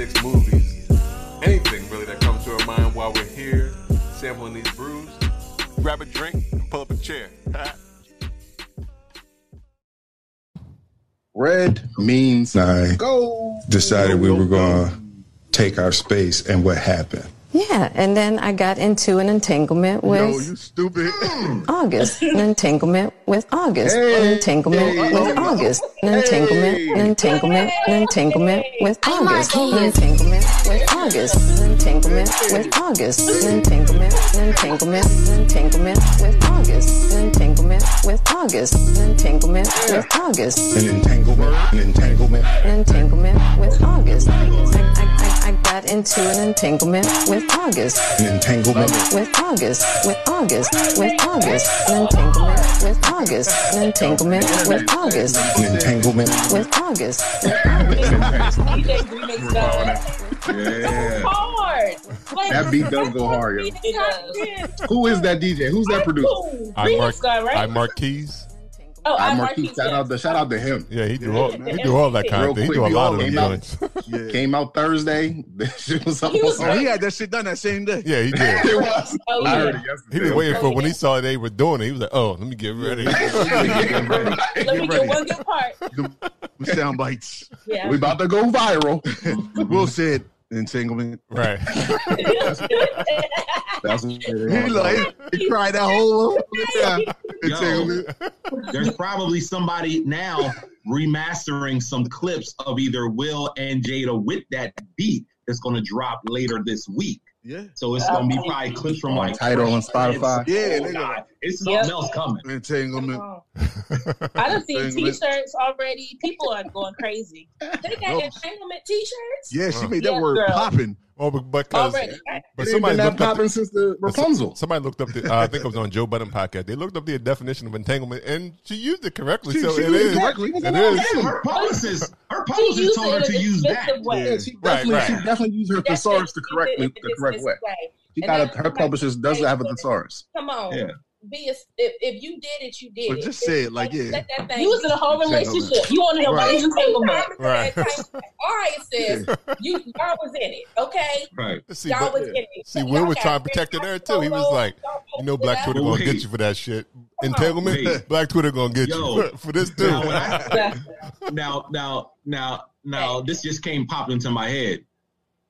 politics, movies, anything really that comes to our mind while we're here sampling these brews. Grab a drink and pull up a chair. Red means I go. decided we were going to take our space, and what happened? Yeah, and then I got into an entanglement with No, you stupid. August, an entanglement with August, Hey, an entanglement hey, with oh, August, an entanglement, hey. an entanglement, an entanglement with August, an entanglement with August, an entanglement with August, an entanglement, an entanglement, an entanglement with August, an entanglement with August, an entanglement with August, An entanglement, an entanglement. an entanglement with August. I, I, I, I got into an entanglement with August. An entanglement. with August, with August, with August, an entanglement with August, an entanglement with August, An entanglement. with August. DJ remix go Yeah. hard. Like, That beat does go hard, yo. Who is that DJ? Who's that producer? I'm, Remix Mark, right? I'm Marquise. Oh, I'm I'm Marquise. Shout out to shout out to him. Yeah, he do all he do all that kind Real of thing. He do a lot of them came out. joints. Yeah. Came out Thursday. This shit was up. He was Oh, he had that shit done that same day. Yeah, he did. it was. Oh, I yeah. heard it yesterday. He was waiting for oh, when he saw they were doing it. He was like, "Oh, let me get ready." Let me get one good part. Sound bites. Yeah. We about to go viral. Will said entanglement. right. That's what He like he cried that whole yeah. Yo, entanglement. there's probably somebody now remastering some clips of either Will and Jada with that beat that's going to drop later this week. Yeah. So it's going to be probably clips from On like Tidal and Fresh Spotify. Prince. Yeah, Oh. God. it's something Yep. else coming. Entanglement. I don't see t-shirts already. People are going crazy. They got Nope. entanglement t-shirts Yeah, she made that Yeah, word girl. popping. Oh, but because already. but It somebody been looked up. popping The, since the Rapunzel. somebody looked up the. Uh, I think it was on Joe Budden podcast. They looked up the definition of entanglement, and she used it correctly. She- so she it used is. it correctly. It Yeah. is. Her publicist, her She publicist told her to use that. dismissive way. Yeah, she Right, definitely, right. she definitely used her thesaurus it. the correct, the correct dismissive way. And She got a, her what does saying. have a thesaurus. Come on. Yeah. Be a, if, if you did it, you did But it. just say it like, yeah. Let that. You was in a whole relationship. You wanted a Right. right. entanglement. Right. All right, sis. You y'all was in it, okay? Right. See, y'all but- was in it. see, Will was trying to protect her there too. He was like, y'all know, Black. Twitter gonna get you for that shit. Entanglement, Black Twitter gonna get Yo. you for this too. Now, when I- Yeah. now, now, now, now, this just came popping into my head.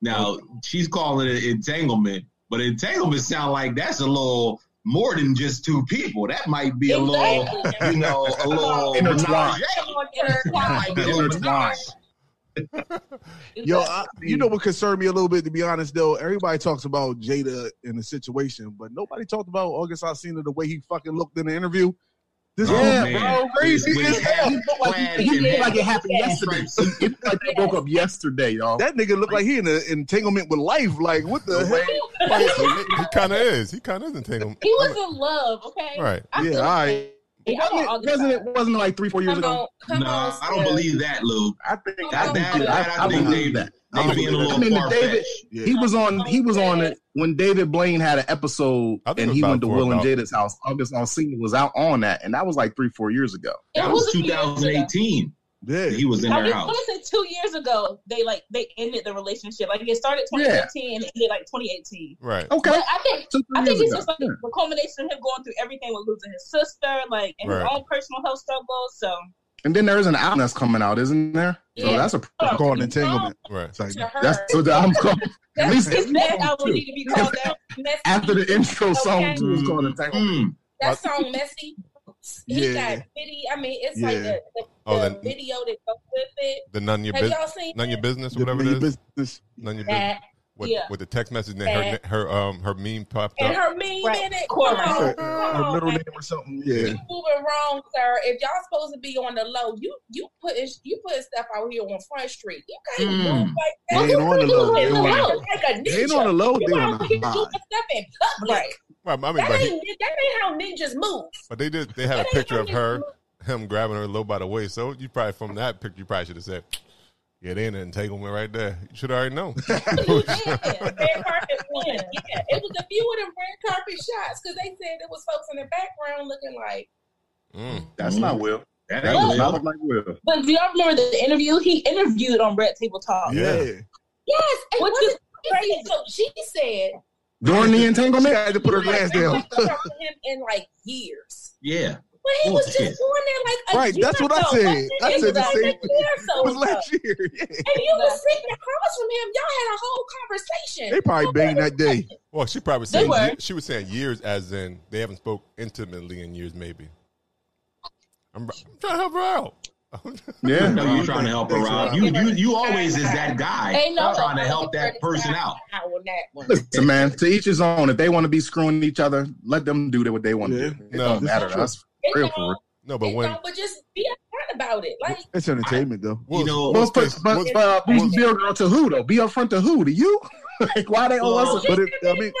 Now she's calling it entanglement, but entanglement sound like that's a little more than just two people. That might be a little, you know, a little Intertwined. Come intertwined. Might be a little Intertwined. Yo, I, you know what concerned me a little bit, to be honest, though? Everybody talks about Jada in the situation, but nobody talked about August Alsina the way he fucking looked in the interview. This Oh, yeah, man. bro, crazy With as hell. He looked like, he, he looked like it happened Yeah. yesterday. It looked like they woke up yesterday, y'all. That nigga looked like he in an entanglement with life. Like, what the The hell? he, he kind of is. He kind of is entanglement. He was in love, okay? Right. I Yeah, feel all right. Like- Wasn't it, wasn't it wasn't like three, four years Come ago? on, come Nah, on. I don't believe that, Luke. I think That- I think that- I, that I I think believe they- that. They I being a believe little that. I mean, David. Yeah. he was on he was on it when David Blaine had an episode I think it and he went to Will and Jada's house. August Alsina was out on that, and that was like three, four years ago. It That was a few years ago. 2018. Yeah. He was in I their was house. gonna say two years ago they like they ended the relationship. Like it started Yeah. and it ended like 2018. Right. Okay, But I think two, I think years it's just like Yeah. the culmination of him going through everything with losing his sister, like and Right. his own personal health struggles. So And then there is an album that's coming out, isn't there? So Yeah. that's a Called entanglement. Right. It's like, that's so the album called, at least his that album need to be called that. After the intro song Okay. too is called Entanglement. Mm. that song messy. He Yeah. got video. I mean, it's like Yeah. the, the, Oh, the then- video that goes with it. The none your business, y'all none your business, or whatever your it is. business. None your business. with, Yeah. with the text message and her her um her meme popped And up. her meme Right. in it. Correct. Come on, Her come on, middle man. name or something. Yeah. You moving wrong, sir. If y'all supposed to be on the low, you you put you put stuff out here on Front Street. You can't Mm. move like They that. ain't on the low. They It's on like the, a ninja. they ain't on the low. You They on out the here high. doing stuff in public. Right. Right, I mean, That but, he, ain't that ain't how ninjas move. but they did. They had a That ain't picture of her, move. him grabbing her low by the waist. So you probably from that picture, you probably should have said, "Yeah, they in an entanglement right there." You should already know. Yeah, red carpet one. Yeah, it was a few of them red carpet shots because they said it was folks in the background looking like. Mm. That's not Will. That That ain't does not Will. like Will. But do y'all remember the interview? He interviewed on Red Table Talk. Yeah. Yeah. Yes, and Which what is is crazy. So she said, During the entanglement. She entanglement? had to put her glass I down. haven't talked to him in like years. Yeah. But he was just Bullshit. going there like a Right, year that's what I ago. said. Wasn't I it? said the was same like a year or so It was ago. last year. Yeah. And you was sitting across from him. Y'all had a whole conversation. They probably banged that day. Well, she probably They saying were. she was saying years, as in they haven't spoke intimately in years, maybe. I'm, I'm trying to help her out. Yeah. I know you're trying to help her out. You you you always is that guy Ain't no trying to help that person out. On that one. Listen, man, to each his own. If they want to be screwing each other, let them do what they want to Yeah. do. It No, don't matter is to us. Real for real. no, but when but just be upfront about it. Like It's entertainment though. You know, Will's But, but, but uh, Will's- Bougie Bill to who though? Be upfront to who? To you? like why they owe Well, us? But it, I I mean,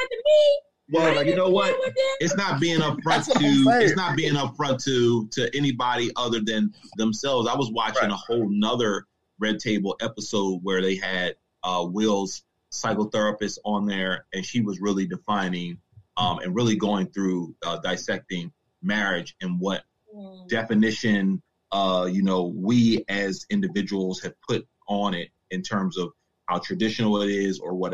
well, like, you know what? It's not being upfront to. It's not being upfront to to anybody other than themselves. I was watching a whole nother Red Table episode where they had uh, Will's psychotherapist on there, and she was really defining um, and really going through uh, dissecting marriage and what Mm. definition uh, you know we as individuals have put on it in terms of how traditional it is or what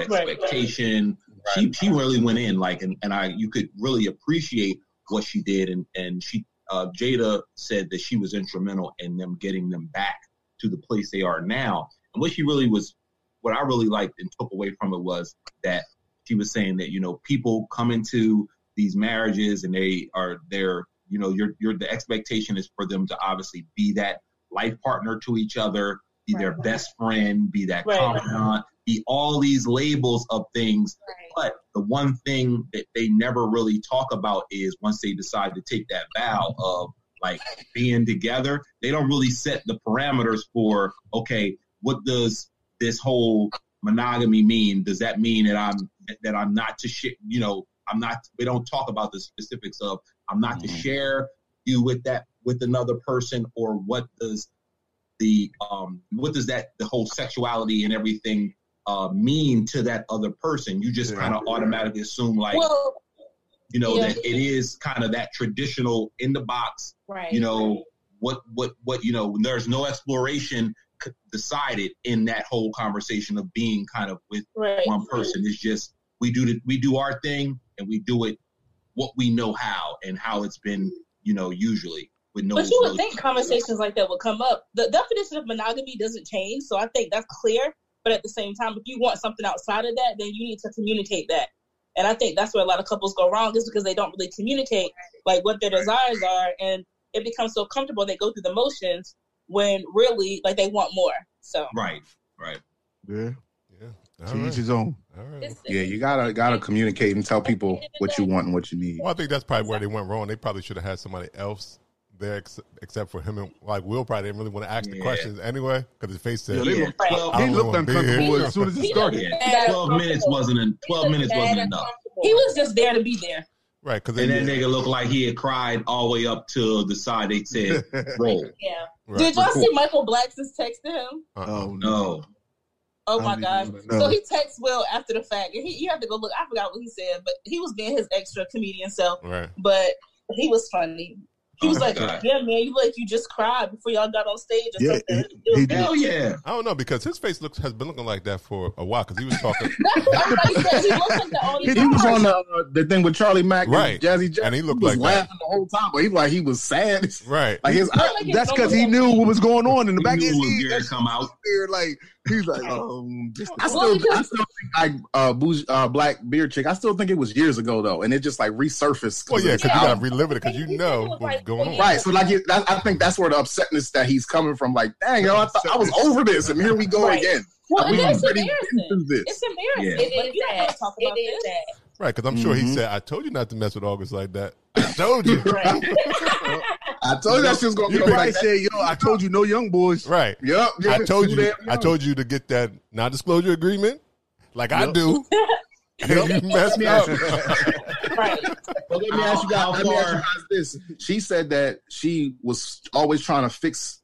Right. she she really went in like and, and I you could really appreciate what she did and and she uh, Jada said that she was instrumental in them getting them back to the place they are now and what she really was what I really liked and took away from it was that she was saying that you know people come into these marriages and they are they're you know your your the expectation is for them to obviously be that life partner to each other be their best friend be that Right. confidant be all these labels of things Right. but the one thing that they never really talk about is once they decide to take that vow of like being together, they don't really set the parameters for okay, what does this whole monogamy mean? Does that mean that I'm that I'm not to share? You know, I'm not. We don't talk about the specifics of I'm not to Mhm. share you with that with another person, or what does the um what does that the whole sexuality and everything uh mean to that other person? You just Yeah. kind of automatically assume like well, you know yeah. that it is kind of that traditional in the box Right. you know what what what you know there's no exploration c- decided in that whole conversation of being kind of with right. one person it's just we do the, we do our thing and we do it what we know how and how it's been you know usually with no But you would really- think conversations like that would come up. The definition of monogamy doesn't change, so I think that's clear. But at the same time, if you want something outside of that, then you need to communicate that. And I think that's where a lot of couples go wrong, is because they don't really communicate like what their desires are, and it becomes so comfortable they go through the motions when really like they want more. So right right yeah. yeah. To All each his own. All right. Yeah, you gotta gotta communicate and tell people what you want and what you need. Well, I think that's probably where they went wrong. They probably should have had somebody else there, ex- except for him and like Will. Probably didn't really want to ask the Yeah. questions anyway because his face said, Yeah, they yeah, 12, He looked wanna be here. uncomfortable as soon as it started. yeah, 12 minutes wasn't en- 12 He minutes wasn't enough he was just there to be there. right? Because and that nigga looked like he had cried all the way up to the side they said roll Yeah. right. Did y'all see Michael Blackson's text to him? Uh-uh. Oh no Oh my don't gosh. So he texts Will after the fact, and he you have to go look. I forgot what he said, but he was being his extra comedian self. Right. But he was funny. He Oh was like, "Yeah, man, you like you just cried before y'all got on stage or Yeah, something." he- It was he good. hell yeah I don't know because his face looks has been looking like that for a while because he was talking That's what everybody says. He like that all the He, was on the uh, the thing with Charlie Mack Right. and Jazzy Jeff. And he looked was like that. laughing the whole time, but he like he was sad. right. Like his He like That's because he knew what was going on in the He back of his head. getting That to come out. shit Like he's like, um, this I still, I still think like uh, bougie, uh, Black Beer Chick. I still think it was years ago though, and it just like resurfaced. Well, yeah, because you gotta relive it because you know what's was what was like going on. Right. So like, it- that, I think that's where the upsetness that he's coming from. Like, dang, yo, I thought I was over this, and here we go Right. again. Well, we and embarrassing. been through this. It's embarrassing. Yeah. It is you don't want that. to talk about this. that. Right, because I'm sure he Mhm. said, "I told you not to mess with August like that. I told you." Right. I told you that shit was gonna You go probably like that. say, "Yo, I told you, no young boys." right. Yep. I told you. I told you to get that non-disclosure agreement, like I do. And you messed up. right. But let me ask you guys. how Let me ask you far- guys this. She said that she was always trying to fix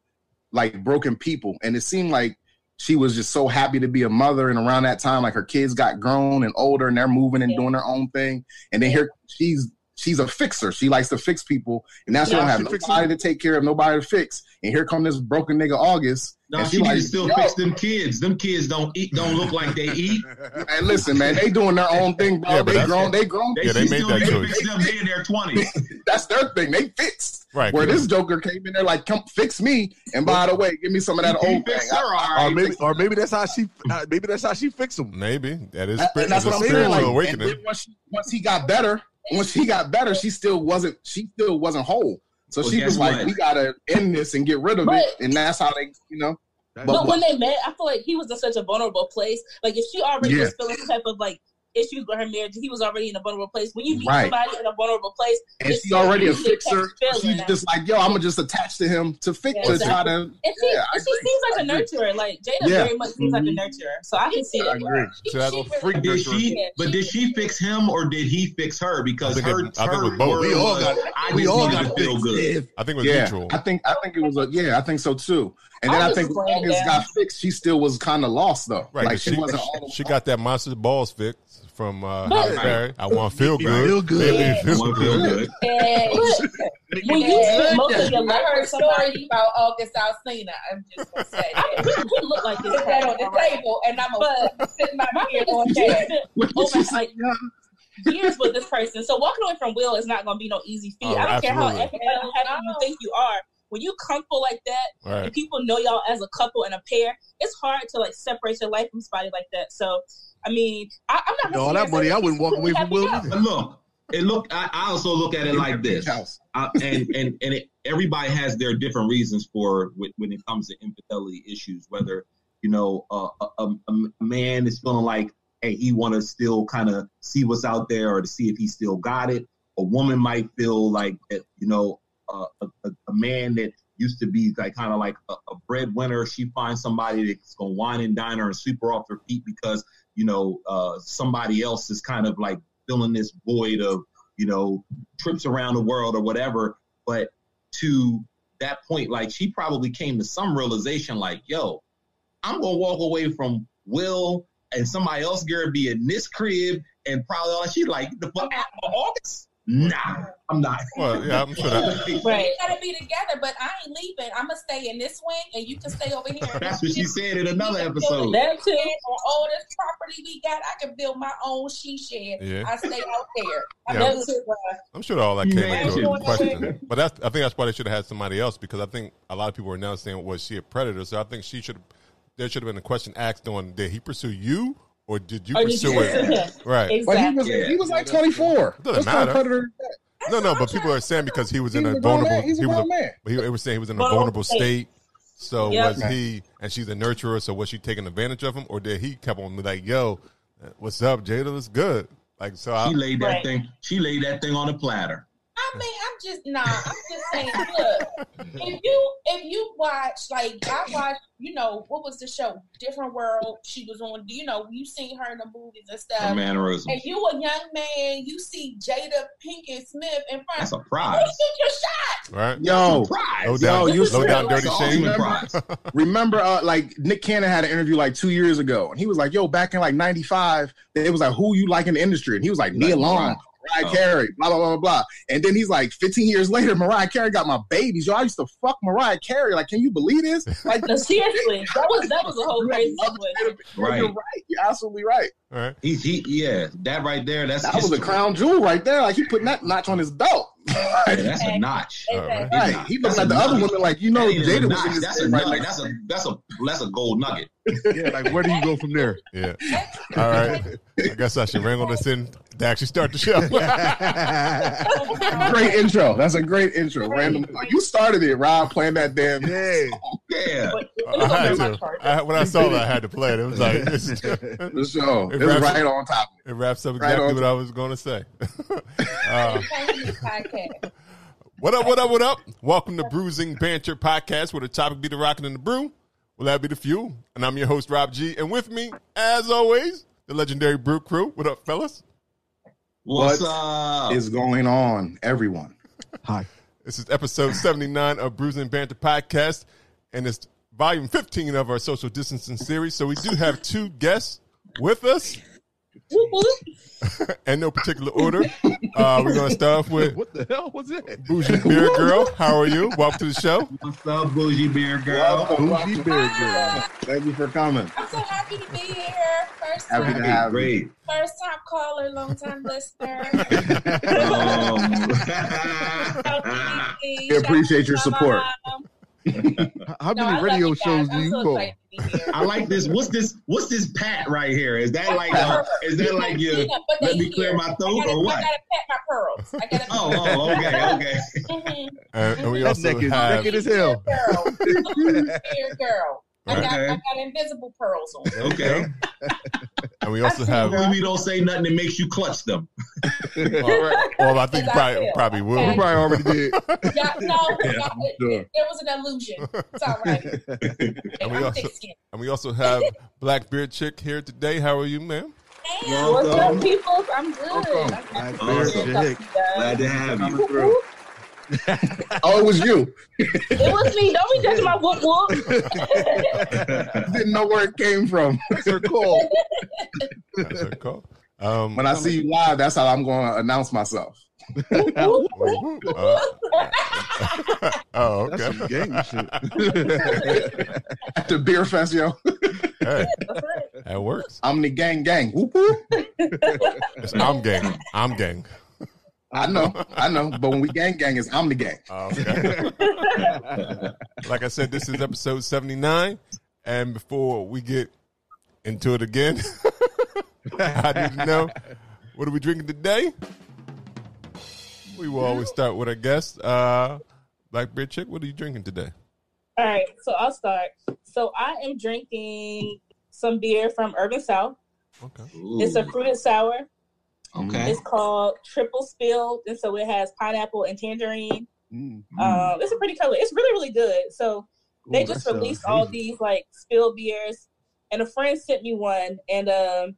like broken people, and it seemed like she was just so happy to be a mother. And around that time, like her kids got grown and older, and they're moving and Yeah. doing their own thing. And then here she's she's a fixer. She likes to fix people, and now she Yeah, don't have she nobody to take care of, nobody to fix. And here come this broken nigga August. No, and she need to still yo, fix them kids. Them kids don't eat, don't look like they eat. And listen, man, they doing their own thing, bro. Yeah, but they grown, they grown. They, Yeah, they she made still that need to choice. fix them. They in their twenties. That's their thing. They fixed. Right. Where this Joker came in there like, come fix me, and by the way, give me some of that He old thing. fixed her, all I- Or maybe, or maybe that's how she, uh, maybe that's how she fixed them. Maybe that is That- that's what I'm saying. spiritual Like, and awakening. then once, she, once he got better, once he got better, she still wasn't. She still wasn't whole. So Well, she was like, what? "We gotta end this and get rid of But- it." And that's how they, you know. That's- But when they met, I feel like he was in such a vulnerable place. Like if she already Yeah. was feeling some type of like issues with her marriage, he was already in a vulnerable place. When you meet Right. somebody in a vulnerable place, And it's she already a fixer. catch She's feeling. just like, "Yo, I'm gonna just attach to him to fix Yeah, to try to." And she, Yeah, and she seems like a nurturer. Like Jada Yeah. very much seems like a mm-hmm. nurturer. So I can see I it. agree. So She- she Did she? Yeah, But she- did she fix him or did he fix her? Because I think her, it- I think it her was both. We all got- I we all got to feel fixed. good. I think it was Yeah, mutual. I think I think it was a yeah. I think so too. And then I August think when laying August got fixed, she still was kind of lost though. Right, like 'cause she, she, wasn't all the she got that Monster's Ball fixed from uh, But- Halle Berry. I want to feel Feel good. good. Baby, Yeah. feel One feel good. good. And When you spend most of your I life heard with somebody, stories about August Alsina. I'm just gonna say I that. mean, he, he like this. Put that on the table, and I'm gonna sit my My beer on is, that. you've been over like years with this person. So walking away from Will is not going to be no easy feat. Oh, I don't care how absolutely. happy, how happy you think you are. When you comfortable like that, Right. and people know y'all as a couple and a pair, it's hard to like separate your life from somebody like that. So, I mean, I, I'm not. You know, all that money, I wouldn't walk away from Will. But look, it look. I, I also look at it like this. house. uh, and and and it, everybody has their different reasons for when, when it comes to infidelity issues. Whether you know uh, a, a, a man is feeling like hey he want to still kind of see what's out there or to see if he still got it. A woman might feel like you know uh, a, a, a man that used to be like kind of like a, a breadwinner. She finds somebody that's gonna wine and dine her and sweep her off her feet because you know uh, somebody else is kind of like filling this void of you know trips around the world or whatever. But to that point, like she probably came to some realization, like, yo, I'm gonna walk away from Will and somebody else gonna be in this crib and probably all she like the fuck out of August. Nah, I'm not. Well, yeah, I'm sure that. Right. We gotta be together, but I ain't leaving. I'm gonna stay in this wing, and you can stay over here. That's what she said in another You can build episode. That too. On all this property we got, I can build my own she shed. Yeah. I stay out there. I Yeah. know this is why. I'm sure all that came Man, into she- question. But that's, I think that's why they should have had somebody else because I think a lot of people are now saying, was she a predator? So I think she should. There should have been a question asked on: Did he pursue you, or did you oh, Or pursue it? pursue him? Right. But he Exactly. was Yeah. he was like 24. Doesn't What kind of matter. predator is that? No, no, but people are saying because he was in He's a a vulnerable. man. He's a he was grown man. But he, they were saying he was in a Vulnerable vulnerable state. state. So Yeah. was he? And she's a nurturer. So was she taking advantage of him, or did he kept on like, "Yo, what's up, Jada? It's good." Like so. I, She laid that Right. thing. She laid that thing on a platter. I mean, I'm just nah. I'm just saying. Look, if you if you watch like I watched, you know, what was the show? Different World. She was on. You know, you seen her in the movies and Her stuff. mannerisms. And you a young man, you see Jada Pinkett Smith in front. That's a You prize. shoot your shot. right. Yo, Prize. Low down, Yo, you low down, dirty It's shame. ultimate prize. remember uh, like Nick Cannon had an interview like two years ago, and he was like, "Yo, back in like '95, it was like who you like in the industry," and he was like Nia Long, Mariah Oh. Carey, blah blah blah blah blah. And then he's like, 15 years later, Mariah Carey got my babies. Yo, I used to fuck Mariah Carey. Like, can you believe this? Like, No, seriously, that was that was a whole crazy situation. Right. You're right. You're absolutely right. All right. He, he, yeah, that right there. That's That was a crown jewel right there. Like he putting that notch on his belt. Yeah, that's a notch. Exactly. Right. He looks like a the other woman, like you know, That a Jada was in this That's a thing right nugget. That's a that's a that's a gold nugget. Yeah, like where do you go from there? Yeah. All right. I guess I should wrangle this in to actually start the show. Great intro. That's a great intro. Random. You started it, Rob, playing that damn. Yeah. Yeah. I had to. I, when I saw that, I had to play it. It was like it's, it The show. It It was wraps- right on top. It wraps up exactly on what I was going to say. uh, Thank what up? What up? What up? Welcome to Brews and Banter Podcast, where the topic be the rockin' and the brew. Will that be the fuel? And I'm your host Rob G. And with me, as always, the legendary Brew Crew. What up, fellas? What's What up? Is going on, everyone. Hi. This is episode 79 of Brews and Banter Podcast, and it's volume 15 of our social distancing series. So we do have two guests with us, Whoop, whoop. no particular order. Uh, we're going to start off with What the hell was it? Bourgie Beer Girl. How are you? Welcome to the show. What's up, Bourgie Beer Girl? Bourgie Beer Girl. Thank you for coming. I'm so happy to be here. First Happy time, to have you. Great. first time caller, long time listener. Um, We appreciate your support. How many love radio you shows do I'm you so go? excited to be here. I like this. What's this? What's this pat right here? Is that like? Uh, is that like your? Yeah, Let me clear here. my throat gotta, or what? I gotta pat my pearls. I gotta. Oh, oh, okay, okay. Mhm. And, and we That also naked, have naked as hell. Girl, Here, girl. I got, Okay. I got invisible pearls on. Okay. and we also have we don't say nothing that makes you clutch them. All right. Well, I think you probably probably You will. probably already did. Yeah, no, no it, sure. it, it was an illusion. It's all right. And we I'm also- And we also have Black Beer Chick here today. How are you, ma'am? Damn. What's up, people? I'm good. Welcome. I'm Black chick. Glad to have you. Coming through. Oh, it was you. It was me. Don't be judging my whoop whoop. Didn't know where it came from. That's her call. That's her call. Um, When I see you live, that's how I'm going to announce myself. uh, oh, That's okay. some gang shit. At the beer fest, yo. Hey, that works. I'm the gang gang. Whoop, whoop. It's I'm gang. I'm gang. I know, I know. But when we gang gang, is I'm the gang. Oh, okay. like I said, this is episode 79. And before we get into it again, I need to know what are we drinking today? We will always start with our guest. Uh, Black Beer Chick, what are you drinking today? All right, so I'll start. So I am drinking some beer from Urban South. Okay. It's a fruited sour. Okay. It's called Triple Spilled, and so it has pineapple and tangerine. Mm. Um, it's a pretty color. It's really, really good. So they Ooh, just released all these like spilled beers, and a friend sent me one, and um,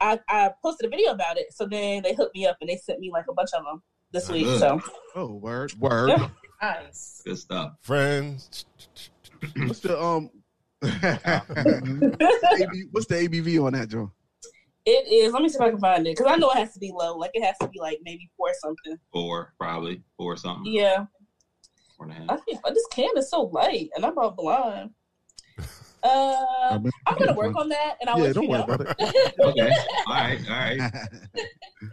I, I posted a video about it. So then they hooked me up, and they sent me like a bunch of them this week. Good. So Oh, word, word. Yeah. Nice. Good stuff. Friends. What's the um? What's the ABV on that, Joe? It is. Let me see if I can find it because I know it has to be low. Like it has to be like maybe four something. Four, probably. Four something. Yeah, Four and a half. I think but this can is so light, and I'm about blind. Uh, I'm gonna work on that, and I'll Yeah, let don't you worry know. about it. Okay. All right. All right.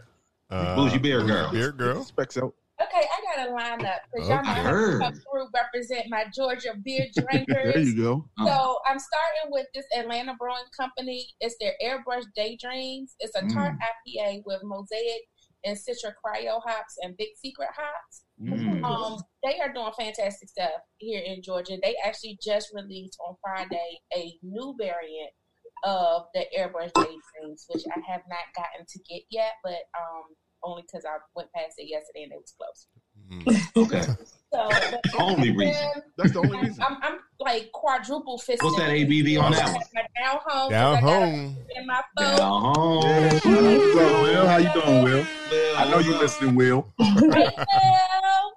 Uh, Bourgie Beer Girl. Beer Girl. Specs out. Okay, I got a lineup because y'all Okay. know I how to come through represent my Georgia beer drinkers. There you go. Oh. So I'm starting with this Atlanta Brewing Company. It's their Airbrush Daydreams. It's a tart IPA with mosaic and Citra Cryo hops and Big Secret hops. Mm. Um, they are doing fantastic stuff here in Georgia. They actually just released on Friday a new variant of the Airbrush Daydreams, which I have not gotten to get yet, but um, only because I went past it yesterday and it was closed. Mm. Okay. So but Only reason. That's the only reason. I'm, I'm like quadruple fisted. What's that ABV on that one? Down home. Down I got home. In my phone. Down home. What's up, Will? How you doing, Will? Well, I know you're listening, Will. Hey, Will.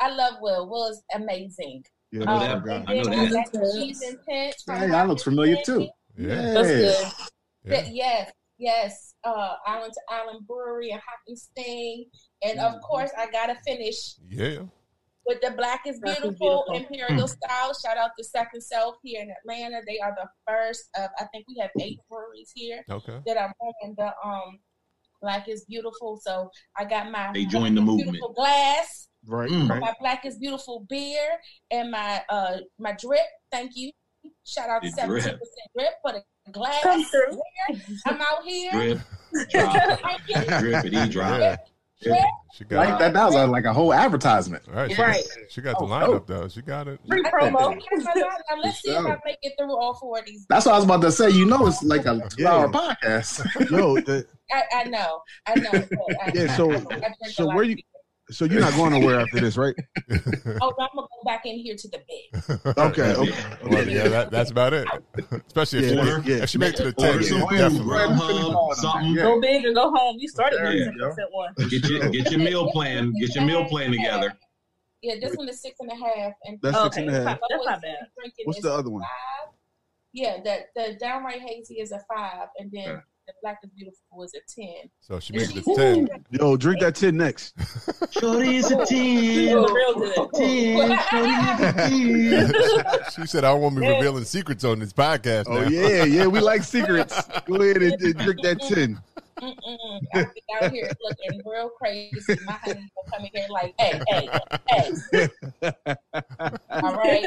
I love Will. Will is amazing. Yeah, I know that's that. our guy. I know that. Cheese and Pinch from Hey, that looks familiar too. Yeah. That's Yes. good. Yeah. Yes, yes. Uh, Island to Island Brewery and Hopkins And of course, I gotta finish Yeah. with the Black is Black is Beautiful, Beautiful. Imperial Style. Shout out to Second Self here in Atlanta. They are the first of I think we have eight breweries here Okay. that are running the um Black is beautiful. So I got my They joined the movement. Beautiful glass, Right, Mm. right. my Black is beautiful beer, and my uh my drip. Thank you. Shout out to seventeen drip. percent drip for the glass. Come through. I'm out here. Drip, drop, Thank you. drop. Yeah. She got Like that, that was like a whole advertisement. All right, she, Right. she got the Oh, lineup oh. though. She got it. Free promo. Now let's see if I make it through all four of these. That's what I was about to say. You know, it's like a two-hour Yeah. podcast. Yo, the, I, I know, I know. I, Yeah, so- I, I so where you- beer. So you're not going nowhere after this, right? Oh, I'm gonna go back in here to the bed. Okay, okay. Well, yeah, that, that's about it. Especially if, Yeah, she, Order. yeah. if she made it to the Order ten, some yeah, food, definitely. Grubhub, something. Go big or go home. You started There with you the go. percent one. Get your get your meal plan. Get your meal plan together. Yeah, this one is six and a half, and That's Okay, and a half. that's not- bad. What's the other one? Five. Yeah, that the downright hazy is a five, and then Okay. the black is beautiful was a ten. So she made it to ten. Yo, drink that 10 next. Shorty's a Oh, real good. She said, "I don't be revealing secrets on this podcast." Oh yeah, yeah, we like secrets. Go ahead and, and drink that 10. Mm-mm. I be out here looking real crazy. My honey will come in here like, hey, hey, hey. All right.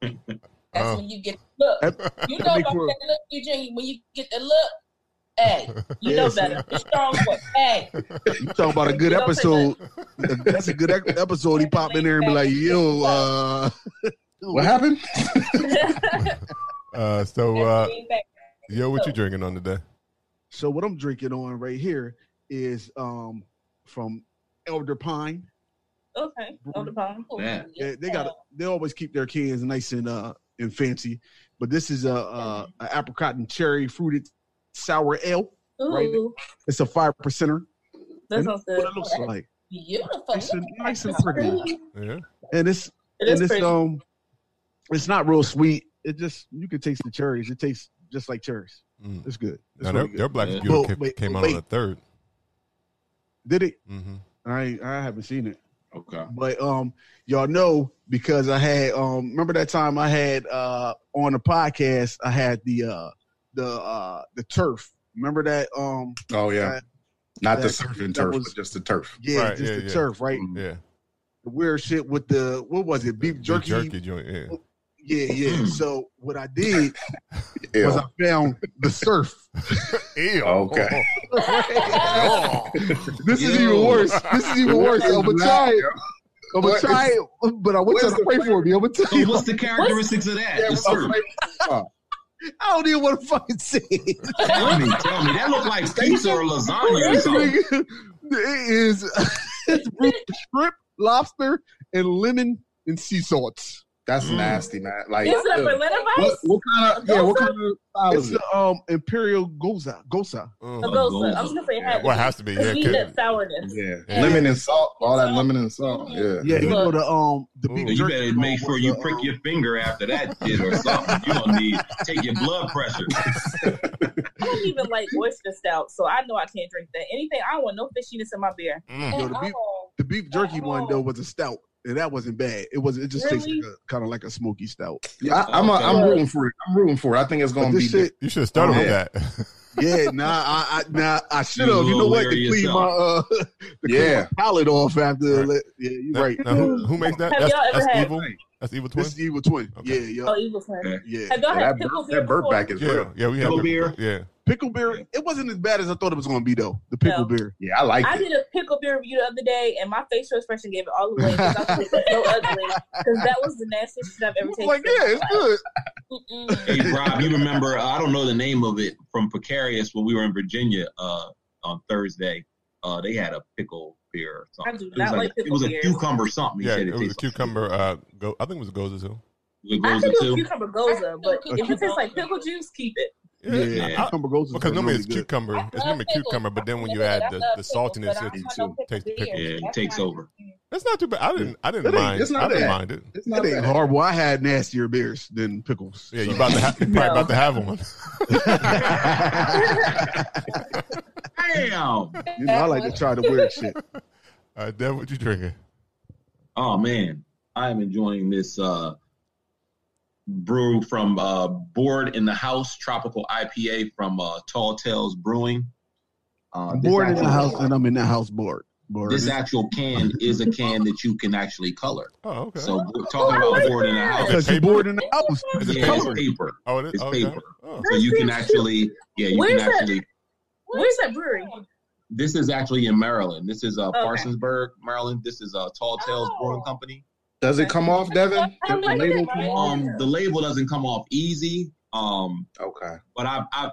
That's Oh. when you get the look. You know about that look, Eugene. When you get the look, hey, You Yeah, know so- better. the strong one. Hey, You talking about a good You don't say episode? That's a good episode. He pop in there and be like, "Yo, uh, what happened? Uh, so, uh, yo, what you drinking on today? So what I'm drinking on right here is um from Elder Pine. okay. On the phone. Yeah. They, they got they always keep their cans nice and uh and fancy, but this is a, a, a apricot and cherry fruited sour ale. Right. Ooh, It's a five percenter. that sounds What it looks like, Beautiful. nice and, nice and pretty, Yeah. and it's It and it's pretty. um it's not real sweet. It just you can taste the cherries. It tastes just like cherries. Mm. It's good. It's Now, really their, good. their Black Yeah. Beautiful Well, came, wait, came out wait. on the third. Did it? hmm I I haven't seen it. Okay. But um, y'all know because I had um, remember that time I had uh on the podcast I had the uh the uh the turf. Remember that um Oh yeah, that- not the surfing turf, was- but just the turf. yeah Right, just yeah, the yeah. turf right Yeah. the weird shit with the what was it beef Beef jerky, jerky joint. Yeah. yeah yeah so what I did Ew. was I found the surf Ew. Okay. this is Yo. even worse this is even worse I'm gonna try it I'm gonna try it but I want you to the pray for me I'm gonna tell you what's the characteristics of that? Yeah, I don't even want to fucking say it Tell me, tell me. That look like pizza or lasagna or something. it is it's shrimp, lobster, and lemon and sea salts. That's Mm. nasty, man. Like, Is that ugh. Berliner what, what kind of yeah? What kind of style It's is it? the um imperial gose gose. A Mm. Gose. I was gonna say it had Well, it has to be. Yeah. sweet and sourness. Yeah. Yeah. lemon and salt, all that lemon and salt. Yeah, Yeah, you know the um the Ooh. beef You better make sure with you the, prick um, your finger after that shit or something. You don't need take your blood pressure. I don't even like oyster stout, so I know I can't drink that. Anything I don't want no fishiness in my beer. Mm. Yo, the beef- the beef jerky one though was a stout. And that wasn't bad. It was. It just tastes like kind of like a smoky stout. yeah. I, I'm a, I'm rooting for it. I'm rooting for it. I think it's gonna be. shit, You should have started Oh, with yeah. that. yeah, nah, I, I, nah, I should have. You know what? To little clean my, uh, to clean Yeah. my palate off after. Right. let- Yeah, you're Now- right. Now, who, who makes that? Have That's, y'all ever that's had- evil. That's evil twin. This is evil twin. Okay. Yeah, yeah, Oh, evil twin. Okay. yeah. Have y'all had that pickle burp, beer that burp back is Yeah, real. yeah, we had Pickle pickle beer? Yeah, Pickle beer. It wasn't as bad as I thought it was going to be though. The pickle No. beer. Yeah, I like I it. did a pickle beer review the other day, and my facial expression gave it all away because I was like, so ugly. Because that was the nastiest shit I've ever I tasted. like, yeah, it's good. mm-mm. Hey Rob, you remember? Uh, I don't know the name of it from Precarious when we were in Virginia uh, on Thursday. Uh, they had a pickle beer or something. I do It was not like, like it pickle was a beers. cucumber something. Yeah. said It was a tasted like cucumber. Uh, go. I think it was a Gose too. I think it was into cucumber gose, but if it tastes like pickle juice, keep it. Yeah, Yeah, I- cucumber goes because normally it's cucumber. It's love normally pickles. cucumber, but then when you add the, the saltiness, but I it, don't too. know pickle tastes the pickle. Yeah, it takes over. That's not too bad. I didn't. I didn't It ain't- mind. it's not I didn't mind it. It's It not ain't horrible. I had nastier beers than pickles. Yeah, you so. about to have. You probably No. about to have one. Damn. you know, I like to try the weird shit. All right, Dev, what you drinking? Oh man, I am enjoying this uh, brew from uh, Bored in the House Tropical IPA from uh, Tall Tales Brewing. Uh, I'm this bored in the actual- house and I'm in the house board. bored. This actual can is a can that you can actually color. Oh, okay. So we're talking about bored in the house. because you're bored in the house. Is it Yeah, it's paper? paper. Oh, it is. It's okay. paper. Oh. So you can actually, yeah, you Where's can that? actually. Where's that brewery? This is actually in Maryland. This is uh, Okay. Parsonsburg, Maryland. This is uh, Tall Tales Oh. Brewing Company. Does it come off, Devin? I The label come off? Um, the label doesn't come off easy. Um, Okay. but I, I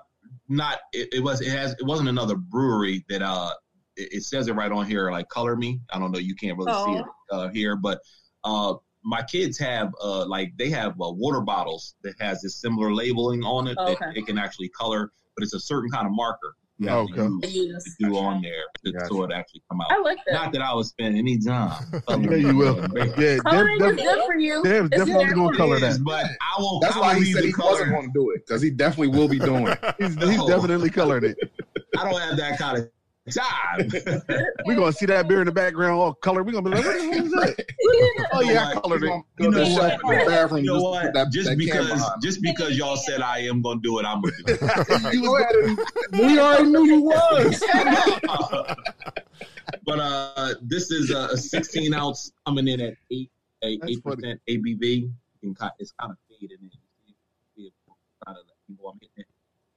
not it, it was it has it wasn't another brewery that uh it, it says it right on here like color me. I don't know. You can't really see it uh, here, but uh my kids have uh like they have uh, water bottles that has this similar labeling on it that Okay. it can actually color, but it's a certain kind of marker you have Okay. to, use to do on there to, Gotcha. so it actually come out. I like that. Not that I would spend any time. Yeah, you will. Yeah, Coloring Dev- is good for you. Dev's It's definitely gonna color you. that. but I won't. That's I why will he said he color. wasn't going to do it because he definitely will be doing it. He's, he's definitely colored it. I don't have that kind of time. We're gonna see that beer in the background all colored. We're gonna be like, what the hell is that? Oh yeah, I colored it. You know what? in the bathroom. You know just what? that- just that because just because y'all said I am gonna do it, I'm gonna do it. You was going to- we already knew you was. but uh, this is a, a 16 ounce coming in at eight a eight percent ABV. You can kind, it's kind of faded in. You see it people I'm hitting.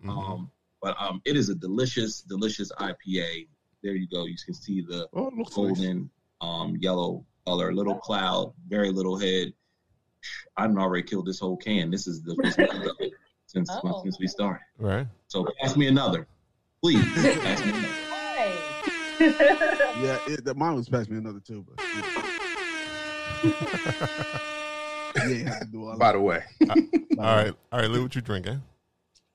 Mhm. Um, but um, it is a delicious, delicious IPA. There you go. You can see the Oh, it looks nice. golden um, yellow color, little cloud, very little head. I have already killed this whole can. This is the first one of it since Oh. since we started. Right. So pass me another, please. Pass me another. Yeah, it, that mine was past me another two, but yeah. you ain't have to do all By the way, All right. All right, Lou, what you drinking?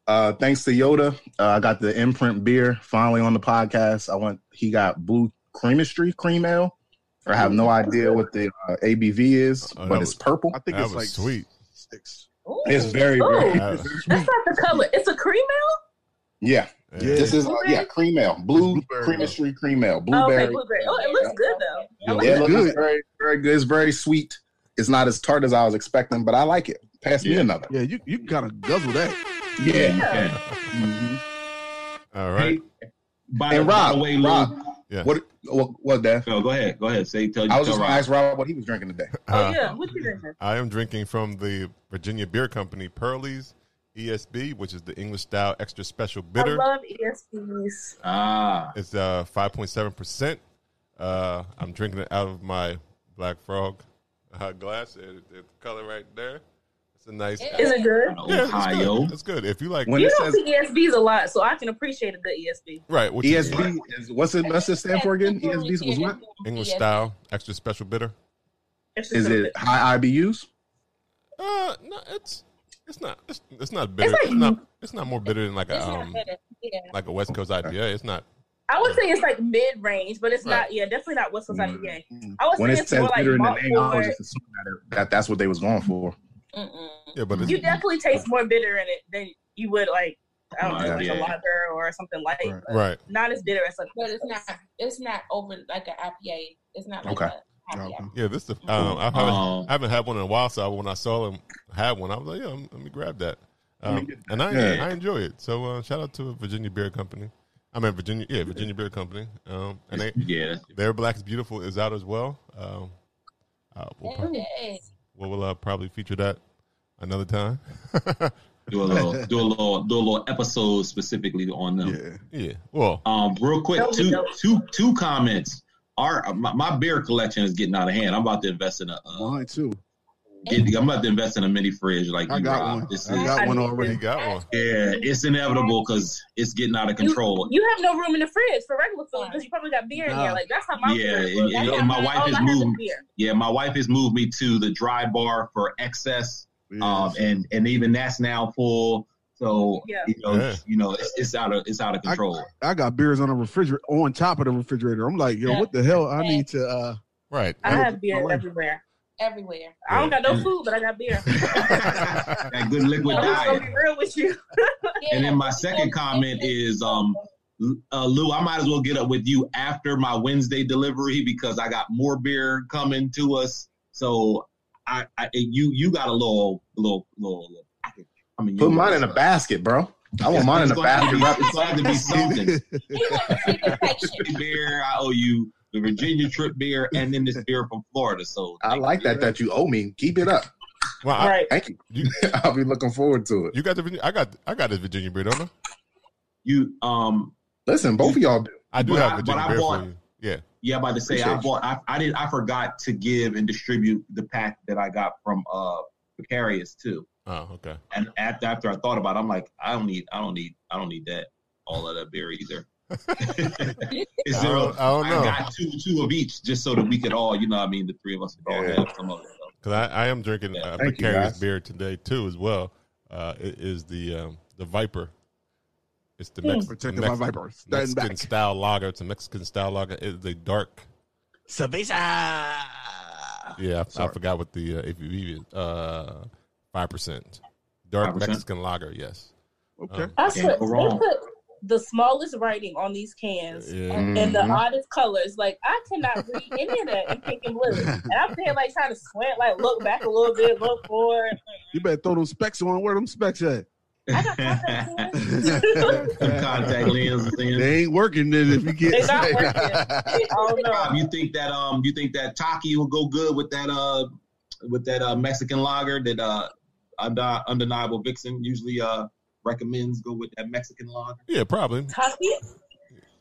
Uh, thanks to Yoda, uh, I got the imprint beer finally on the podcast. I went. He got blue creamistry cream ale. I have no idea what the uh, ABV is, Oh, that but was- it's purple. I think That it's was like sweet. six. Ooh. It's very, Ooh. very That's not the color. It's a cream ale. yeah. yeah. This is uh, yeah cream ale, blue Blueberry. creamistry cream ale, Oh, blueberry. okay, blueberry. Oh, it looks good though. Like Yeah, it looks Good. very, very good. It's very sweet. It's not as tart as I was expecting, but I like it. Pass me another. Yeah, you you kind of guzzle that. Yeah. Okay. Mhm. All right. Hey, by, And the, by the way, Lou, Rob, Yeah. what, what, what, Dad? go, go ahead, go ahead. Say, tell, you. I was just Rob. gonna ask Rob what he was drinking today. Oh Uh, yeah, what you drinking? I am drinking from the Virginia Beer Company Pearlies ESB, which is the English style extra special bitter. I love E ESBs. Ah, It's uh 5.7%. Uh, I'm drinking it out of my Black Frog uh, glass. It, it, the color right there. It's a nice. Yeah. Is it good? Yeah, it's Ohio. good. It's good. If you like, When you it don't says see ESBs a lot, so I can appreciate a good ESB. right, what ESB is what's it? What's it stand for again? ESB was what? English style extra special bitter. It's Is it high IBUs? Uh, no, it's it's not it's, it's not bitter. like- It's, not it's not more bitter than like a um. Yeah. like a West Coast IPA. It's not. I would say it's like mid range, but it's Right. not. Yeah, definitely not West Coast. IPA. I would When say it it's says more like bitter in the malt name, I was just assuming that, it- that that's what they was going for. Mm-mm. Yeah, but it's, You definitely taste more bitter in it than you would like. I don't know, Yeah. like a lager or something light. Right. right. Not as bitter as like. But it's not. It's not over like an IPA. It's not like Okay. a Okay. Yeah, this is. The, um, I haven't, Um, I haven't had one in a while, so when I saw them have one, I was like, yeah, let me grab that. Let me Um, get and I Yeah. I enjoy it. So uh, shout out to Virginia Beer Company. I mean Virginia, yeah, Virginia Beer Company. Um, and they, yeah. their Black is Beautiful is out as well. Um, uh, we'll, pro- Hey, we'll uh, probably feature that another time. Do a little, do a little, do a little episode specifically on them. Yeah. yeah. Well, Um, real quick, That was two, dope. two, two comments. Our my, my beer collection is getting out of hand. I'm about to invest in a. Uh, Mine too. Get, I'm about to invest in a mini fridge like I you, got Rob. one. This I is got one already. got one. yeah, it's inevitable because it's getting out of control. You, you have no room in the fridge for regular food because you probably got beer in Nah. there. Like that's how my Yeah, and, and- and my wife has is moved. beer. Yeah, my wife has moved me to the dry bar for excess, Yeah. um, and and even that's now full. So Yeah. you know, Yeah. you know, it's, it's out of it's out of control. I got beers on the refrigerator on top of the refrigerator. I'm like, yo, Yeah. what the hell? I need to uh Right. I have beer life. everywhere. Everywhere. I don't got no food, but I got beer. that good liquid I'm diet. gonna be real with you. Yeah. And then my second comment is, um, uh, Lou, I might as well get up with you after my Wednesday delivery because I got more beer coming to us. So I, I you, you got a little, little, little, little package. I mean, Put mine in a basket, bro. I want mine in a basket. gonna have to be- It's gonna have to be something. We want to see the section. beer. I owe you the Virginia Trip beer and then this beer from Florida. So I like that that you owe me. Keep it up. Well, I, Right. Thank you. You- I'll be looking forward to it. you got the Virginia, I got I got this Virginia beer, don't I? you um Listen, both of y'all do. I do But have I- Virginia but I beer bought- for you. Yeah. yeah, about to say I bought I, I did I forgot to give and distribute the pack that I got from uh Precarious too. Oh, okay. And after after I thought about it, I'm like, I don't need I don't need I don't need that all of that beer either. Is I there a- don't, I don't I got two two of each just so that we could all, you know, what I mean, the three of us could all Yeah. have some of it. Because I, I am drinking Yeah, uh, thank you, beer today too as well. Uh, it is the um, the Viper. It's the Mex- Protected Mex- Viper. Mexican back. style lager. It's a Mexican style lager. It's a dark. Cerveza. Yeah, I, I forgot what the uh, ABV is. Uh, Five percent. Dark 5%? Mexican lager. Yes. Okay. Um, I Can't swear, go they wrong. put the smallest writing on these cans yeah. and the Mhm. oddest colors. Like I cannot read any of that in pink and blue. And I'm there like trying to squint, like look back a little bit, look forward. You better throw those specs on. Where them specs at? I got contact lenses. Some contact lenses in. They ain't working then if you get. They not working. Oh no. you think that um you think that Taki will go good with that uh with that uh Mexican lager that uh Undi- undeniable Vixen usually uh recommends go with that Mexican lager? Yeah, probably. Taki?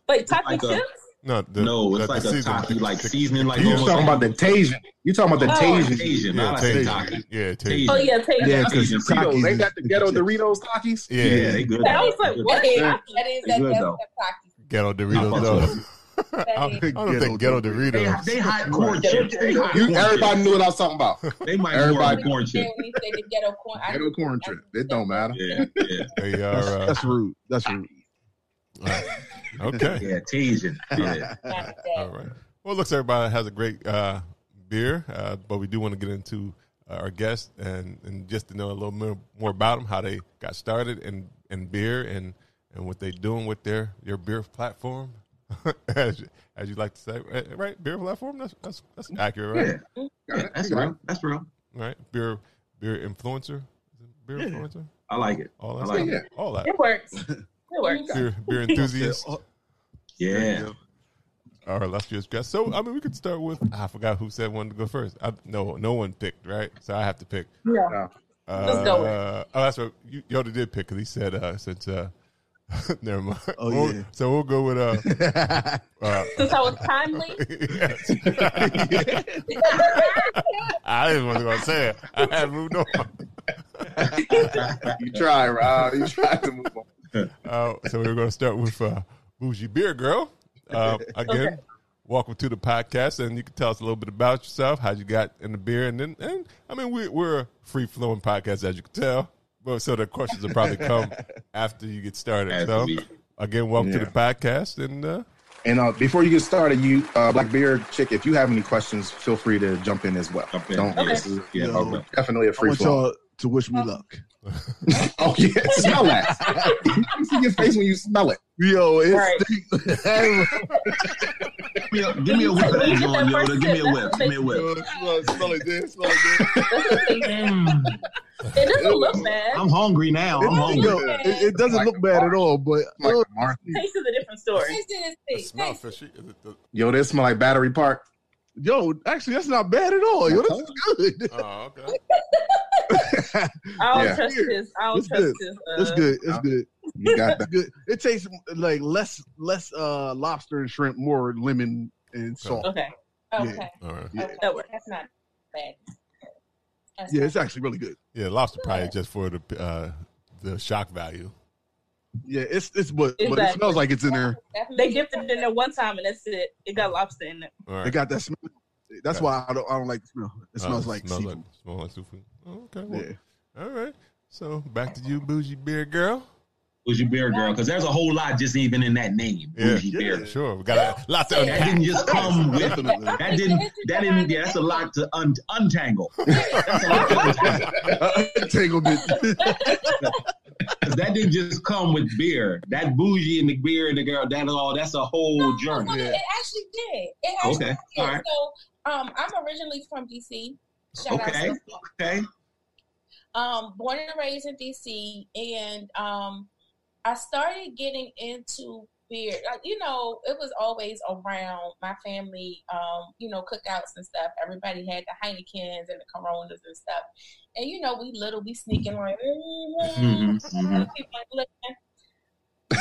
Wait, Taki like a- chips? No, the, no, it's the- like the a season- Taki like seasoning like You almost talking about the Tajin. You talking about the Oh. Tajin. Asian, Yeah, not like Tajin. Taki. Yeah, Tajin. Oh yeah, Taki. Yeah, because Asian Doritos. Ain't that the ghetto Doritos Takis? Yeah, Yeah, they good. I was like, Good. what? That is, Taki? that is They that, good, that's the Taki. ghetto Doritos fuck though. with them. I, I Ghetto don't think ghetto They, Doritos. they hot corn chips. They hot You, corn everybody chips. knew what I was talking about. They might everybody- more corn chips. when you say the ghetto corn, I- Ghetto corn trip. It don't matter. Yeah, yeah, They That's, are uh, that's rude. That's rude. okay. yeah. teasing. Yeah. All right. Well, it looks everybody has a great uh, beer, uh, but we do want to get into uh, our guests and, and just to know a little more, more about them, how they got started in, in beer and, and what they're doing with their, their beer platform, as, you- as you like to say, right? right? Beer platform. That's that's, that's accurate, right? Yeah. yeah, that's real. That's real. Right. Beer beer influencer. Is it Beer Yeah. influencer. I like it. All I that. like stuff? it. All that. It works. It works. Beer beer enthusiast. Yeah. All right, let's just guess. So, I mean, we could start with. I forgot who said one to go first. I, no, no one picked, right? So I have to pick. Yeah. Uh, Let's go with oh, that's what you, Yoda did pick because he said uh, since. Uh, never mind. Oh, We'll- yeah. So we'll go with. Uh, uh, Since I was timely, yes. I didn't want to go say it. I had moved on. You try, Rob. You try to move on. Uh, so we're going to start with uh, Bourgie Beer Girl. Uh, again, Okay. welcome to the podcast, and you can tell us a little bit about yourself, how you got in the beer, and then, and I mean, we, we're a free flowing podcast, as you can tell. But so the questions will probably come after you get started. After so we- again, welcome to the podcast, and uh, And uh, before you get started, you uh, Black Beer Chick, if you have any questions, feel free to jump in as well. Jump in. Don't. Okay. This is Yeah. Yo, okay. definitely a free want y'all to wish me luck. Oh yeah, smell that. you see your face when you smell it. Yo, it's Right. Give me a, give me a whip of that Get joint, that first Yoda. Give me a whip. Give me a whip. smell, smell it there. Smell it there. it doesn't look bad. I'm hungry now. I'm hungry. Yo, it, it doesn't Like look bad at all, but Like uh, Martha. Taste is a different story. It and the see. smell Taste fishy. Is it the, Yo, this smell like Battery Park. yo, actually, that's not bad at all. Yo, this is good. oh, okay. I don't Yeah. trust this. I don't It's trust good. this. It's Uh, good. It's good. You got that. good. It tastes like less less uh lobster and shrimp, more lemon and salt. Okay, Okay. All right. Yeah. Okay. that works. That's not bad. That's Yeah, not it's actually really good. Yeah, lobster probably just for the uh, the shock value. Yeah, it's it's but but it smells like it's in there. They gifted it in there one time and that's it. It got lobster in it. All They got that smell. That's why I don't I don't like the smell. It smells Oh, like smells seafood. like smells like seafood. Oh, okay. Well, yeah. All right. So back to you, Bourgie Beer Girl. Bourgie Beer Girl, because there's a whole lot just even in that name. Yeah. Bougie Bear. Sure, we got a lot to That didn't just come with that didn't that didn't yeah, that's a lot to un- untangle. That's a untangle. Entanglement. 'Cause that didn't just come with beer. That bougie and the beer and the girl, that all that's a whole No, journey. no, It actually did. It actually Okay, did. all right. So, um, I'm originally from DC. Shout Okay, out okay. um, born and raised in DC, and um, I started getting into beer. Like, you know, it was always around my family, um, you know, cookouts and stuff. Everybody had the Heinekens and the Coronas and stuff. And, you know, we little, we sneaking like, Mhm, mhm. people ain't.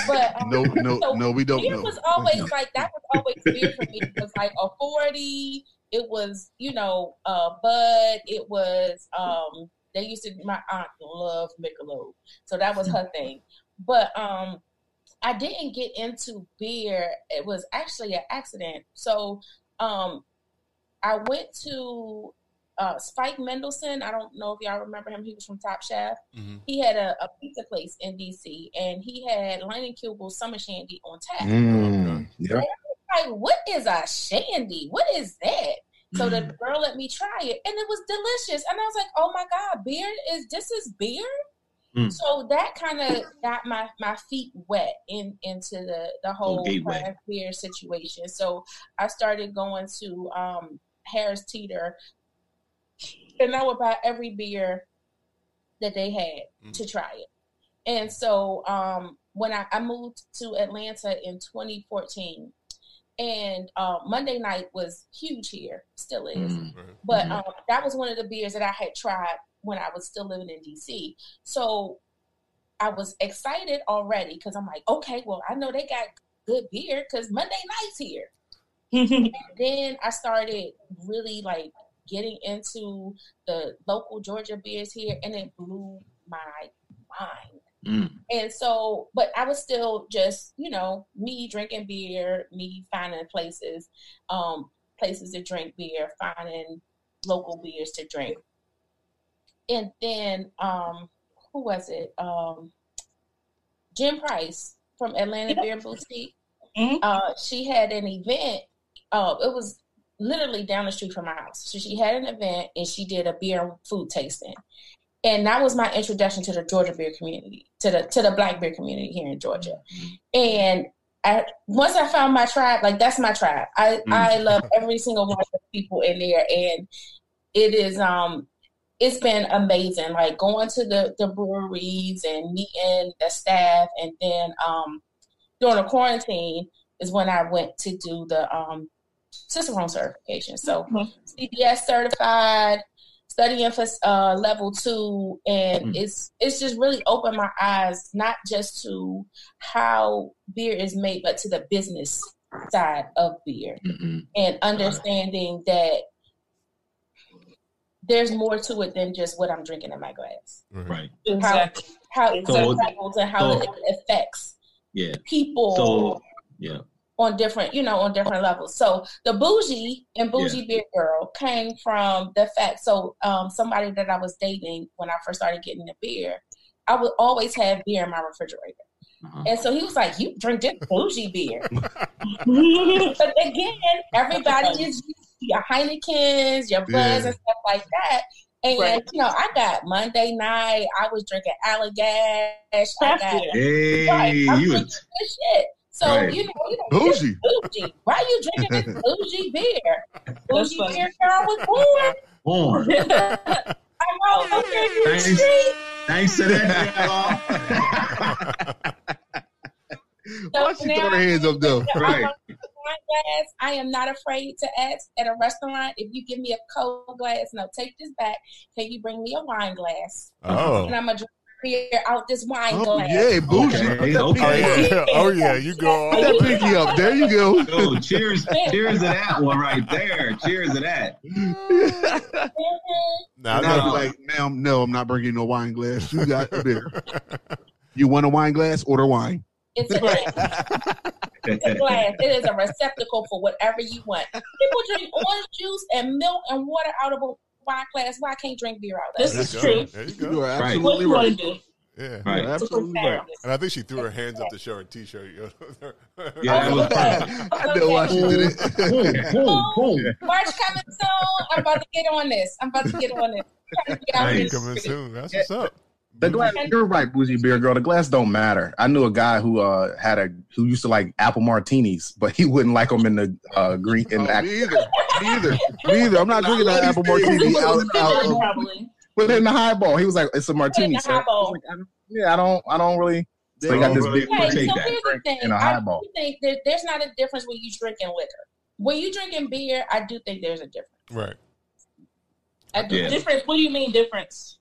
But um, No, no, so no, we don't beer know. was always like that was always beer for me. It was like a forty. It was you know uh Bud. It was um they used to my aunt loved Michelob, so that was her thing. But um I didn't get into beer. It was actually an accident. So um I went to uh, Spike Mendelsohn. I don't know if y'all remember him. He was from Top Chef. Mhm. He had a, a pizza place in DC, and he had Leinenkugel's Summer Shandy on tap. Mm, yeah. Like, what is a shandy? What is that? So the girl let me try it, and it was delicious. And I was like, "Oh my god, beer is this is beer." Mm. So that kind of got my my feet wet in into the the whole gateway. craft beer situation. So I started going to um, Harris Teeter, and I would buy every beer that they had to try it. And so um, when I, I moved to Atlanta in 2014, and uh, Monday night was huge here, still is. Mm. But um, that was one of the beers that I had tried when I was still living in DC. So I was excited already because I'm like, okay, well, I know they got good beer because Monday night's here. and then I started really like getting into the local Georgia beers here, and it blew my mind. Mm. And so, but I was still just, you know, me drinking beer, me finding places, um, places to drink beer, finding local beers to drink. And then, um, who was it? Um, Jen Price from Atlanta Beer Boutique. Mhm. Uh, she had an event. Uh, it was literally down the street from my house. So she had an event and she did a beer and food tasting and that was my introduction to the Georgia beer community, to the to the black beer community here in Georgia. And I, once I found my tribe, like that's my tribe. I Mm. I love every single one of the people in there, and it is um it's been amazing. Like going to the the breweries and meeting the staff, and then um during the quarantine is when I went to do the um Cicerone certification. So Mhm. CBS certified, studying for uh, level two, and Mm. it's it's just really opened my eyes not just to how beer is made, but to the business side of beer Mm-mm. and understanding that there's more to it than just what I'm drinking in my glass. Right. Exactly. How it So- levels and how so- it affects Yeah. people So yeah. On different, you know, on different levels. So the bougie and Bourgie Beer Girl came from the fact. So um, somebody that I was dating when I first started getting the beer, I would always have beer in my refrigerator. Uh-huh. And so he was like, "You drink this bougie beer," but again, everybody is used to your Heinekens, your Buds, Yeah. and stuff like that. And Right. you know, I got Monday night. I was drinking Allagash. I got. Hey, Right, you drinking good shit. So Right. you know, you know, Bougie. bougie. Why are you drinking this bougie beer? That's Bougie funny. beer girl was born. born. I know. Okay, you Thanks. street. Thanks to that. Why she throw her hands up though? I'm Right. wine glass. I am not afraid to ask at a restaurant if you give me a cold glass. No, take this back. Can you bring me a wine glass? Oh. And I'm gonna drink beer out this wine Oh glass. yeah, bougie. Okay, okay. Oh yeah, oh yeah, you go. Put that pinky up. There you go. Oh, cheers! Cheers to that one right there. Cheers to that. Nah, Now no. be like, now no, I'm not bringing no wine glass. You got a beer. You want a wine glass? Order wine. It's a glass. It's a glass. It is a receptacle for whatever you want. People drink orange juice and milk and water out of a wine glass. Why I can't drink beer out of This that? is There true. you go. You You are absolutely you want right. Yeah. Right. You're absolutely right. And I think she threw her hands up to show her t-shirt. Yeah, was. I know why she did it. Boom, boom, boom. March coming soon. I'm about to get on this. I'm about to get on this. Trying to get out Nice. this Coming soon. That's what's up. The glass, you're right, Bourgie Beer Girl. The glass don't matter. I knew a guy who uh had a who used to like apple martinis, but he wouldn't like them in the uh green in the Oh, act- me either. Me either. Me either. I'm not drinking that apple martini out. out of, but in the highball. He was like, it's a martini. the sir. I like, I don't- yeah, I don't I don't really So you got this Well, big we'll Okay, so that. here's the thing. and a I highball. do think that there's not a difference when you drinking liquor. When you drinking beer, I do think there's a difference. Right. I do. Yeah. Difference. What do you mean difference?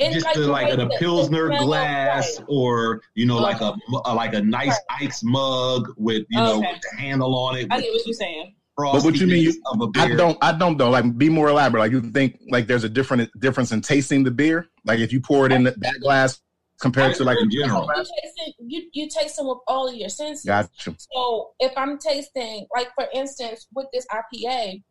It's just the like way in a the- the pilsner glass right. or you know like a, Uh-huh. a like a nice ice mug with you know Okay. with the handle on it. I get what you're saying. But what you mean? You, of a I. I don't. I don't though. Like, be more elaborate. Like, you think like there's a different difference in tasting the beer. Like, if you pour it in that glass compared to like in general. You taste it, you you taste them with all of your senses. Gotcha. So if I'm tasting, like for instance, with this IPA,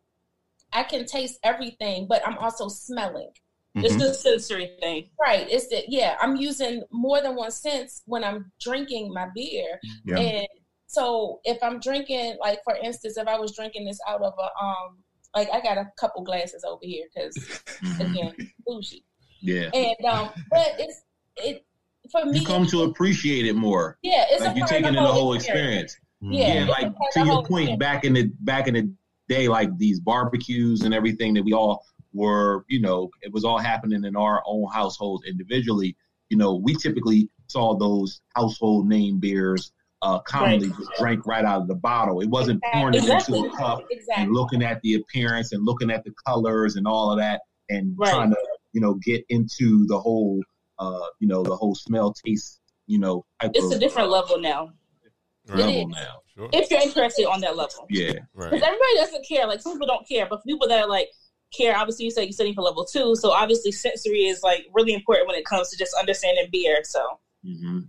I can taste everything, but I'm also smelling. It's Mhm. the sensory thing. Right. It's that yeah, I'm using more than one sense when I'm drinking my beer. Yeah. And so if I'm drinking, like for instance, if I was drinking this out of a um like I got a couple glasses over here because again, bougie. Yeah. And um but it's it for me You come to appreciate it more. yeah, it's like a you're taking in the whole experience. Yeah, Yeah, like to your point, experience. back in the back in the day, like these barbecues and everything that we all were, you know, it was all happening in our own households individually. You know, we typically saw those household name beers uh, commonly Right. just drank right out of the bottle. It wasn't pouring it Exactly. into a cup Exactly. and looking at the appearance and looking at the colors and all of that and Right. trying to, you know, get into the whole, uh, you know, the whole smell, taste, you know, type It's of a different level now. level now. Sure. If you're interested on that level. Yeah. Right. Because everybody doesn't care. Like some people don't care, but people that are like care, obviously you said you're studying for level two, so obviously sensory is like really important when it comes to just understanding beer. So hmm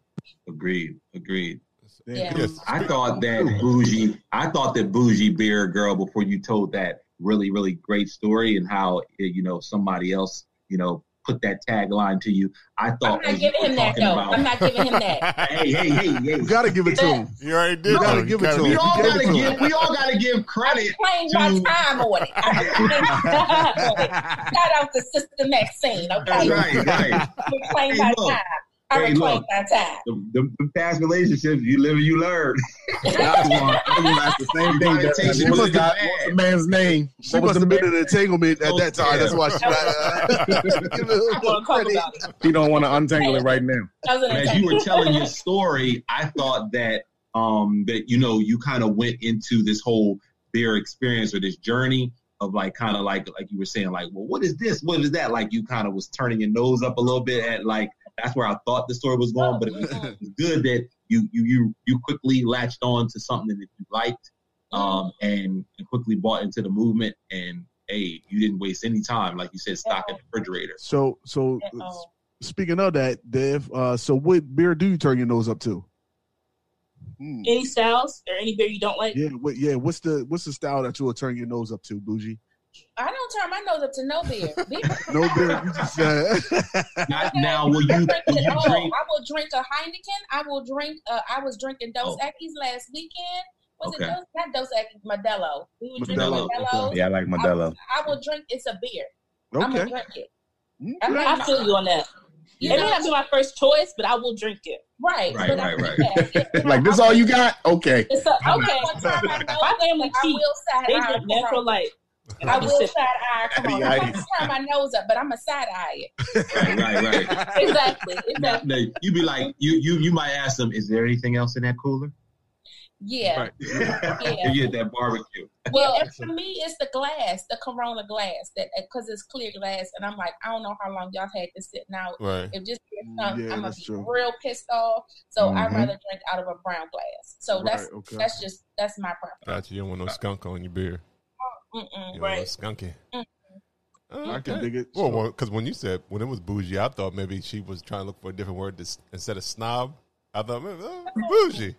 Agreed. Agreed. Yeah. Yes. I thought that bougie. I thought that Bourgie Beer Girl before you told that really really great story and how it, you know somebody else you know put that tagline to you. I thought I'm not giving him that talking though. about- I'm not giving him that. hey hey hey hey. You gotta give it to him. You already did. You gotta give it gotta to We him. all gotta give. We all gotta give credit. Claim my to- time on it. I Shout out to Sister Maxine. Okay, That's right. Right. reclaim Hey, my look. time. I Hey, look. my time. The, the, the past relationships you live and you learn. I was gonna, I was gonna ask the same thing. Gotta That, take what, it was the, the man. man's name? She What was must the have been in an entanglement at that time. That's why she got give it a I'm little gonna talk credit. about it. She don't want to untangle it right now. I was in a as you were telling your story, I thought that um that you know you kind of went into this whole beer experience or this journey of like kind of like like you were saying like well what is this what is that like you kind of was turning your nose up a little bit at like that's where I thought the story was going but it was, it was good that you you you you quickly latched on to something that you liked um and, and quickly bought into the movement and hey you didn't waste any time like you said stock in the refrigerator So, so Uh-oh. speaking of that, Dev, uh, so what beer do you turn your nose up to? Hmm. Any styles or any beer you don't like? Yeah, what, yeah. What's the what's the style that you will turn your nose up to, Bougie? I don't turn my nose up to no beer. Beer- No beer. You just uh, now, now will you I drink will it you all. drink I will drink a Heineken. I will drink. Uh, I was drinking Dos Oh. Equis last weekend. Was Okay. it Dos, not Dos Equis? Modelo. We were drinking Modelo, Modelo. okay. Yeah, I like Modelo. I will drink. It's a beer. I'm okay. gonna drink it. I'm Okay. not- I feel you on that. You It may not be my first choice, but I will drink it. right, Right, right, right. Yeah, yeah, like this, all you got? Okay. It's a, okay. One time I know, My family like, I will side They drink natural light. I will side eye. Come on, I'm I- gonna turn my nose up, but I'm a side eye it. right right right Exactly. Exactly. now, you be like, you you you might ask them, is there anything else in that cooler? Yeah. Right. you get that barbecue. Well, and for me, it's the glass, the Corona glass, that because it's clear glass, and I'm like, I don't know how long y'all had this sitting out. Right. If this gets Yeah, I'm gonna be true. real pissed off. So I'd Mhm. rather drink out of a brown glass. So that's okay. that's just that's my preference. Gotcha. You don't want no skunk on your beer. Mm-mm. You Right. skunky. Mm. Oh, I can dig it. Well, because when you said when it was bougie, I thought maybe she was trying to look for a different word to, instead of snob. I thought maybe, oh, bougie.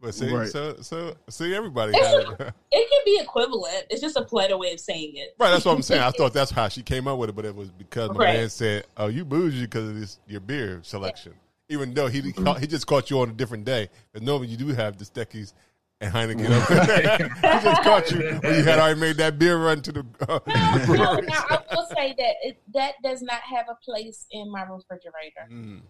But see, Right. so so see, everybody had a- it. It can be equivalent. It's just a politer way of saying it. Right, that's what I'm saying. I thought that's how she came up with it, but it was because my Right. man said, "Oh, you bougie because of this your beer selection." Even though he he just caught you on a different day, but normally you do have the Steckies and Heineken. he just caught you when you had already made that beer run to the. Uh, No, brewery. now I will say that it, that does not have a place in my refrigerator. Mm.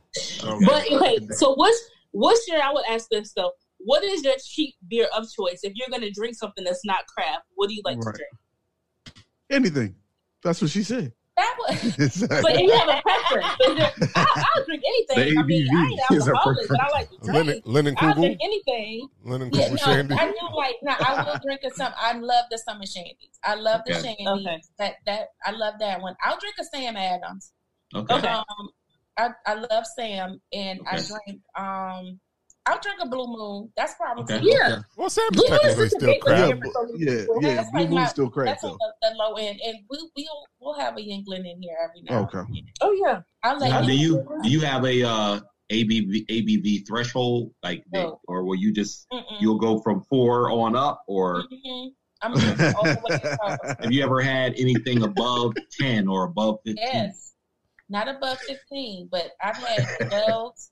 But okay, so what's what's your? I would ask this though. What is your cheap beer of choice if you're going to drink something that's not craft? What do you like Right. to drink? Anything. That's what she said. That was But if you have a preference, I, I'll drink anything. thing. I mean, I ain't is her alcoholic, but I like to drink. Lennon, Lennon I'll drink anything. Lennon Yeah, Kugel no, Shandy. I do like. No, I will drink a some. I love the summer shandies. I love the Okay. shandies. Okay. That that I love that one. I'll drink a Sam Adams. Okay. Okay. Um, I I love Sam, and I drink. Um, I'll drink a Blue Moon. That's probably Okay. Yeah. Well, Sam's Blue Moon is technically just a still big crap. Yeah, difference but- from- yeah, yeah. That's Blue like my- Moon's still crack That's though. on the, the low end, and we we'll we'll have a Yuengling in here every now. Okay. and then. Oh yeah. I'll let Now, do you. you do you have a uh, ABV ABV threshold like, they- No. or will you just Mm-mm. you'll go from four on up, or Mhm. I'm all the way have you ever had anything above ten or above fifteen? Yes. Not above 15, but I've had 12s.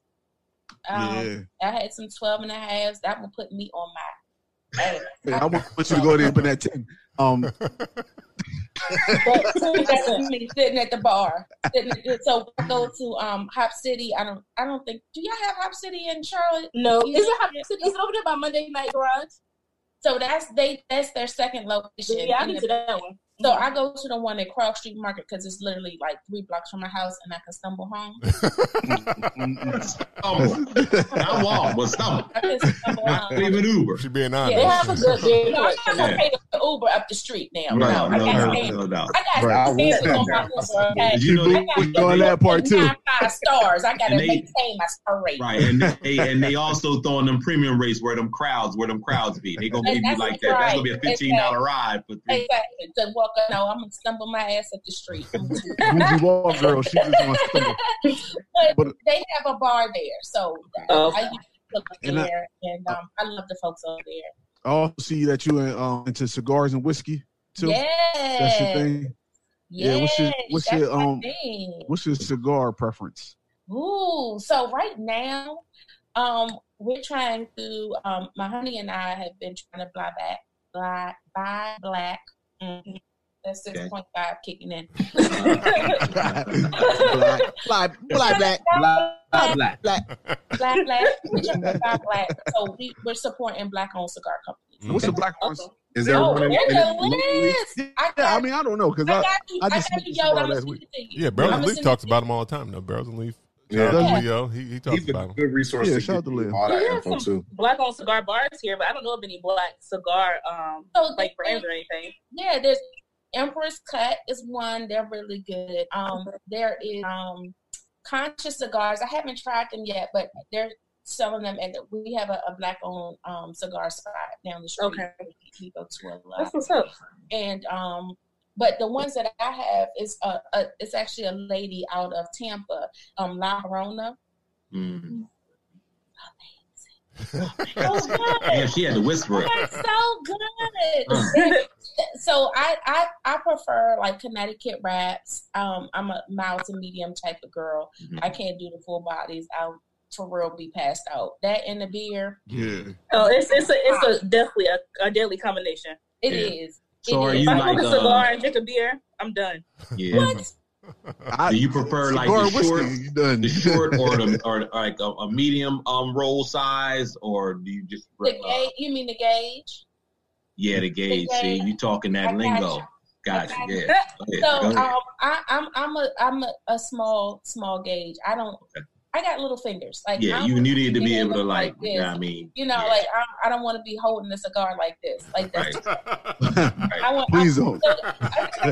Um, I had some 12 and a halves. That will put me on my ass. Yeah, I want you to go there and put that ten. Um, That's me sitting at the bar. Sitting at- so I go to um Hop City. I don't I don't think do y'all have Hop City in Charlotte? No, You is it, Hop City? is it over there by Monday Night Garage? So that's they that's their second location. Yeah, I've in been to that one. So I go to the one at Krog Street Market because it's literally like three blocks from my house and I can stumble home. Stumble. Not walk, but stumble. I can stumble Not home. even Uber. She being Yeah, honest. They have a good beer No, I'm not gonna pay the Uber up the street now. Right, no, I got no, standards. no doubt. I got Right, I standards on my there. Uber. Okay? You know, we, they- we go on that part too. Five stars. I gotta And they- maintain my star rate. Right, and they and they also throwing them premium rates where them crowds where them crowds be. They gonna And give you that's like that. That's gonna be a fifteen dollar ride for three. Exactly. To walk up, no, I'm gonna stumble my ass up the street. Bougie Wall girl, she just wants to stumble. but, But- they have a bar there, so Oh. I used to look And I- there, and um, I love the folks over there. I also see that you um, into cigars and whiskey too. Yeah, That's your thing. Yeah, what's your- what's your, um, thing. What's your cigar preference? Ooh, so right now, um, we're trying to. Um, my honey and I have been trying to buy back, buy, buy black. Mhm. That's Okay. six point five kicking in. black, black, black, black, black, black, black. black, black. We're trying to buy black. So we, we're supporting black-owned cigar companies. What's the black one? Okay. Is there Oh, one in, there's in, a locally? list. I got, I mean, I don't know because I I, got you. I I, just got you, yo. I'm last week. to you. Yeah, Barrels and Leaf talks about him all the time. No, Barrels and Leaf. Yeah. Shout out Yeah. Leo. He, he talks He's a about him. good resource Yeah, to shout out get to Leo. all that info some too. black owned cigar bars here, but I don't know of any black cigar um So like brands or anything. Yeah, there's Empress Cut is one. They're really good. Um, there is um Conscious Cigars. I haven't tried them yet, but they're selling them, and we have a, a black owned um cigar spot down the street. Okay. We, we go to a lot. That's what's up. and um but the ones that I have is uh, uh it's actually a lady out of Tampa, um La Corona. Mm. Oh, good. Damn, she had to whisper it. That's so good. so I, I I prefer like Connecticut wraps. Um, I'm a mild to medium type of girl. Mhm. I can't do the full bodies. I'll for real be passed out. That and the beer, Yeah. Oh, it's it's a it's a definitely a, a deadly combination. it Yeah. is. So It are is. If you I like, smoke a uh, cigar and drink a beer, I'm done. Yeah. What? I, Do you prefer like the short, the short, or the or like a, a medium um roll size, or do you just The uh, gauge, you mean the gauge? yeah the gauge? The See, you talking I that got lingo? you. Gotcha. I Yeah. Go ahead, So go um, I, I'm I'm a I'm a, a small small gauge. I don't. I got little fingers. Like yeah, you, you need to be it able to look like. yeah, I mean, You know, yeah, like I, I don't want to be holding a cigar like this, like this. right. I want. Please I, don't. So, I,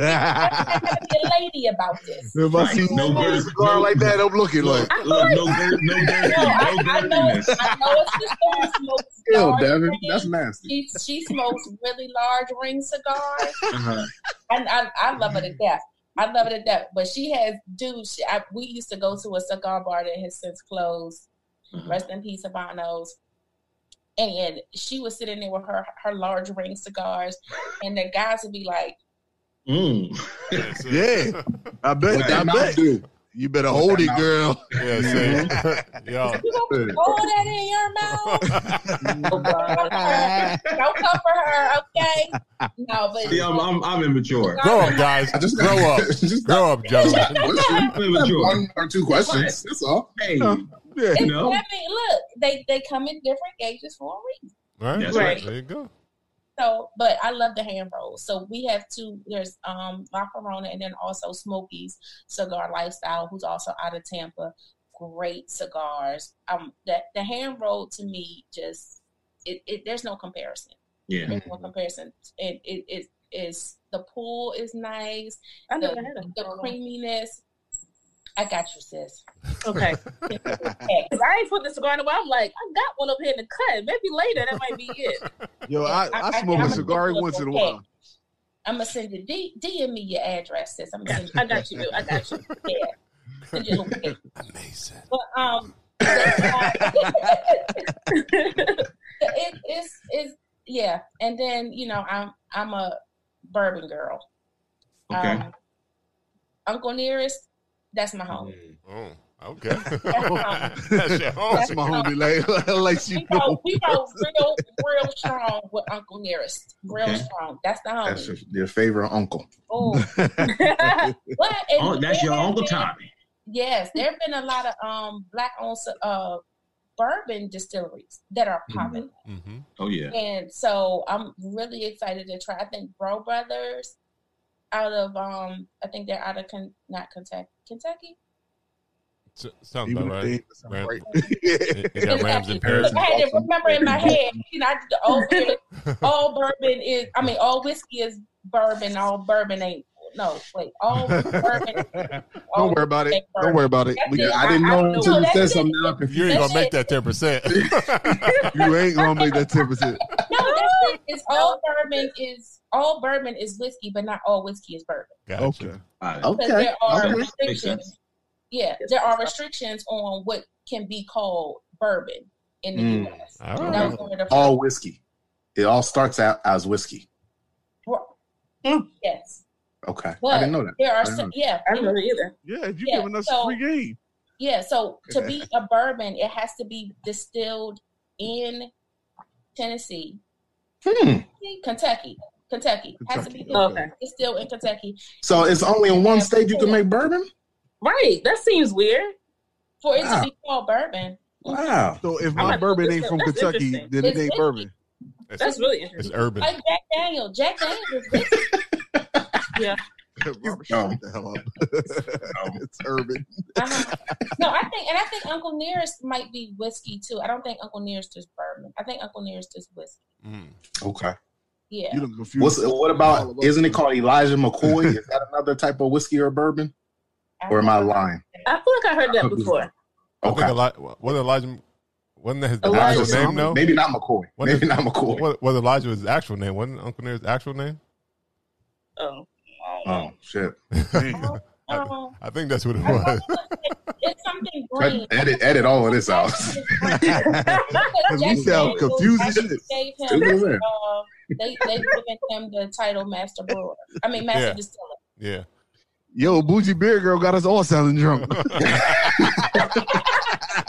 I, gotta be a lady about this. If I see No no girth, cigar no- like that, I'm looking like. Look, look, no girth, no girth, No, I, no I know. girthiness. I know it's sister who smokes Ew, large Devin, that's nasty. She she smokes really large ring cigars, Uh-huh. and I, I love her to death. I love her to death. But she has dudes. She, I, we used to go to a cigar bar that has since closed. Mhm. Rest in peace, Habanos. And she was sitting there with her her large ring cigars, and the guys would be like, Mm. Yeah, I bet. What I that mouth bet. do? You better hold it, mouth girl. Yeah, see? Mm-hmm. Yo. "You gonna put that in your mouth? Oh Don't come for her, okay?" No, but See, I'm, I'm, I'm immature. Grow up, guys. I just Grow up. just Grow up, gentlemen. Immature. One or two questions. That's all. Hey, Yeah. It's, You know? I mean, look, they they come in different gauges for a reason. All right, That's right. There you go. So, but I love the hand rolls. So we have two. There's um La Corona and then also Smokies Cigar Lifestyle, who's also out of Tampa. great cigars. Um, that the hand roll to me just it, it there's no comparison. Yeah. There's no comparison. It it it is the pool is nice. I the, never had a the creaminess. I got you, sis. Okay. Because I ain't put the cigar in a while. I'm like, I got one up here in the cut. Maybe later that might be it. Yo, I, I, I- I- smoke I'm a a cigar Nicholas once in a while. I'm gonna send you D, DM me your address, sis. I'm gonna send you. I got you. I got you. Yeah. Send you a little cake. Amazing. But um, it, it's it's yeah, and then you know I'm I'm a bourbon girl. Okay. Um, Uncle Nearest, that's my home. Oh, okay. That's That's your home. That's my homie. Like, like she We go, know. we go real, real strong with Uncle Nearest. Real Okay. strong. That's the home. That's your, your favorite uncle. Oh, but and Oh, that's your there have Uncle been- Tommy. Yes, there have been a lot of um black owned uh bourbon distilleries that are popping. Mm-hmm. Oh yeah. And so I'm really excited to try. I think Brough Brothers out of um I think they're out of Ken- not Kentucky. Kentucky? Sounds about right. ain't- that's Ram- right. It it got Rams in Paris. I had to remember in my head, you know, I did the old all bourbon is I mean all whiskey is bourbon, all bourbon ain't no, wait, all bourbon all Don't worry about it. ain't Don't worry about it. We it. I didn't I- I know know until you said it. something. Now I'm You ain't gonna That's make that ten percent. you ain't gonna make that ten percent. No, that's it. It's all bourbon is all bourbon is whiskey, but not all whiskey is bourbon. Gotcha. Okay. All right. Okay. there are okay. Restrictions. sense. Yeah, there are restrictions on what can be called bourbon in the Mm. U.S. All That right. was one of the All whiskey. It all starts out as whiskey. first- Yes, Okay. but I didn't know that. there are didn't some, yeah, I don't know either. Yeah, if you Yeah, giving us so- free game. yeah. So to be a bourbon, it has to be distilled in Tennessee, Hmm. Kentucky, Kentucky. Has to be Kentucky, Okay. distilled in Kentucky So it's only in one state you can make bourbon? Right. That seems weird. for it Wow. to be called bourbon. Wow. So if my bourbon ain't from that's Kentucky, then it ain't bourbon. It's, That's really interesting. it's interesting. urban. Like Jack Daniel. Jack Daniel is. Yeah. Robert, shut the hell up. it's urban. Uh-huh. No, I think, and I think Uncle Nearest might be whiskey too. I don't think Uncle Nearest is bourbon. I think Uncle Nearest is whiskey. Mm. Okay. Yeah. You done confused. What's what about isn't it called Elijah McCoy? Is that another type of whiskey or bourbon? Or am I lying? I feel like I heard that before. I think Okay. Elijah, wasn't Elijah, wasn't that his Elijah actual name Something- though? Maybe not McCoy. Wasn't Maybe it- not McCoy. Was, was Elijah his actual name? Wasn't Uncle Near's actual name? Oh. Oh shit. Damn. Um, I think that's what it was. it was- it's something green. Edit edit all of this out. Cause we sound confused as shit. Gave him, Stupid as that. they they given him the title Master Brewer. I mean Master Yeah. Distiller. Yeah. Yo, Bourgie Beer Girl got us all sounding drunk.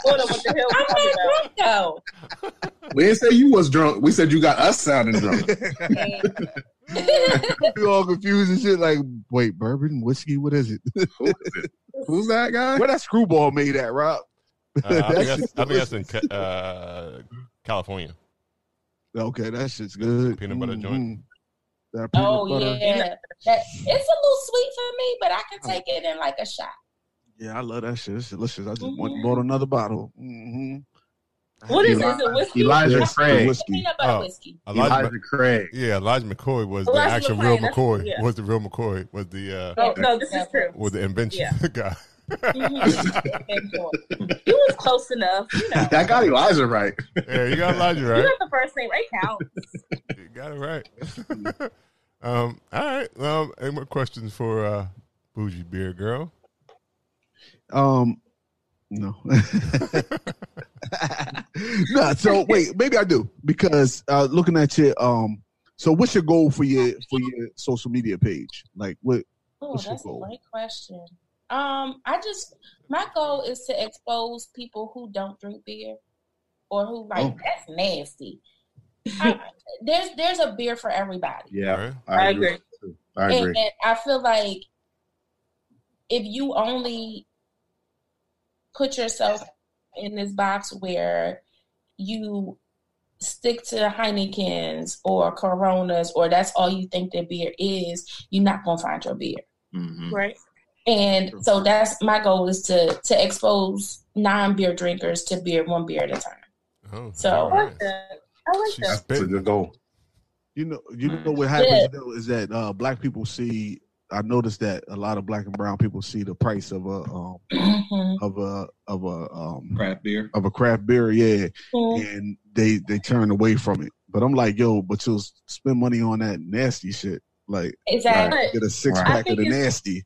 What the hell we I'm not drunk though. We didn't say you was drunk. We said you got us sounding drunk. we all confused and shit. Like, wait, bourbon, whiskey, what is it? Who is it? Who's that guy? Where that screwball made at, Rob? Uh, I, think That that's, I think that's in uh, California. Okay, that shit's good. Peanut butter joint. Mhm. That peanut Oh butter. yeah, that, it's a little sweet for me, but I can take it in like a shot. Yeah, I love that shit. It's delicious. I just Mhm. went and bought another bottle. hmm What is it? Eli- Is it whiskey? Elijah Yes, Craig. whiskey. Peanut butter Oh. whiskey. Elijah, Elijah Craig. yeah, Elijah McCoy was the actual McCoy, real McCoy. yeah. Was the real McCoy? Was the uh, Oh, no, this is true. was the invention Yeah. guy? Mhm. You was close enough. You know. I got Elijah right. yeah, you got Elijah right. You got the first name right count. You got it right. um, all right. Um, any more questions for uh, Bourgie Beer Girl? Um, no. no. So wait, maybe I do because uh, looking at your um. So what's your goal for your for your social media page? Like what? Oh, What's your that's a great question. Um, I just my goal is to expose people who don't drink beer or who like Oh. that's nasty. I, there's there's a beer for everybody. Yeah, Right. I I agree. agree. I agree. and I feel like if you only put yourself in this box where you stick to Heinekens or Coronas or that's all you think that beer is, you're not gonna find your beer. Mhm. Right. And so that's my goal is to to expose non beer drinkers to beer one beer at a time. Oh, So I like that. I like She's that. That's a good goal. You know, you know what happens Yeah. though is that uh, black people see. I noticed that a lot of black and brown people see the price of a um, Mhm. of a of a um, Craft beer. of a craft beer, yeah, Mhm. and they they turn away from it. But I'm like, yo, but you'll spend money on that nasty shit, like Exactly. get a six Right. pack I of think the it's- nasty.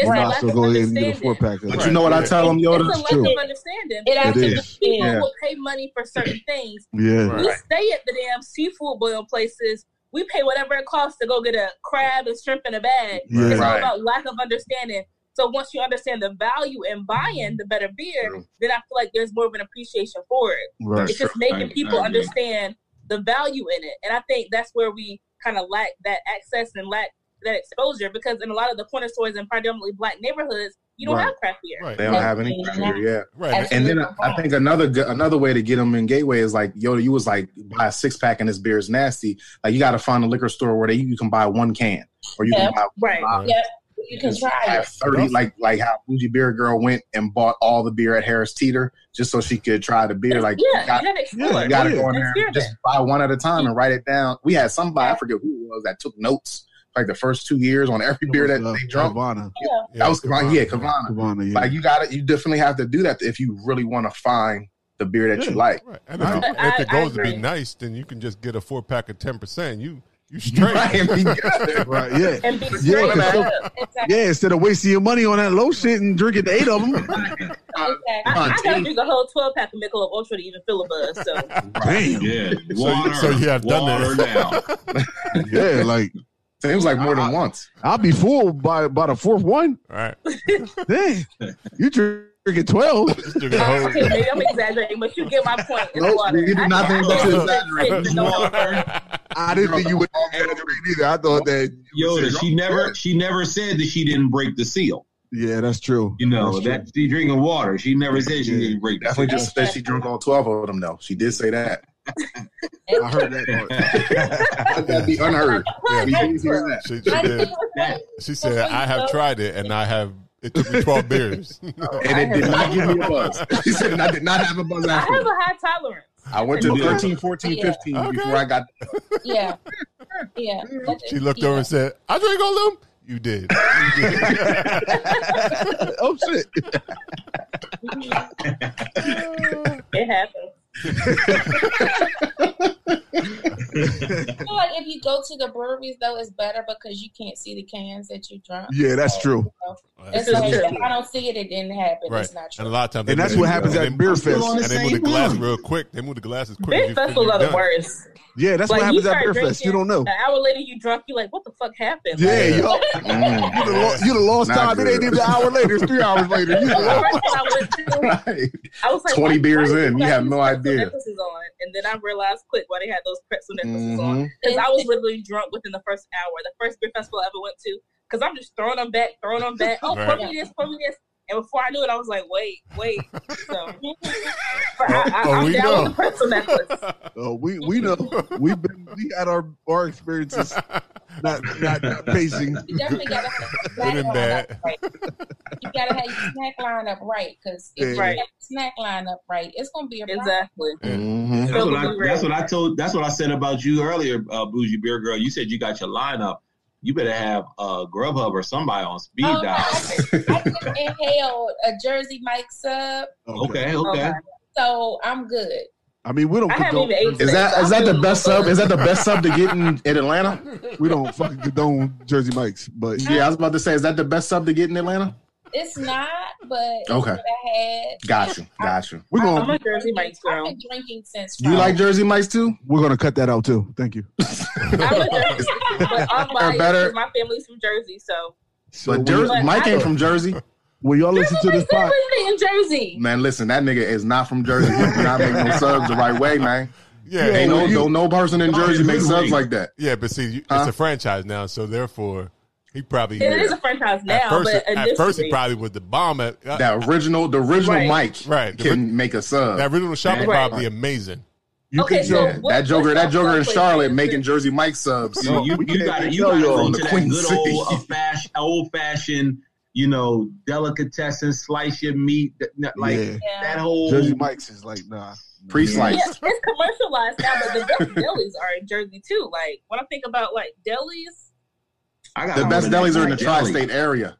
It's You a might lack as well of go ahead and get a four pack But you know what I tell them, It's Yoda? a lack true. of understanding. It because. People Yeah. will pay money for certain things. Yeah, We stay at the damn seafood boil places. We pay whatever it costs to go get a crab and shrimp in a bag. Yeah. It's all Right. about lack of understanding. So once you understand the value in buying the better beer, True. then I feel like there's more of an appreciation for it. right. It's just making I people agree. understand the value in it. And I think that's where we kind of lack that access and lack that exposure because in a lot of the corner stores in predominantly black neighborhoods, you don't Right. have craft beer. Right. They don't have any craft beer, yeah. Right. And then I think another another way to get them in Gateway is like yo, You was like buy a six pack and this beer is nasty. Like you got to find a liquor store where they you can buy one can or you Yeah. can buy Right. five. Yep. You can try it. thirty. Like like how Bourgie Beer Girl went and bought all the beer at Harris Teeter just so she could try the beer. Like yeah, you got, you gotta explore. you got to Yeah. go in there and just buy one at a time and write it down. We had somebody I forget who it was that took notes like the first two years on every beer that Uh, they drunk. Havana, That was Kavana. Yeah, Kavana. Havana, yeah. Like you got to You definitely have to do that if you really want to find the beer that you like. Right. And if, it, I- if it I goes to be nice, then you can just get a four pack of ten percent. You you straight. Right, and be good. right, yeah. And be Yeah, straight 'cause up. some- Exactly. Yeah, instead of wasting your money on that low shit and drinking eight of them. exactly. I, I gotta drink a whole twelve pack of Michelob Ultra to even feel a buzz. So Damn. Yeah. So Water. you- so you have done water that. now. Yeah, like Seems like more than once. I'll be fooled by by the fourth one. Right. Dang, you drinking twelve? Just drink a whole- okay, maybe I'm exaggerating, but you get my point. It's Nope, water. you did I not can't- think I that you drink exaggerated. I didn't think you would exaggerate either. I thought that. Yoda, she never she never said that she didn't break the seal. Yeah, that's true. You know That's that she drinking water. She never said she Yeah. didn't break the seal. Definitely just said she drunk all twelve of them. though. she did say that. I heard that part. That'd be unheard. Yeah. We didn't hear that. She, she did. She said, "I have tried it, and I have. It took me twelve beers." Oh, and it did not give me a buzz. She said I did not have a buzz after. I have a high tolerance. I went to Yeah. 13, 14, Yeah. 15 Okay. before I got. Yeah. Yeah. she looked over and said, "I drink all of them." You did. You did. oh shit! It happens. I feel like if you go to the breweries though, it's better because you can't see the cans that you drunk. Yeah, that's true. It's This is like, true. if I don't see it, it didn't happen. right. It's not true. And true. a lot of times, And that's what happens they at beer fest. And they move the glass real quick. They move the glasses quick. Beer as festivals you're the worst. Yeah, that's Like, what happens at start beer fest. You don't know. An hour later, you drunk. You like, what the fuck happened? Yeah, Like, yo, Mm. you the lo- you the lost Not time. It ain't good. even an hour later. It's three hours later. You the the lost- first time I went to, Right. I was like, 20 beers in, you have no idea. Necklaces on, and then I realized quick why they had those pretzel necklaces on. Mhm. Because I was literally drunk within the first hour. The first beer festival I ever went to. Because I'm just throwing them back, throwing them back. Oh, pour Right. me this, pour me this. And before I knew it, I was like, wait, wait. So, but I, I, Oh, I'm we down know. with the pretzel necklace. Oh, we we know we've been we had our our experiences not not, not pacing. You definitely gotta have your snack line bad. up right. You gotta have your snack line up right because if you Right. have the snack line up right, it's gonna be a problem. Exactly. Mhm. That's what I. That's what I told. That's what I said about you earlier, uh, Bourgie Beer Girl. You said you got your lineup. You better have uh, Grubhub or somebody on speed Oh, dial. I just, I just inhaled a Jersey Mike sub, Okay, okay. Okay. so I'm good. I mean, we don't I haven't condone. even ate Is that today, is that the best sub? Is that the best sub to get in, in Atlanta? We don't fucking condone Jersey Mike's, but Yeah, I was about to say, is that the best sub to get in Atlanta? It's not, but it's Okay. what I had. Got you, got you. we're going. I'm gonna a Jersey Mike's I've girl. been drinking since. You like Jersey Mike's too? we're gonna cut that out too. Thank you. I'm a Jersey, but I'm better- my family's from Jersey, so So But will, Jersey, But Mike I- ain't from Jersey. will y'all listen to this Jersey pod? In Jersey. Man, listen, that nigga is not from Jersey. He not make no subs the right way, man. Yeah, Yeah, Ain't no, you- no, no person in Jersey makes subs like that. yeah, but see, you, Huh? it's a franchise now, so therefore, he probably It is a franchise now, at first. but at first, he probably was the bomb at uh, That original, the original Right. Mike Right. can make a sub. that original shop was Right. probably amazing. You Okay, can so Yeah, what- that Joker, that Joker in Charlotte making? Jersey Mike subs. You, you, we you got to you tell got to y'all go to the that Queen good City. old uh, fashion, old fashioned you know, delicatessen, slice your meat, like Yeah. that whole Jersey Mike's is like nah. Pre-sliced. Yeah, it's commercialized now, but the best delis are in Jersey too. Like when I think about like delis, I gotta The best delis are in the deli. tri-state area.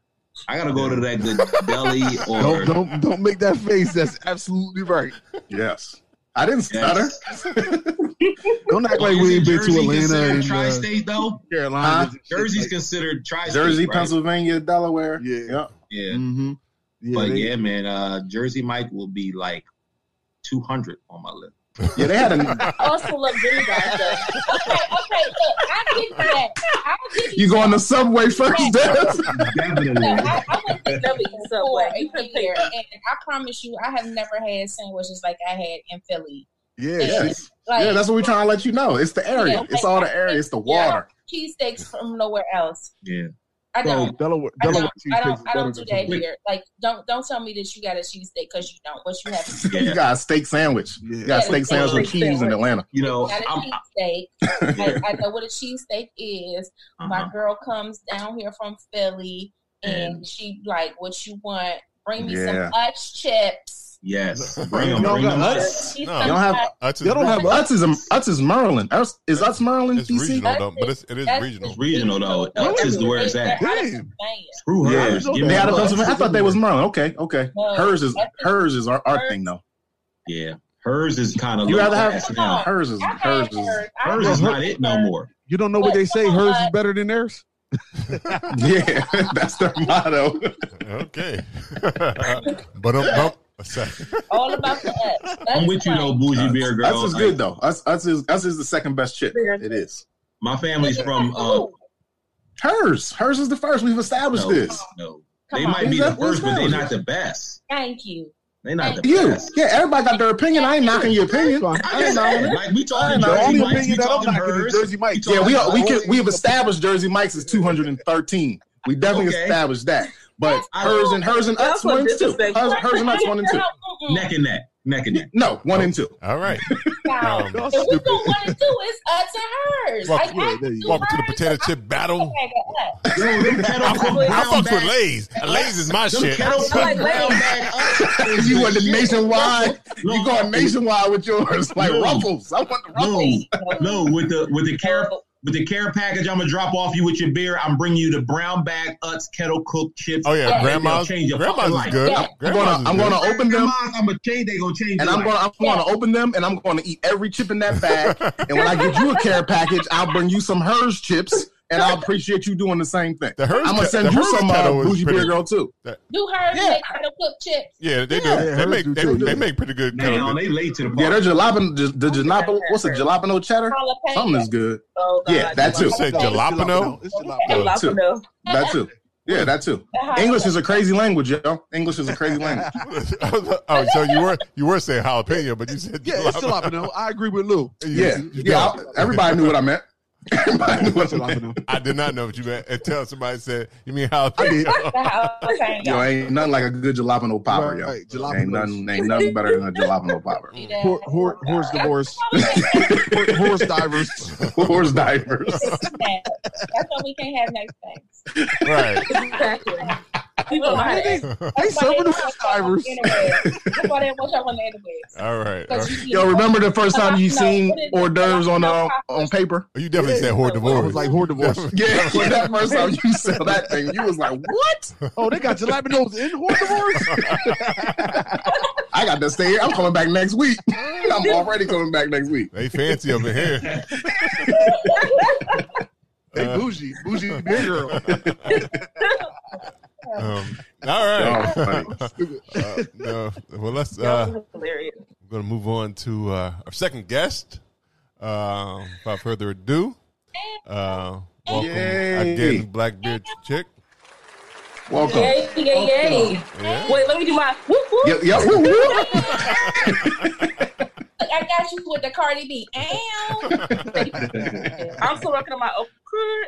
I gotta go to that good deli or Don't don't don't make that face. That's absolutely right. Yes. I didn't stutter. Don't act like we it ain't been to Atlanta considered and uh, tri-state though. Carolina. Huh? Jersey's considered tri-state. Jersey, right? Pennsylvania, Delaware. Yeah. Yeah. Yeah, Mm-hmm. Yeah, but they- yeah, man, uh, Jersey Mike will be like two hundred on my list. Yeah, they had a I also love Jimmy guys though. Okay, okay, look, I give you that. I'll give you you go on the subway first, Des? Definitely. No, I, I went to Never eat for Subway. a You can year, and I promise you, I have never had sandwiches like I had in Philly. yeah, Yeah. Like, yeah, that's what we're trying to let you know. It's the area. Yeah, It's all the area. It's the water. cheesesteaks from nowhere else. Yeah. I don't. Delaware, I don't, cheesesteaks I don't, I don't do that than here. Like, don't don't tell me that you got a cheesesteak because you don't. What you have? Yeah. You got a steak sandwich. Yeah. You got a steak sandwich with steak cheese in. Atlanta. You know, Got a I'm, cheesesteak. I, I know what a cheesesteak is. My uh-huh. girl comes down here from Philly, and And- she like, "What you want? Bring me Yeah. some Utz chips." Yes, You bring them, don't bring them. us? No. You don't have Utz is Y'all don't have regional. Utz is Utz is Maryland. Utz- Is Utz Maryland, It's DC? regional though, but it's, it is That's- regional. It's regional though. No, Utz is where it's at. they're out Damn. Screw Yeah. Herr's. Give me They had a Utz. Pennsylvania. I thought they was Maryland. Okay, okay. No, Herr's is Herr's is our, our thing though. Yeah, Herr's is kind of. You rather have No. Herr's is Herr's is Herr's. I Herr's had is not it no more. You don't know what they say. Herr's is better than theirs. yeah. That's their motto. Okay. but um, bump. All about the Utz. I'm with you though, Bourgie Beer Girl. Utz is good though. Utz, Utz is Utz is the second best chip. It is. My family's from. Uh, Herr's. Herr's is the first. We've established no, this. no, Come they on. might be Is the that first, but they're not the best. Thank you. They're not the You. best. Yeah, everybody got their opinion. I ain't knocking your opinion. I I ain't knocking said, it. we I talking ain't The knocking Jersey only. Mike's, we opinion that I'm talking knocking is Herr's. Jersey Mike. Yeah, we we can we have established Jersey Mike's is 213. We definitely Okay. established that. But Herr's and Herr's and That's Utz one and two. Herr's, Herr's and Utz one and two. Neck and neck, neck and neck. No, one and two. All right. Wow. Um, if we don't want to do it's Utz and Herr's. Welcome- I yeah, there to you do. Welcome to the potato but chip I'm battle. a bag of Utz. Yo, them kettle I, cooked I brown fucks with Lay's. Lay's is my shit. kettle like Lay's. bag Utz is You the want the shit. nationwide? No, You going nationwide with yours? Like ruffles. I want the No, ruffles. no, with the with the care with the care package, I'm gonna drop off you with your beer. I'm bringing you the brown bag Utz kettle cooked chips. Oh yeah, Yeah. grandma's. They'll change your Grandma's life. good. Yeah. I'm Grandma's gonna is I'm good. gonna open them Grandma's, I'm gonna change. They gonna change. and I'm gonna. I'm gonna open them and I'm gonna eat every chip in that bag. and when I get you a care package, I'll bring you some Herr's chips and I'll appreciate you doing the same thing. The Herr's I'm gonna send you Herr's some uh, kettle bougie pretty- beer girl too. Do Herr's Yeah. make kettle cooked chips? Yeah, they do. Yeah, they make do they, too. they make pretty good. Damn, kettle they late to the Yeah, they're jalapeno. The jalapeno. What's a jalapeno cheddar? Jalapeno. Something is good. Oh, God. Yeah, that too. You said jalapeno. It's jalapeno. too. Jalapeno. That too. Yeah, that too. English is a crazy language, yo. English is a crazy language. oh, so you were you were saying jalapeno, but you said Yeah, it's jalapeno. I agree with Lou. Yeah, You- you yeah. I- everybody knew what I meant. Everybody knew what I meant. Jalapeno. I did not know what you meant until somebody said, "You mean I did. jalapeno?" Jalapeno. Yo, ain't nothing like a good jalapeno popper, yo. Right, jalapeno. Ain't nothing, ain't nothing better than a jalapeno popper. Hor- hor- horse divorce. Hor- horse divers. Horse divers. That's why we can't have nice things. right. Exactly. People Hey, might they, they serving the horse divers. That's why they want y'all on the interwebs. All right. All right. Yo, remember the first time you seen what is it? hors d'oeuvres on uh, on paper? You definitely said hors I divorce. was like, hors divorce. Yeah, when that first time you saw that thing, you was like, "What? Oh, they got jalapenos in horse divorce? I got to stay here. I'm coming back next week. I'm already coming back next week." They fancy over here. They Uh, bougie. Bourgie Beer Girl. Um, all right. Oh. Uh, no. Well, let's. Uh, hilarious. we're gonna move on to uh, our second guest. Um, without further ado, uh, welcome Yay. again, Blackbeard chick. Welcome. Yay, yay, yay. Yeah. Wait, let me do my whoop whoop. Yeah, yeah, woo, woo. Look, I got you with the Cardi B. Ow. I'm still working on my open crew.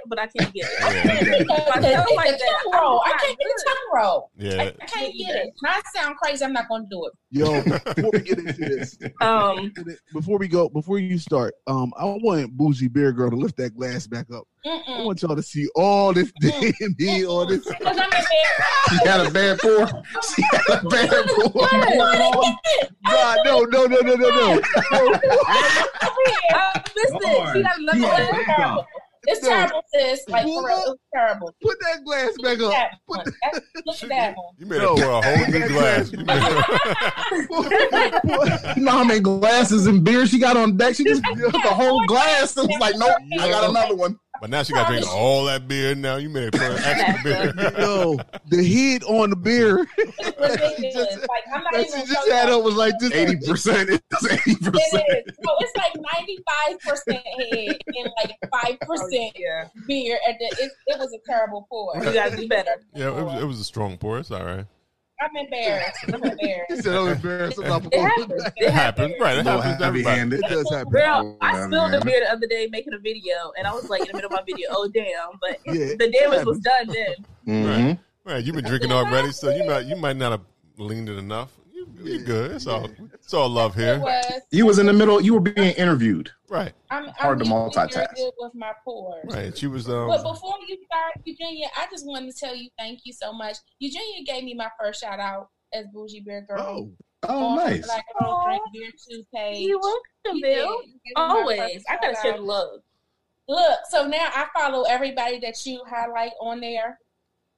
But I can't get it. The, I the, sound like the that. tongue roll. I can't get a tongue roll. Yeah. I can't get it. Not sound crazy. I'm not going to do it. Yo, before we get into this, Um, before we go, before you start, um, I want Bourgie Beer Girl to lift that glass back up. I Mm-mm. want y'all to see all this dandy, all this. Because I'm embarrassed. She had a bad pour. She had a bad pour. God, no, no, no, no, no, no. uh, listen, she got another You one. are terrible. It's No. terrible, sis. Like, for real, it's terrible. Put that glass back up. at that one. That's- Look at that one. You made No. pour a whole new glass. You made- You know how many glasses and beer she got on deck? She just took the whole glass and was like, nope, I got another one. But now she got to drink all that beer. Now you made her pour extra beer. Yo, the heat on the beer It's. Like, I'm not that even she just had you. up was like this. 80%. It's 80%. It is. So it's like 95% head and like 5% Yeah, beer. At the, it, it was a terrible pour. you gotta do better. Yeah, it was, it was a strong pour. It's all right. I'm embarrassed. I'm He embarrassed. said, "I'm embarrassed." I'm not It happens. It It happens. Right. It happens to heavy handed. It does happen. Girl, I spilled man. the beer the other day making a video, and I was like in the middle of my video, oh damn! But Yeah, the damage was done then. Mhm. Right. You've been drinking already, so you might you might not have leaned it enough. You, you're good. It's all it's all love here. was. You was in the middle. You were being interviewed. Right. I'm, Hard to I'm usually multitask. with my pours. Right. She was um. But before you start, Eugenia, I just wanted to tell you thank you so much. Eugenia gave me my first shout out as Bourgie Beer Girl. Oh, Oh, on nice. Black Girl Drink Beer Too page. You welcome, You Bill. did. You gave me my Always, I gotta shout share the love. Look, so now I follow everybody that you highlight on there.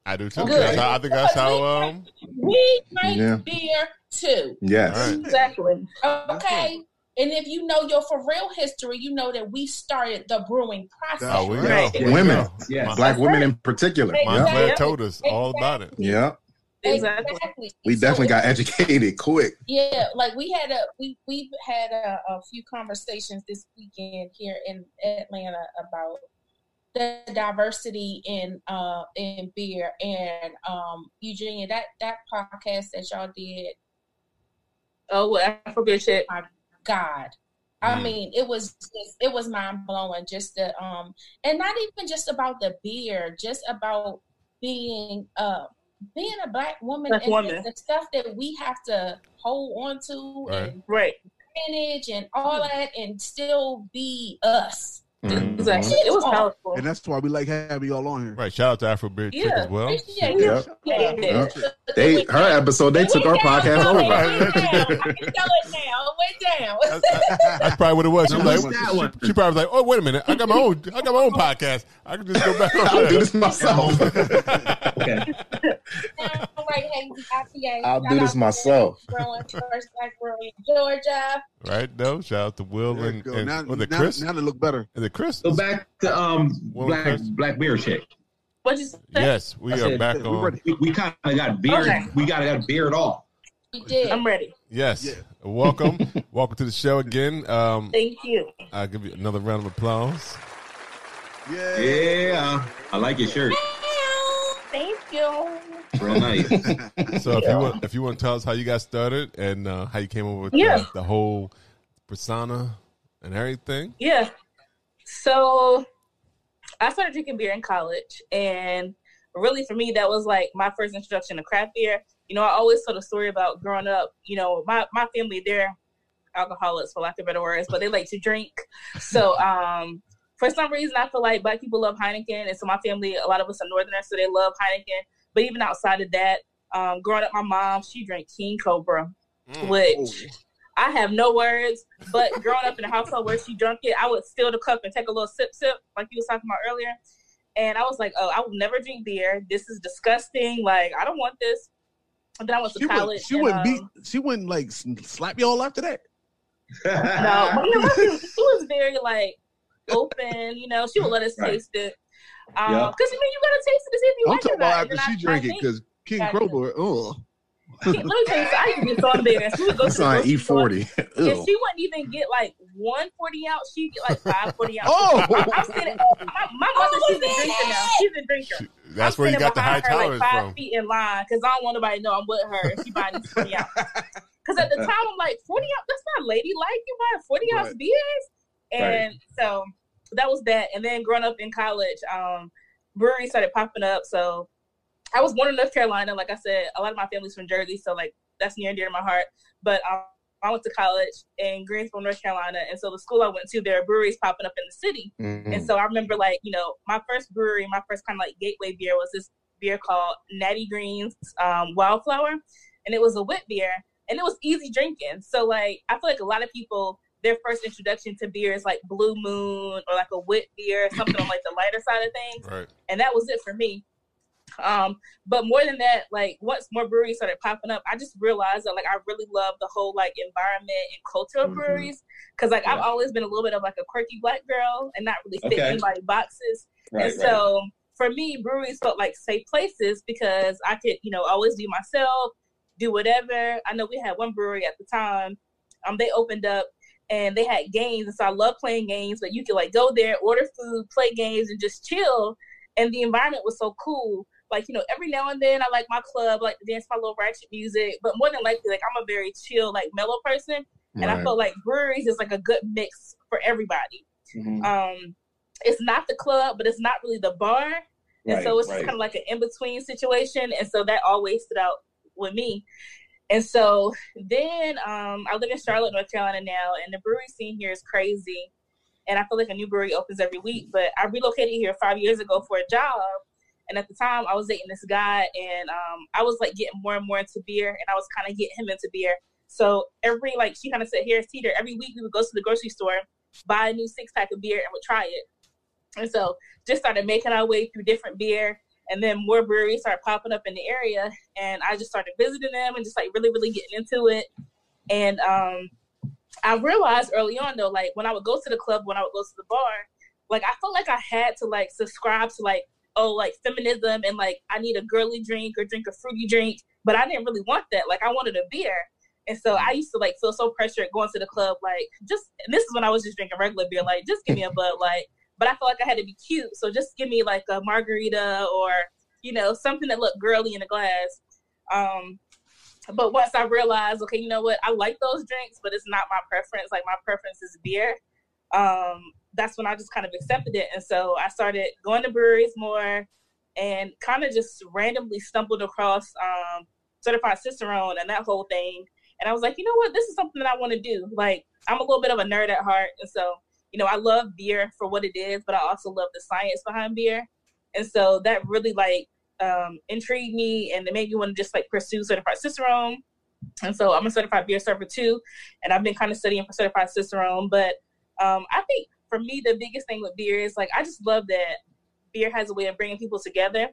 I do too. Good. That's how, I think that's how um. We drink Yeah. beer too. Yes. All right. Exactly. Okay. And if you know your for real history, you know that we started the brewing process. Oh, we Right. know. Women. know. Yeah. Black women in particular. Montclair Yeah. told us all about it. Yeah. Exactly. We definitely it- got educated quick. Yeah, like we had a we we've had a, a few conversations this weekend here in Atlanta about the diversity in uh in beer and um Eugenia that that podcast that y'all did Oh, well, Afro Beer Chick. my God. I Mm. mean, it was just, it was mind blowing. Just the um, and not even just about the beer, just about being uh being a black woman Black and woman. the stuff that we have to hold on to Right. and Right. manage and all that, and still be us. Mhm. Exactly. It was powerful. and that's why we like having y'all on here. Right. Shout out to Afro Beer Chick as well. Appreciate Yep. it. Yeah. Yep. They her episode, they took our podcast It over. went down. I can tell it now. Went down. That's probably what it was. She was like, what's that one? she, she probably was like, "Oh, wait a minute, I got my own, I got my own podcast. I can just go back I'll do this myself. Okay. All right, hey, I'll do this myself. Growing first black girl Georgia. Right? No. Shout out to Will and, go. and now, was it now, Chris? now they look better. Is it Chris? Go back to um What black first? black beer chick. What'd you say? Yes, we I are said, back We're on. We, we kind of got beard. Okay. We got got beard at all. We did. I'm ready. Yes. Yeah. Welcome, welcome to the show again. Um, Thank you. I'll give you another round of applause. Yeah. Yeah, I like your shirt. Thank you. Real nice. So if you want, if you want to tell us how you got started and uh, how you came up with Yeah. the, the whole persona and everything. Yeah. So I started drinking beer in college, and really for me, that was like my first introduction to craft beer. You know, I always told a story about growing up. You know, my my family they're alcoholics for lack of better words, but they like to drink. So um, for some reason, I feel like black people love Heineken, and so my family, a lot of us are Northerners, so they love Heineken. But even outside of that, um, growing up, my mom she drank King Cobra, which I have no words. But growing up in a household where she drank it, I would steal the cup and take a little sip, sip, like you was talking about earlier. And I was like, oh, I will never drink beer. This is disgusting. Like, I don't want this. And then I went to She college. wouldn't, she and, wouldn't um, beat. She wouldn't like slap y'all after that. No, but you know, she, she was very like open. You know, she would let us Right. taste it. Um, Yeah. because I mean, you gotta taste it to see if you I'm like it. talking or not. about after she I- drank I it because King Gotcha. Cobra. Oh, Let me tell you, something. I used to get so embarrassed. We would go to That's the on E40. And she wouldn't even get like one 40 ounce. She'd get like five 40 ounce. Oh! I'm, I'm sitting, my, my mother, she's a drinker now. She's a drinker. That's I'm where you got the high her, tolerance like five from. feet in line because I don't want nobody to know I'm with her and she buying these 40 ounce. Because at the time, I'm like, 40 ounce, that's not ladylike. You buying 40 ounce Right. beers? And so that was that. And then growing up in college, um, breweries started popping up. So I was born in North Carolina. Like I said, a lot of my family's from Jersey, so like that's near and dear to my heart. But um, I went to college in Greensboro, North Carolina, and so the school I went to, there are breweries popping up in the city. Mm-hmm. And so I remember, like you know, my first brewery, my first kind of like gateway beer was this beer called Natty Greene's um, Wildflower, and it was a wit beer, and it was easy drinking. So like I feel like a lot of people their first introduction to beer is like Blue Moon or like a wit beer, something on like the lighter side of things. Right. And that was it for me. Um, but more than that, like once more breweries started popping up, I just realized that like I really love the whole like environment and culture of Mhm. breweries. Cause like I've always been a little bit of like a quirky black girl and not really fit Okay. anybody boxes. Right, and so for me, breweries felt like safe places because I could, you know, always be myself, do whatever. I know we had one brewery at the time. Um, they opened up and they had games, and so I love playing games. But you could like go there, order food, play games, and just chill. And the environment was so cool. Like you know, every now and then I like my club, like to dance my little ratchet music. But more than likely, like I'm a very chill, like mellow person, and I Right. feel like breweries is like a good mix for everybody. Mhm. Um, it's not the club, but it's not really the bar. And Right, so it's right. just kind of like an in between situation. And so that always stood out with me. And so then um, I live in Charlotte, North Carolina now, and the brewery scene here is crazy. And I feel like a new brewery opens every week. But I relocated here five years ago for a job. And at the time, I was dating this guy, and um, I was like getting more and more into beer, and I was kind of getting him into beer. So every like she kind of said, "Harris Teeter." Every week we would go to the grocery store, buy a new six pack of beer, and would try it. And so just started making our way through different beer, and then more breweries started popping up in the area, and I just started visiting them and just like really, really getting into it. And um, I realized early on though, like when I would go to the club, when I would go to the bar, like I felt like I had to like subscribe to like oh like feminism and like I need a girly drink or drink a fruity drink, but I didn't really want that. Like I wanted a beer. And so I used to like feel so pressured going to the club, like just and this is when I was just drinking regular beer, like just give me a Bud Light. But I felt like I had to be cute, so just give me like a margarita or you know something that looked girly in a glass. Um, but once I realized, okay, you know what, I like those drinks, but it's not my preference. Like my preference is beer. Um, that's when I just kind of accepted it, and so I started going to breweries more, and kind of just randomly stumbled across um, certified cicerone and that whole thing. And I was like, you know what, this is something that I want to do. Like I'm a little bit of a nerd at heart, and so you know I love beer for what it is, but I also love the science behind beer, and so that really like um, intrigued me and it made me want to just like pursue certified cicerone. And so I'm a certified beer server too, and I've been kind of studying for certified cicerone. But um, I think for me the biggest thing with beer is like I just love that beer has a way of bringing people together.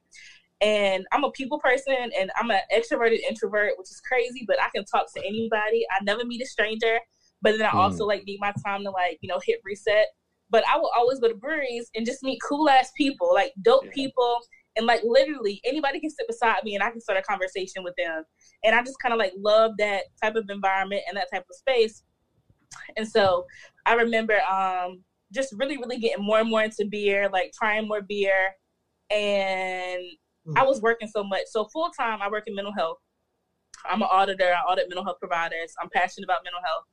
And I'm a people person, and I'm an extroverted introvert, which is crazy. But I can talk to anybody. I never meet a stranger. But then I also like need my time to like you know hit reset. But I will always go to breweries and just meet cool ass people, like dope people, and like literally anybody can sit beside me and I can start a conversation with them. And I just kind of like love that type of environment and that type of space. And so I remember um just really, really getting more and more into beer, like trying more beer. And I was working so much. So full time I work in mental health. I'm an auditor, I audit mental health providers. I'm passionate about mental health.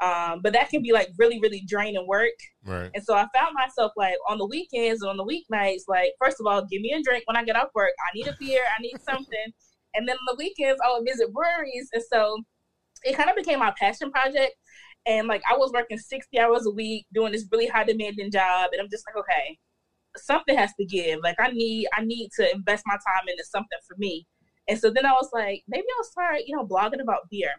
Um, but that can be like really, really draining work. Right. And so I found myself like on the weekends and on the weeknights, like, first of all, give me a drink when I get off work. I need a beer, I need something. And then on the weekends, I would visit breweries. And so it kind of became my passion project. And like I was working 60 hours a week doing this really high demanding job. And I'm just like, okay, something has to give. Like I need I need to invest my time into something for me. And so then I was like, maybe I'll start, you know, blogging about beer.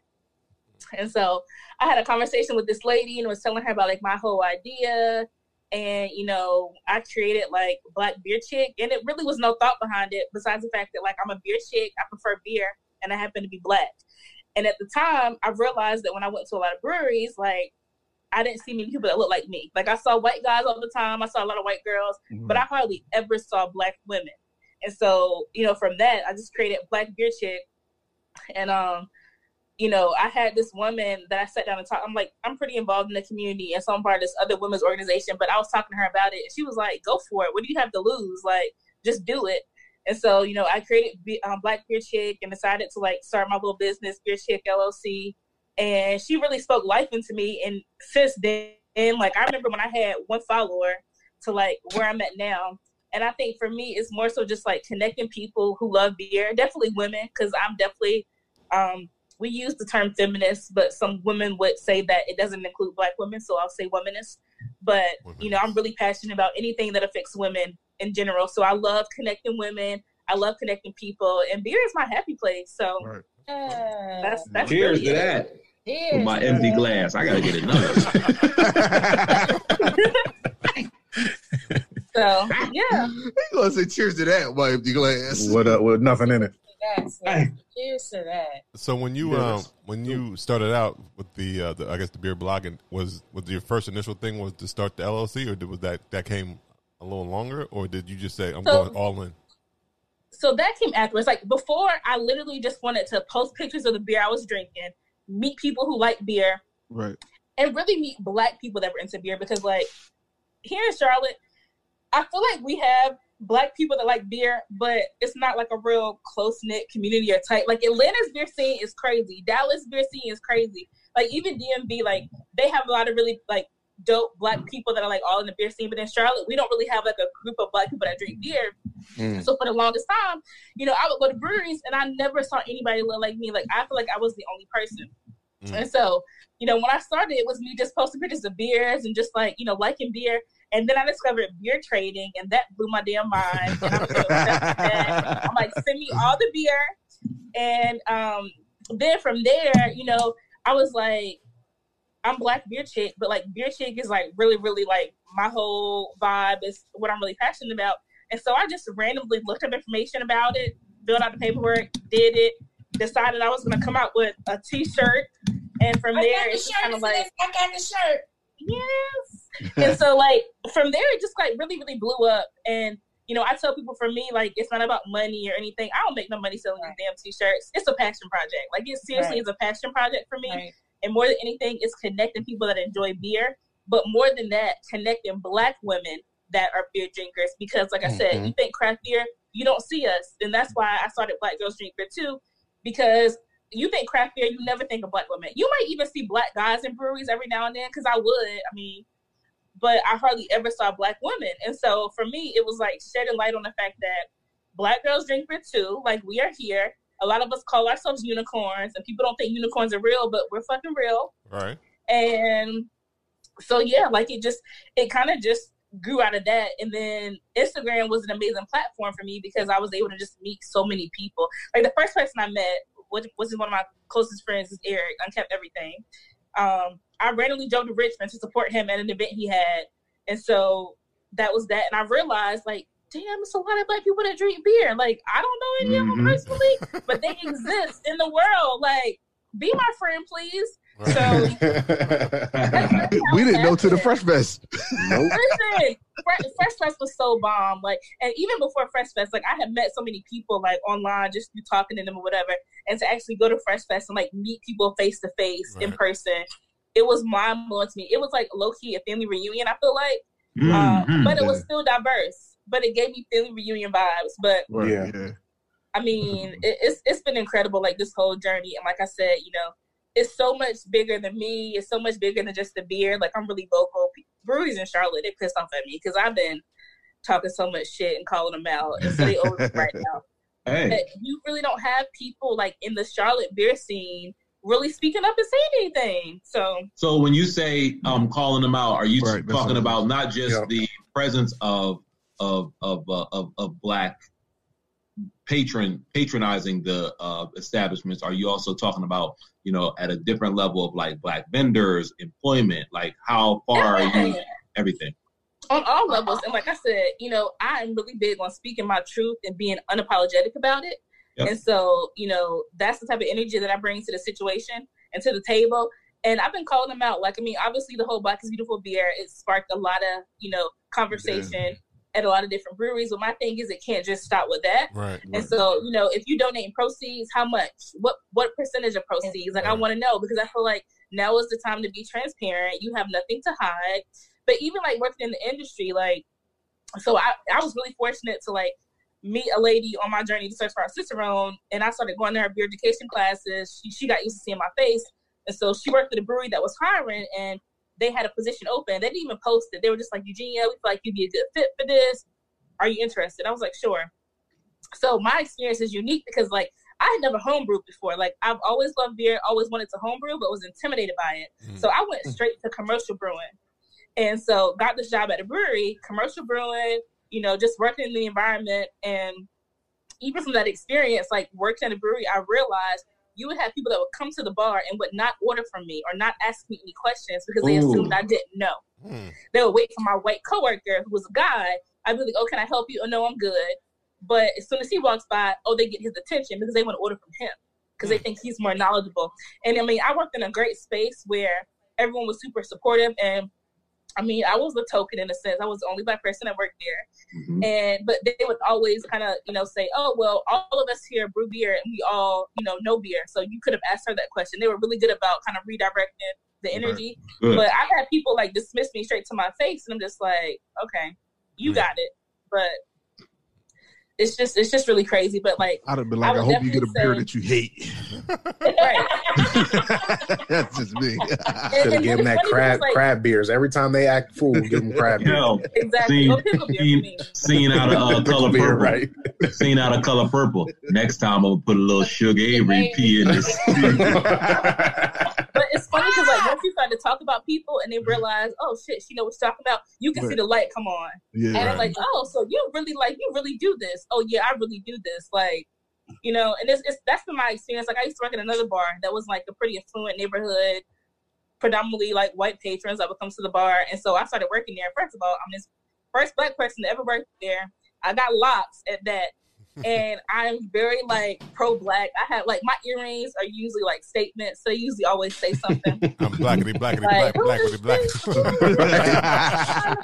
And so I had a conversation with this lady and was telling her about like my whole idea. And, you know, I created like Black Beer Chick. And it really was no thought behind it besides the fact that like I'm a beer chick, I prefer beer, and I happen to be black. And at the time, I realized that when I went to a lot of breweries, like I didn't see many people that looked like me. Like I saw white guys all the time, I saw a lot of white girls, but I hardly ever saw black women. And so, you know, from that, I just created Black Beer Chick. And um, you know, I had this woman that I sat down and talked. I'm like, I'm pretty involved in the community, and so I'm part of this other women's organization. But I was talking to her about it, and she was like, "Go for it. What do you have to lose? Like, just do it." And so, you know, I created um, Black Beer Chick and decided to like start my little business, Beer Chick LLC. And she really spoke life into me. And since then, like I remember when I had one follower, to like where I'm at now. And I think for me, it's more so just like connecting people who love beer, definitely women, because I'm definitely, um, we use the term feminist, but some women would say that it doesn't include black women. So I'll say womanist. But, you know, I'm really passionate about anything that affects women in general. So I love connecting women. I love connecting people, and beer is my happy place. So Right. that's that's Cheers really to it. that. Cheers With my to empty that. glass. I gotta get another. So yeah, You gonna say cheers to that, my empty glass? with uh, with nothing in it. That's it. Cheers to that. So when you um, when you started out with the, uh, the I guess the beer blogging was was your first initial thing was to start the LLC or did, was that that came a little longer or did you just say I'm So- going all in? so that came afterwards. Like before, I literally just wanted to post pictures of the beer I was drinking, meet people who like beer, Right. and really meet black people that were into beer because like here in Charlotte, I feel like we have black people that like beer, but it's not like a real close knit community or type. Like Atlanta's beer scene is crazy. Dallas beer scene is crazy. Like even DMV, like they have a lot of really like dope black people that are like all in the beer scene. But in Charlotte, we don't really have like a group of black people that drink beer. Mm. So for the longest time, you know, I would go to breweries and I never saw anybody look like me. Like I feel like I was the only person. Mm. And so, you know, when I started, it was me just posting pictures of beers and just like, you know, liking beer. And then I discovered beer trading, and that blew my damn mind. And I was so obsessed with that. I'm like, send me all the beer. And um, then from there, you know, I was like, I'm black beer chick, but like beer chick is like really, really like my whole vibe is what I'm really passionate about. And so I just randomly looked up information about it, filled out the paperwork, did it, decided I was gonna come out with a t-shirt, and from I there got the it's kind of like I got the shirt. yes. and so like from there it just like really, really blew up. And you know, I tell people for me, like it's not about money or anything. I don't make no money selling these damn t-shirts. It's a passion project. Like it seriously Right. is a passion project for me. Right. And more than anything, it's connecting people that enjoy beer. But more than that, connecting black women that are beer drinkers. Because like I said, Mhm. you think craft beer, you don't see us. And that's why I started Black Girls Drink Beer too. Because you think craft beer, you never think of black women. You might even see black guys in breweries every now and then, because I would. I mean, but I hardly ever saw black women. And so for me, it was like shedding light on the fact that black girls drink beer too. Like we are here. A lot of us call ourselves unicorns, and people don't think unicorns are real, but we're fucking real. Right. And so yeah, like it just it kind of just grew out of that. And then Instagram was an amazing platform for me because I was able to just meet so many people. Like the first person I met, which was one of my closest friends, is Eric. Unkept everything. Um, I randomly drove to Richmond to support him at an event he had, and so that was that. And I realized like. Damn, it's a lot of black people that drink beer. Like, I don't know any of them Mhm. personally, but they exist in the world. Like, be my friend, please. Right. So we didn't know to the Fresh Fest. nope. Listen, Fre- Fresh Fest was so bomb. Like, and even before Fresh Fest, like I had met so many people like online, just through talking to them or whatever, and to actually go to Fresh Fest and like meet people face to face in person, it was mind blowing to me. It was like low key a family reunion. I feel like, Mm, uh, but it was still diverse. But it gave me family reunion vibes. But Yeah. yeah. I mean, it, it's it's been incredible, like this whole journey. And like I said, you know, it's so much bigger than me. It's so much bigger than just the beer. Like I'm really vocal. Breweries in Charlotte, they pissed off at me because I've been talking so much shit and calling them out, and so they over right now. Hey, But you really don't have people like in the Charlotte beer scene really speaking up and saying anything. So so when you say um calling them out, are you Right, talking about not just Yeah. the presence of of of uh, of, of black patron patronizing the uh, establishments? Are you also talking about you know at a different level of like black vendors, employment? Like how far are you? everything. Everything. on all levels. And like I said, you know, I am really big on speaking my truth and being unapologetic about it. Yep. And so, you know, that's the type of energy that I bring to the situation and to the table. And I've been calling them out. Like, I mean, obviously the whole Black is Beautiful beer, it sparked a lot of, you know, conversation at a lot of different breweries. But my thing is it can't just stop with that. Right. And so, you know, if you donate proceeds, how much? What what percentage of proceeds? Like I want to know because I feel like now is the time to be transparent. You have nothing to hide. But even like working in the industry, like so I, I was really fortunate to like meet a lady on my journey to search for our cicerone and I started going to her beer education classes. She, she got used to seeing my face. And so she worked at a brewery that was hiring and they had a position open. They didn't even post it. They were just like, Eugenia, we feel like you'd be a good fit for this. Are you interested? I was like, sure. So my experience is unique because like I had never homebrewed before. Like I've always loved beer, always wanted to homebrew, but was intimidated by it. Mm. So I went straight to commercial brewing. And so got this job at a brewery, commercial brewing, you know, just working in the environment. And even from that experience, like working at a brewery, I realized you would have people that would come to the bar and would not order from me or not ask me any questions because they Ooh. assumed I didn't know. Hmm. They would wait for my white coworker who was a guy. I'd be like, "Oh, can I help you?" Oh, no, I'm good. But as soon as he walks by, oh, they get his attention because they want to order from him because they think he's more knowledgeable. And I mean, I worked in a great space where everyone was super supportive and. I mean, I was the token in a sense. I was the only black person that worked there, Mhm. and but they would always kind of you know say, "Oh, well, all of us here brew beer, and we all you know know beer." So you could have asked her that question. They were really good about kind of redirecting the energy. Good. But I've had people like dismiss me straight to my face, and I'm just like, okay, you got it. But it's just it's just really crazy. But like, I'd have been like, I, would hope you get a beer that you hate. right. That's just me. Should have given that crab like- crab beers every time they act fool. Give them crab beers. Yo, exactly. Seen, Or pickle beer for seen, seen out of uh, color Beer, purple. right? Seen out of color purple. Next time I'm gonna put a little sugar Avery pee in this. But it's funny because like ah! once you start to talk about people and they mm-hmm. realize, oh shit, she know what she's talking about, you can see the light come on. Yeah. And it's like, oh, so you really like you really do this. Oh yeah, I really do this. Like, you know, and it's, it's that's been my experience. Like I used to work in another bar that was like a pretty affluent neighborhood, predominantly like white patrons that would come to the bar. And so I started working there. First of all, I'm this first black person to ever work there. I got locks at that. And I'm very like pro black. I have like my earrings are usually like statements. So they usually always say something. I'm blackity, blackity, Like, black, blackity, is black.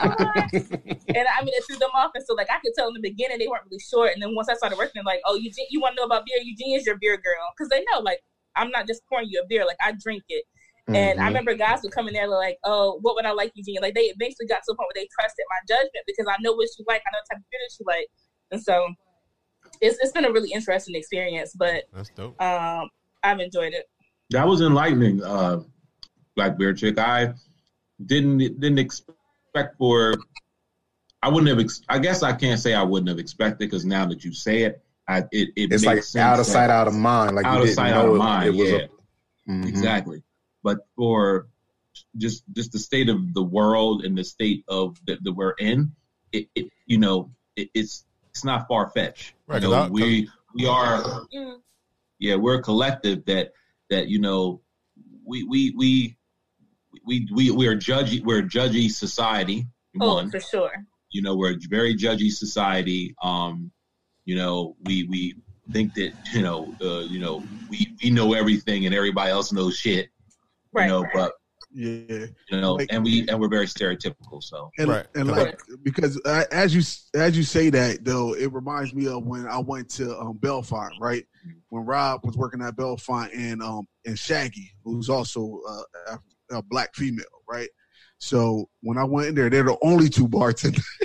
and I mean, it threw them off. And so, like, I could tell in the beginning they weren't really sure. And then once I started working, like, oh, Eugene, you want to know about beer? Eugene's your beer girl. Because they know, like, I'm not just pouring you a beer. Like, I drink it. And I Mhm. remember guys would come in there like, oh, what would I like, Eugene? Like, they eventually got to a point where they trusted my judgment because I know what she like. I know the type of beer that she like. And so it's, it's been a really interesting experience, but That's dope. um, I've enjoyed it. That was enlightening, uh, Black Beer Chick. I didn't didn't expect for. I wouldn't have. Ex- I guess I can't say I wouldn't have expected because now that you say it, I, it it It's like sense out of sight, out of mind. Like out you of didn't sight, know out of it- mind. It was yeah, a, Mhm. exactly. But for just just the state of the world and the state of that, that we're in, it, it you know it, it's it's not far fetched. Right, you 'cause know, I- we we are Mm. yeah we're a collective that that you know we we we we we, we are judgy we're a judgy society Oh, one for sure. you know we're a very judgy society um you know we we think that you know uh, you know we we know everything and everybody else knows shit Right. you know right. but Yeah. you know Like- and we and we're very stereotypical so And, Right. and Right. like because uh, as you as you say that though, it reminds me of when I went to um, Belfont, right? When Rob was working at Belfont and um and Shaggy, who's also uh, a, a black female, right? So when I went in there, they're the only two bartenders.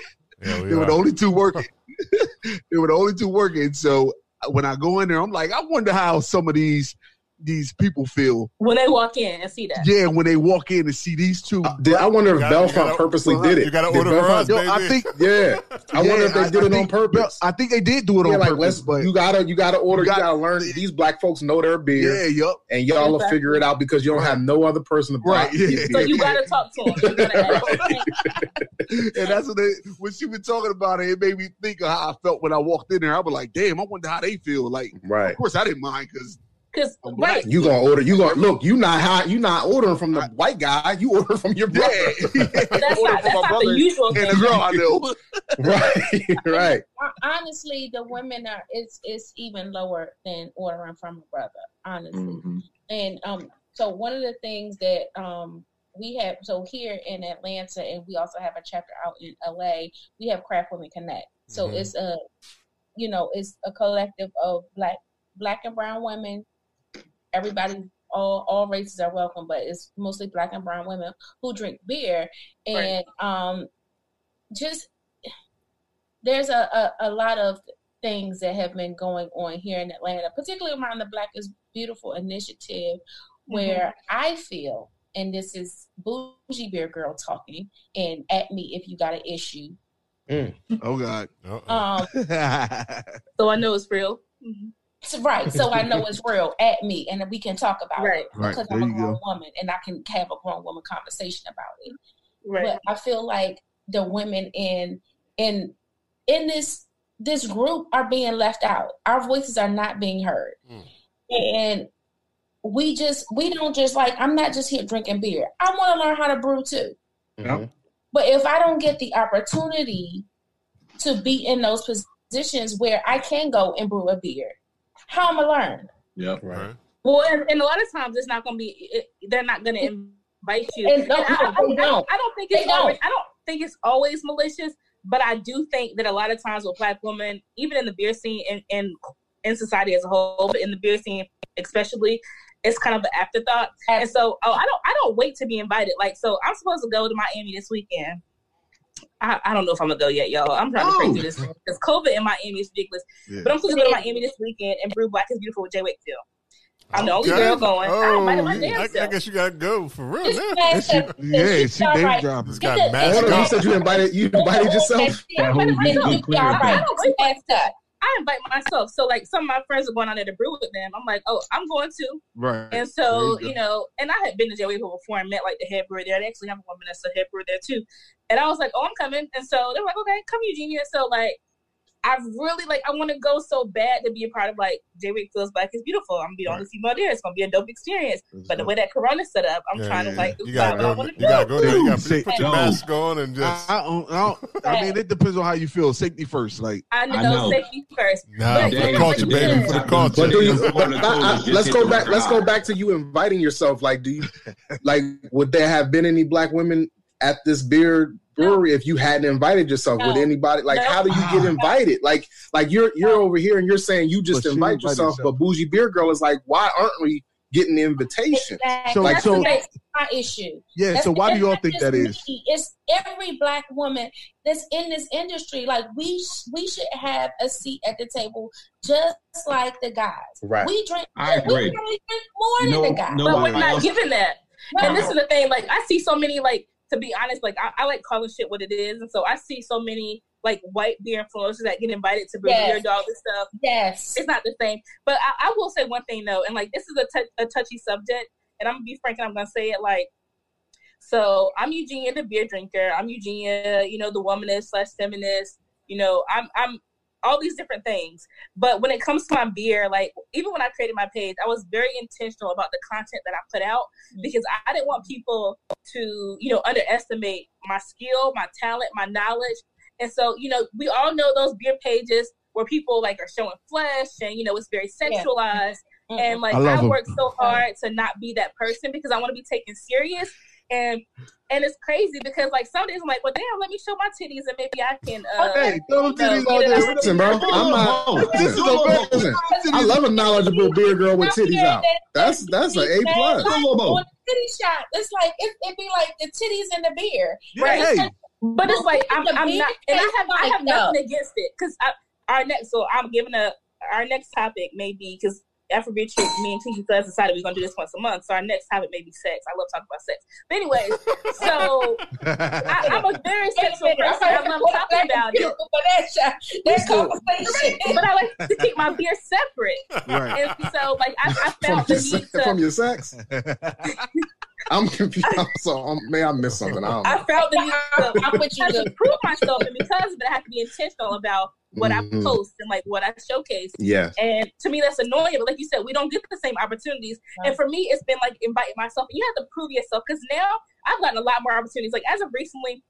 Yeah, we they were the only two working. they were the only two working. So when I go in there, I'm like, I wonder how some of these these people feel. When they walk in and see that. Yeah, when they walk in and see these two. Uh, did, I wonder if You Belfont purposely did it. you gotta order for us, Belfont- Yo, I think Yeah, I wonder if Yeah, they did I it on think- purpose. I think they did do it on like purpose, but you gotta you gotta order. You You gotta, got- learn. These black folks know their beer, yeah, yup. and y'all will figure it out because you don't have no other person to buy Right, yeah. So you gotta talk to them. You gotta and that's what they when she was talking about it, it made me think of how I felt when I walked in there. I was like, damn, I wonder how they feel. Like, right. of course, I didn't mind because Because I'm black. right, You gonna order? You gonna look? You not high, You not ordering from the white guy. You order from your brother. yeah, that's not, that's not the usual and thing. the girl I know. right, right. Honestly, the women are it's it's even lower than ordering from a brother. Honestly, mhm. and um, so one of the things that um we have so here in Atlanta, and we also have a chapter out in LA. We have Craft Women Connect. So Mhm. it's a you know it's a collective of black black and brown women. Everybody, all all races are welcome, but it's mostly black and brown women who drink beer, and um, just there's a, a, a lot of things that have been going on here in Atlanta, particularly around the Black is Beautiful initiative, where I feel and this is Bourgie Beer Girl talking, and at me if you got an issue. Oh God. Um, So I know it's real. So- right. So I know it's real at me, and we can talk about Right. it because there I'm a grown go. woman, and I can have a grown woman conversation about it. Right. But I feel like the women in in in this this group are being left out. Our voices are not being heard. Hmm. And we just we don't just like I'm not just here drinking beer. I want to learn how to brew too. Mm-hmm. But if I don't get the opportunity to be in those positions where I can go and brew a beer, how am I learn? Yeah, Right. Well, and, and a lot of times it's not going to be. It, they're not going to invite you. And And I, no, I- they I don't. I don't think They it's don't. always. I don't think it's always malicious, but I do think that a lot of times with black women, even in the beer scene and and in society as a whole, but in the beer scene especially, it's kind of an afterthought. And so, oh, I don't. I don't wait to be invited. Like, so I'm supposed to go to Miami this weekend. I, I don't know if I'm gonna go yet, y'all. I'm trying to pray through this because COVID in Miami is ridiculous. Yeah. But I'm supposed to go to Miami this weekend and brew Black is Beautiful with J. Wakefield. I'm the only Okay. girl going. I Oh, invited my you- damn I, I guess you gotta go for real This now. man said- Yeah, she all name right. dropping. It's got Get mask you said you invited you invited yourself. That whole Wait a minute, be clear. all right. Ask that. I invite myself. So like some of my friends are going out there to brew with them. I'm like, oh, I'm going to. Right. And so, you you know, and I had been to Joey before and met like the head brewer there. They actually have a woman that's a head brewer there too. And I was like, oh, I'm coming. And so they were like, okay, come Eugenia. So like, I really like, I want to go so bad to be a part of like J. Wakefield's Black is Beautiful. I'm gonna be on the female there. It's gonna be a dope experience. But the way that Corona set up, I'm Yeah, trying yeah, to like, you gotta go. You gotta go there. You gotta put, put your mask on and just. I, I, don't, I, don't, I mean, it depends on how you feel. Safety first. Like, I know, I know. safety first. Nah, But- for the culture, baby, for the culture. But do you? But, I- I- let's go back. Let's go back to you inviting yourself. Like, do you like? Would there have been any black women at this beer brewery if you hadn't invited yourself? Would No. anybody like? No. How do you get invited? Like, like you're you're over here and you're saying you just But invite invited yourself, herself. but Bourgie Beer Girl is like, why aren't we getting the invitation? Exactly. So- like, so- that's my issue. yeah. That's- So why do y'all think that is? me. It's every black woman that's in this industry. Like we, sh- we should have a seat at the table, just like the guys. Right. We drink. I agree. probably drink more No- than the guys. no but we're not else. given that. No. And this is the thing, like I see so many like to be honest, like I, I like calling shit what it is. And so I see so many like white beer influencers that get invited to brew Yes. beer dogs and stuff. yes. It's not the same. But I, I will say one thing though, and like this is a, a touchy subject, and I'm gonna be frank and I'm gonna say it like so I'm Eugenia the beer drinker. I'm Eugenia, you know, the womanist slash feminist. You know, I'm I'm all these different things. But when it comes to my beer, like even when I created my page, I was very intentional about the content that I put out mm-hmm. because I, I didn't want people to, you know, underestimate my skill, my talent, my knowledge. And so, you know, we all know those beer pages where people like are showing flesh and you know it's very Yeah. sexualized. Mm-hmm. And like I I, work so hard to not be that person because I want to be taken serious. And and it's crazy because like some days I'm like, well, damn, let me show my titties and maybe I can. Uh, Hey, throw them you know, titties out get it there. out. Listen, bro, I'm not. Whoa, Listen, whoa, whoa, whoa. listen, I love a knowledgeable beer girl with titties out. That's that's an A plus. The titty shot, it's like it, it be like the titties in the beer. Yeah, hey. But it's like I'm, I'm not, and I have I have nothing against it because our next. So I'm giving a our next topic may be because after beer chick, me and Tinky Fuzz decided we're gonna do this once a month. So our next topic may be sex. I love talking about sex. But anyways, so I, I'm a very sexual person. I love talking about it. For that that conversation. But I like to keep my beer separate. Right. And so, like, I, I From the need se- from your sex, I'm confused. So um, may I miss something? I don't know. I felt the need to. I'm you. To prove myself, and because of it, I have to be intentional about what Mhm. I post and like what I showcase. Yeah, And to me, that's annoying. But like you said, we don't get the same opportunities. And for me, it's been like inviting myself. And you have to prove yourself because now I've gotten a lot more opportunities. Like as of recently,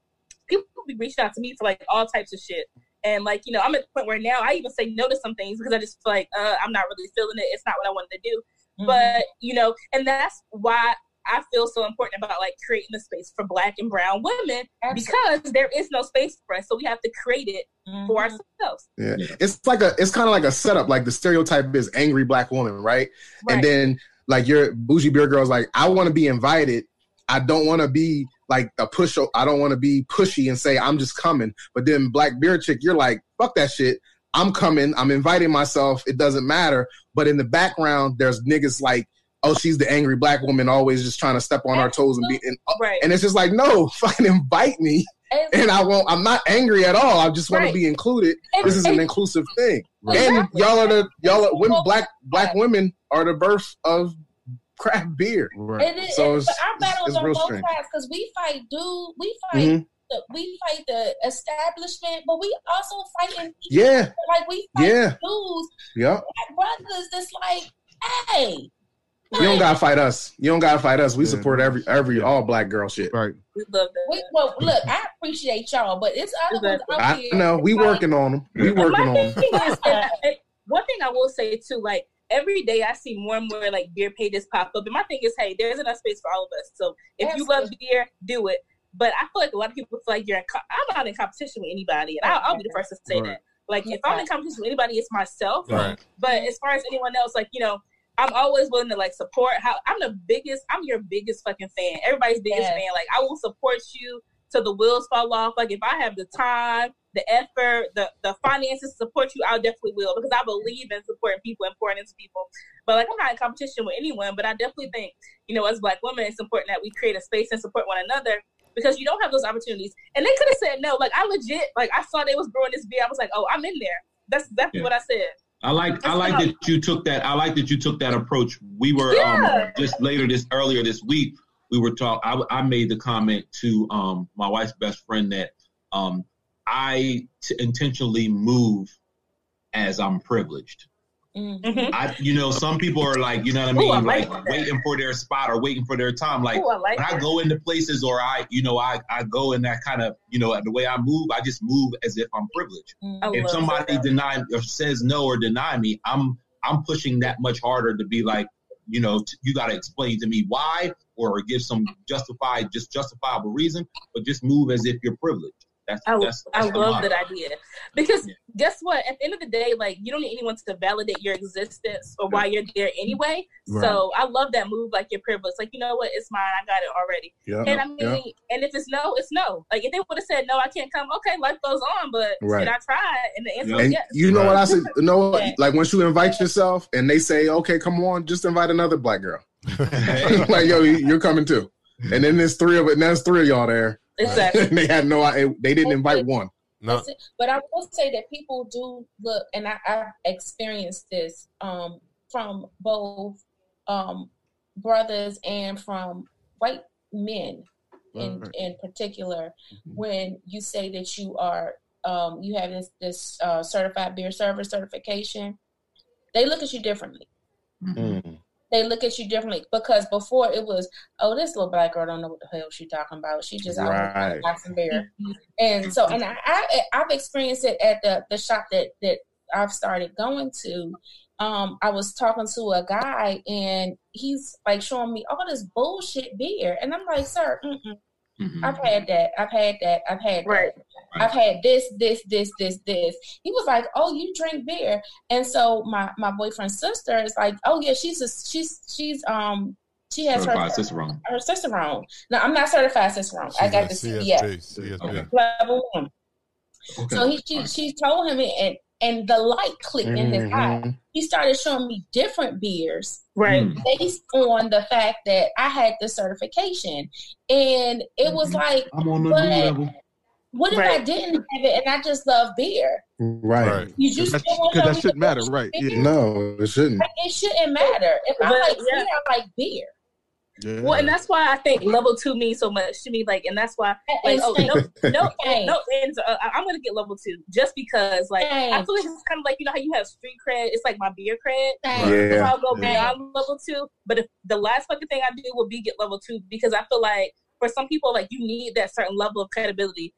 people be reaching out to me for like all types of shit. And like you know, I'm at the point where now I even say no to some things because I just feel like uh, I'm not really feeling it. It's not what I wanted to do. Mm-hmm. But you know, and that's why I feel so important about like creating the space for Black and Brown women because there is no space for us, so we have to create it for mm-hmm. ourselves. yeah. It's like a. It's kind of like a setup. Like the stereotype is angry black woman, right? Right. And then like your Bourgie Beer Girl's like, I want to be invited. I don't want to be like a push. I don't want to be pushy and say I'm just coming. But then black beer chick, you're like, fuck that shit. I'm coming. I'm inviting myself. It doesn't matter. But in the background, there's niggas like oh, she's the angry black woman, always just trying to step on our toes and be, and, Right. and it's just like, no, fucking invite me, and I won't. I'm not angry at all. I just want Right. to be included. This is an inclusive thing, Right. and y'all are the y'all are women. Black black women are the birth of craft beer. It is, So it- it's- but our battles it's on both strange. sides because we fight, dude. We fight. Mhm. The, we fight the establishment, but we also fighting. Yeah. like we fight Yeah. dudes, Yep. black brothers. That's like, hey, You don't gotta fight us. You don't gotta fight us. We support every every all black girl shit. Right. We love that. we, well, look, I appreciate y'all, but it's other ones out I here. know. We working on them. We working on them. is, and- and one thing I will say too, like every day I see more and more like beer pages pop up, and my thing is, hey, there's enough space for all of us. So if you love beer, do it. But I feel like a lot of people feel like you're. In co- I'm not in competition with anybody, and I'll, I'll be the first to say Right. that. Like if I'm in competition with anybody, it's myself. Right. But as far as anyone else, like you know, I'm always willing to like support. How I'm the biggest. I'm your biggest fucking fan. Everybody's biggest Yes. fan. Like I will support you till the wheels fall off. Like if I have the time, the effort, the the finances to support you, I definitely will because I believe in supporting people and pouring into people. But like I'm not in competition with anyone. But I definitely think you know as Black women, it's important that we create a space and support one another. Because you don't have those opportunities, and they could have said no. Like I legit, like I saw they was growing this beer. I was like, oh, I'm in there. That's exactly Yeah. what I said. I like I like that you took that I like that you took that approach. We were Yeah. um just later this earlier this week we were talk I, I made the comment to um my wife's best friend that um I t- intentionally move as I'm privileged. Mm-hmm. I you know some people are like you know what I Ooh, mean I like, like waiting for their spot or waiting for their time like Ooh, I like when I go into places or I you know I I go in that kind of you know the way I move I just move as if I'm privileged I if somebody that. deny or says no or deny me, I'm I'm pushing that much harder to be like, you know, t- you got to explain to me why or give some justified, just justifiable reason, but just move as if you're privileged. That's I, that's, I that's the love motto. that idea because guess what? At the end of the day, like you don't need anyone to validate your existence or why you're there anyway. Right. So I love that move, like your privilege. Like you know what? It's mine. I got it already. Yeah, and I mean, yeah. and if it's no, it's no. Like if they would have said no, I can't come. Okay, life goes on. But Right. did I try? And the answer was And yes. you know what I said? You know what? Yeah. Like once you invite yourself and they say, "Okay, come on, just invite another black girl." like yo, you're coming too. And then there's three of it. And there's three of y'all there. Exactly. and they had no. They didn't invite one. No. But I will say that people do look, and I, I've experienced this um, from both um, brothers and from white men in Right. in particular. When you say that you are, um, you have this this uh, certified beer server certification, they look at you differently. They look at you differently because before it was, oh, this little black girl don't know what the hell she talking about. She just out Right. here boxing beer. And so, and I, I I've experienced it at the the shop that that I've started going to. Um, I was talking to a guy and he's like showing me all this bullshit beer, and I'm like, sir, mm-mm. I've had that, I've had that, I've had that. I've had this, this, this, this, this. He was like, "Oh, you drink beer," and so my my boyfriend's sister is like, "Oh yeah, she's a, she's she's um she has her Certified Cicerone. her cicerone." No, I'm not certified cicerone. I got the CBS CSB. level one. So he she, she told him and and the light clicked in his eye. Mhm. He started showing me different beers, right? Based on the fact that I had the certification, and it was like, I'm on the but new level. what if I didn't have it and I just love beer? Right. You just Because still that shouldn't matter, right? Yeah. No, it shouldn't. Like, it shouldn't matter. If I like yeah. beer, I like beer. Well, and that's why I think level two means so much to me. Like, and that's why, like, oh no, no, Same. no, and, uh, I- I'm gonna get level two just because, like, I feel like it's kind of like you know how you have street cred. It's like my beer cred. Same. So I'll go Same. beyond level two. But if the last fucking thing I do will be get level two because I feel like for some people, like, you need that certain level of credibility.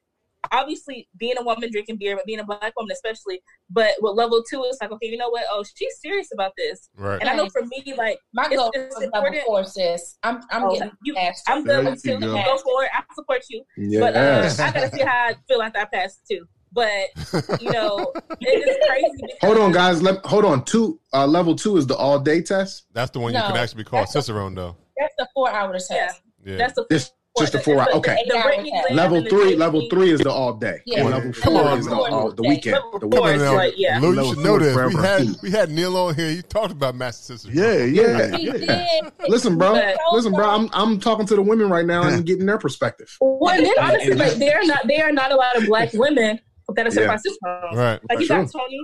Obviously, being a woman drinking beer, but being a black woman especially. But with level two, it's like, okay, you know what? Oh, she's serious about this. Right. And I know for me, like, My it's, goal is level important. four, sis. I'm I'm Oh, getting you, past I'm it. good with you two. go. Go for it. I support you. But uh, I gotta see how I feel after I pass too. But you know, it is crazy. Hold on, guys. Let, hold on. Two uh, level two is the all day test. That's the one you can actually be called that's Cicerone, though. That's the four hour test. Yeah. That's the This Just the four hour- okay. The, the Britney Level three, level three is the all day. Yeah. Level four is the, all, the weekend. Level The four weekend. is yeah. Lou, you should know this. We had we had Neil on here. He talked about Master Cicerones. Yeah, yeah, He yeah. Listen, bro. Listen, bro. I'm I'm talking to the women right now and getting their perspective. Well, and then honestly, like there are not there are not a lot of black women that are certified Cicerones. Right. Like you For got Tony,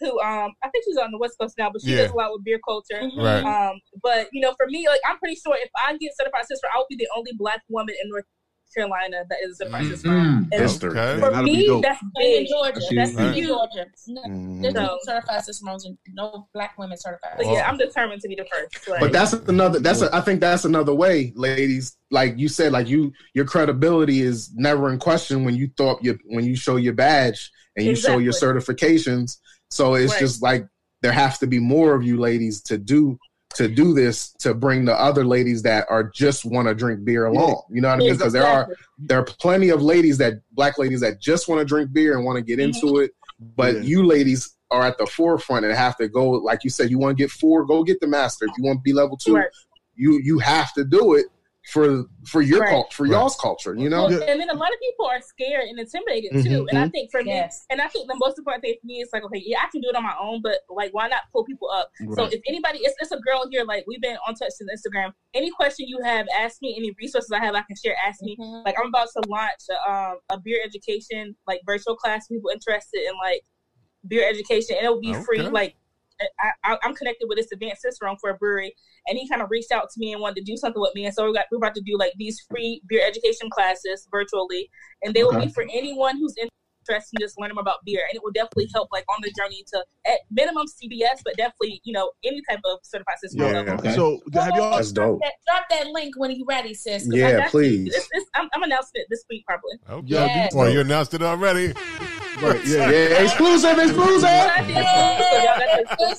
who um I think she's on the West Coast now, but she Yeah. does a lot with beer culture. Right. Um, but you know, for me, like I'm pretty sure if I get certified Cicerone, I'll be the only black woman in North Carolina that is a certified sister. mom. And History. Okay. for that'll me, dope. that's In big. Georgia, She- that's Right. in Georgia. No, Mhm. There's no certified Cicerones and no black women certified. But yeah, I'm determined to be the first. Like, But that's another. That's a, I think that's another way, ladies. Like you said, like you, your credibility is never in question when you thought you when you show your badge and you show your certifications. So it's Right. just like there has to be more of you ladies to do to do this to bring the other ladies that are just want to drink beer along. You know what I mean? Because there are there are plenty of ladies that black ladies that just want to drink beer and want to get into mm-hmm. it, but Yeah. you ladies are at the forefront and have to go. Like you said, you want to get four, go get the master. If you want to be level two, Right. you you have to do it for for your Right. cult for Right. y'all's culture. You know, Well, and then a lot of people are scared and intimidated too. Mhm, And I think for Yes. me, and I think the most important thing for me is like, okay, yeah, I can do it on my own, but like, why not pull people up? So if anybody, it's, it's a girl here, like we've been on touch since Instagram. Any question you have, ask me. Any resources I have, I can share. Ask me. Mhm. Like I'm about to launch a, um, a beer education like virtual class. People interested in like beer education, and it will be free. Like I, I, I'm connected with this advanced Cicerone for a brewery, and he kind of reached out to me and wanted to do something with me. And so we got we're about to do like these free beer education classes virtually, and they will be for anyone who's interested in just learning more about beer, and it will definitely help like on the journey to at minimum CBS, but definitely you know any type of certified system Yeah, level. okay. So have y'all? That's dope. That, drop that link when you're ready, sis. 'cause Yeah, please. It's, it's, I'm, I'm announcing it this week probably. Okay. Yes. Well, you announced it already. Right, yeah. yeah, exclusive, exclusive. I did. So y'all got this-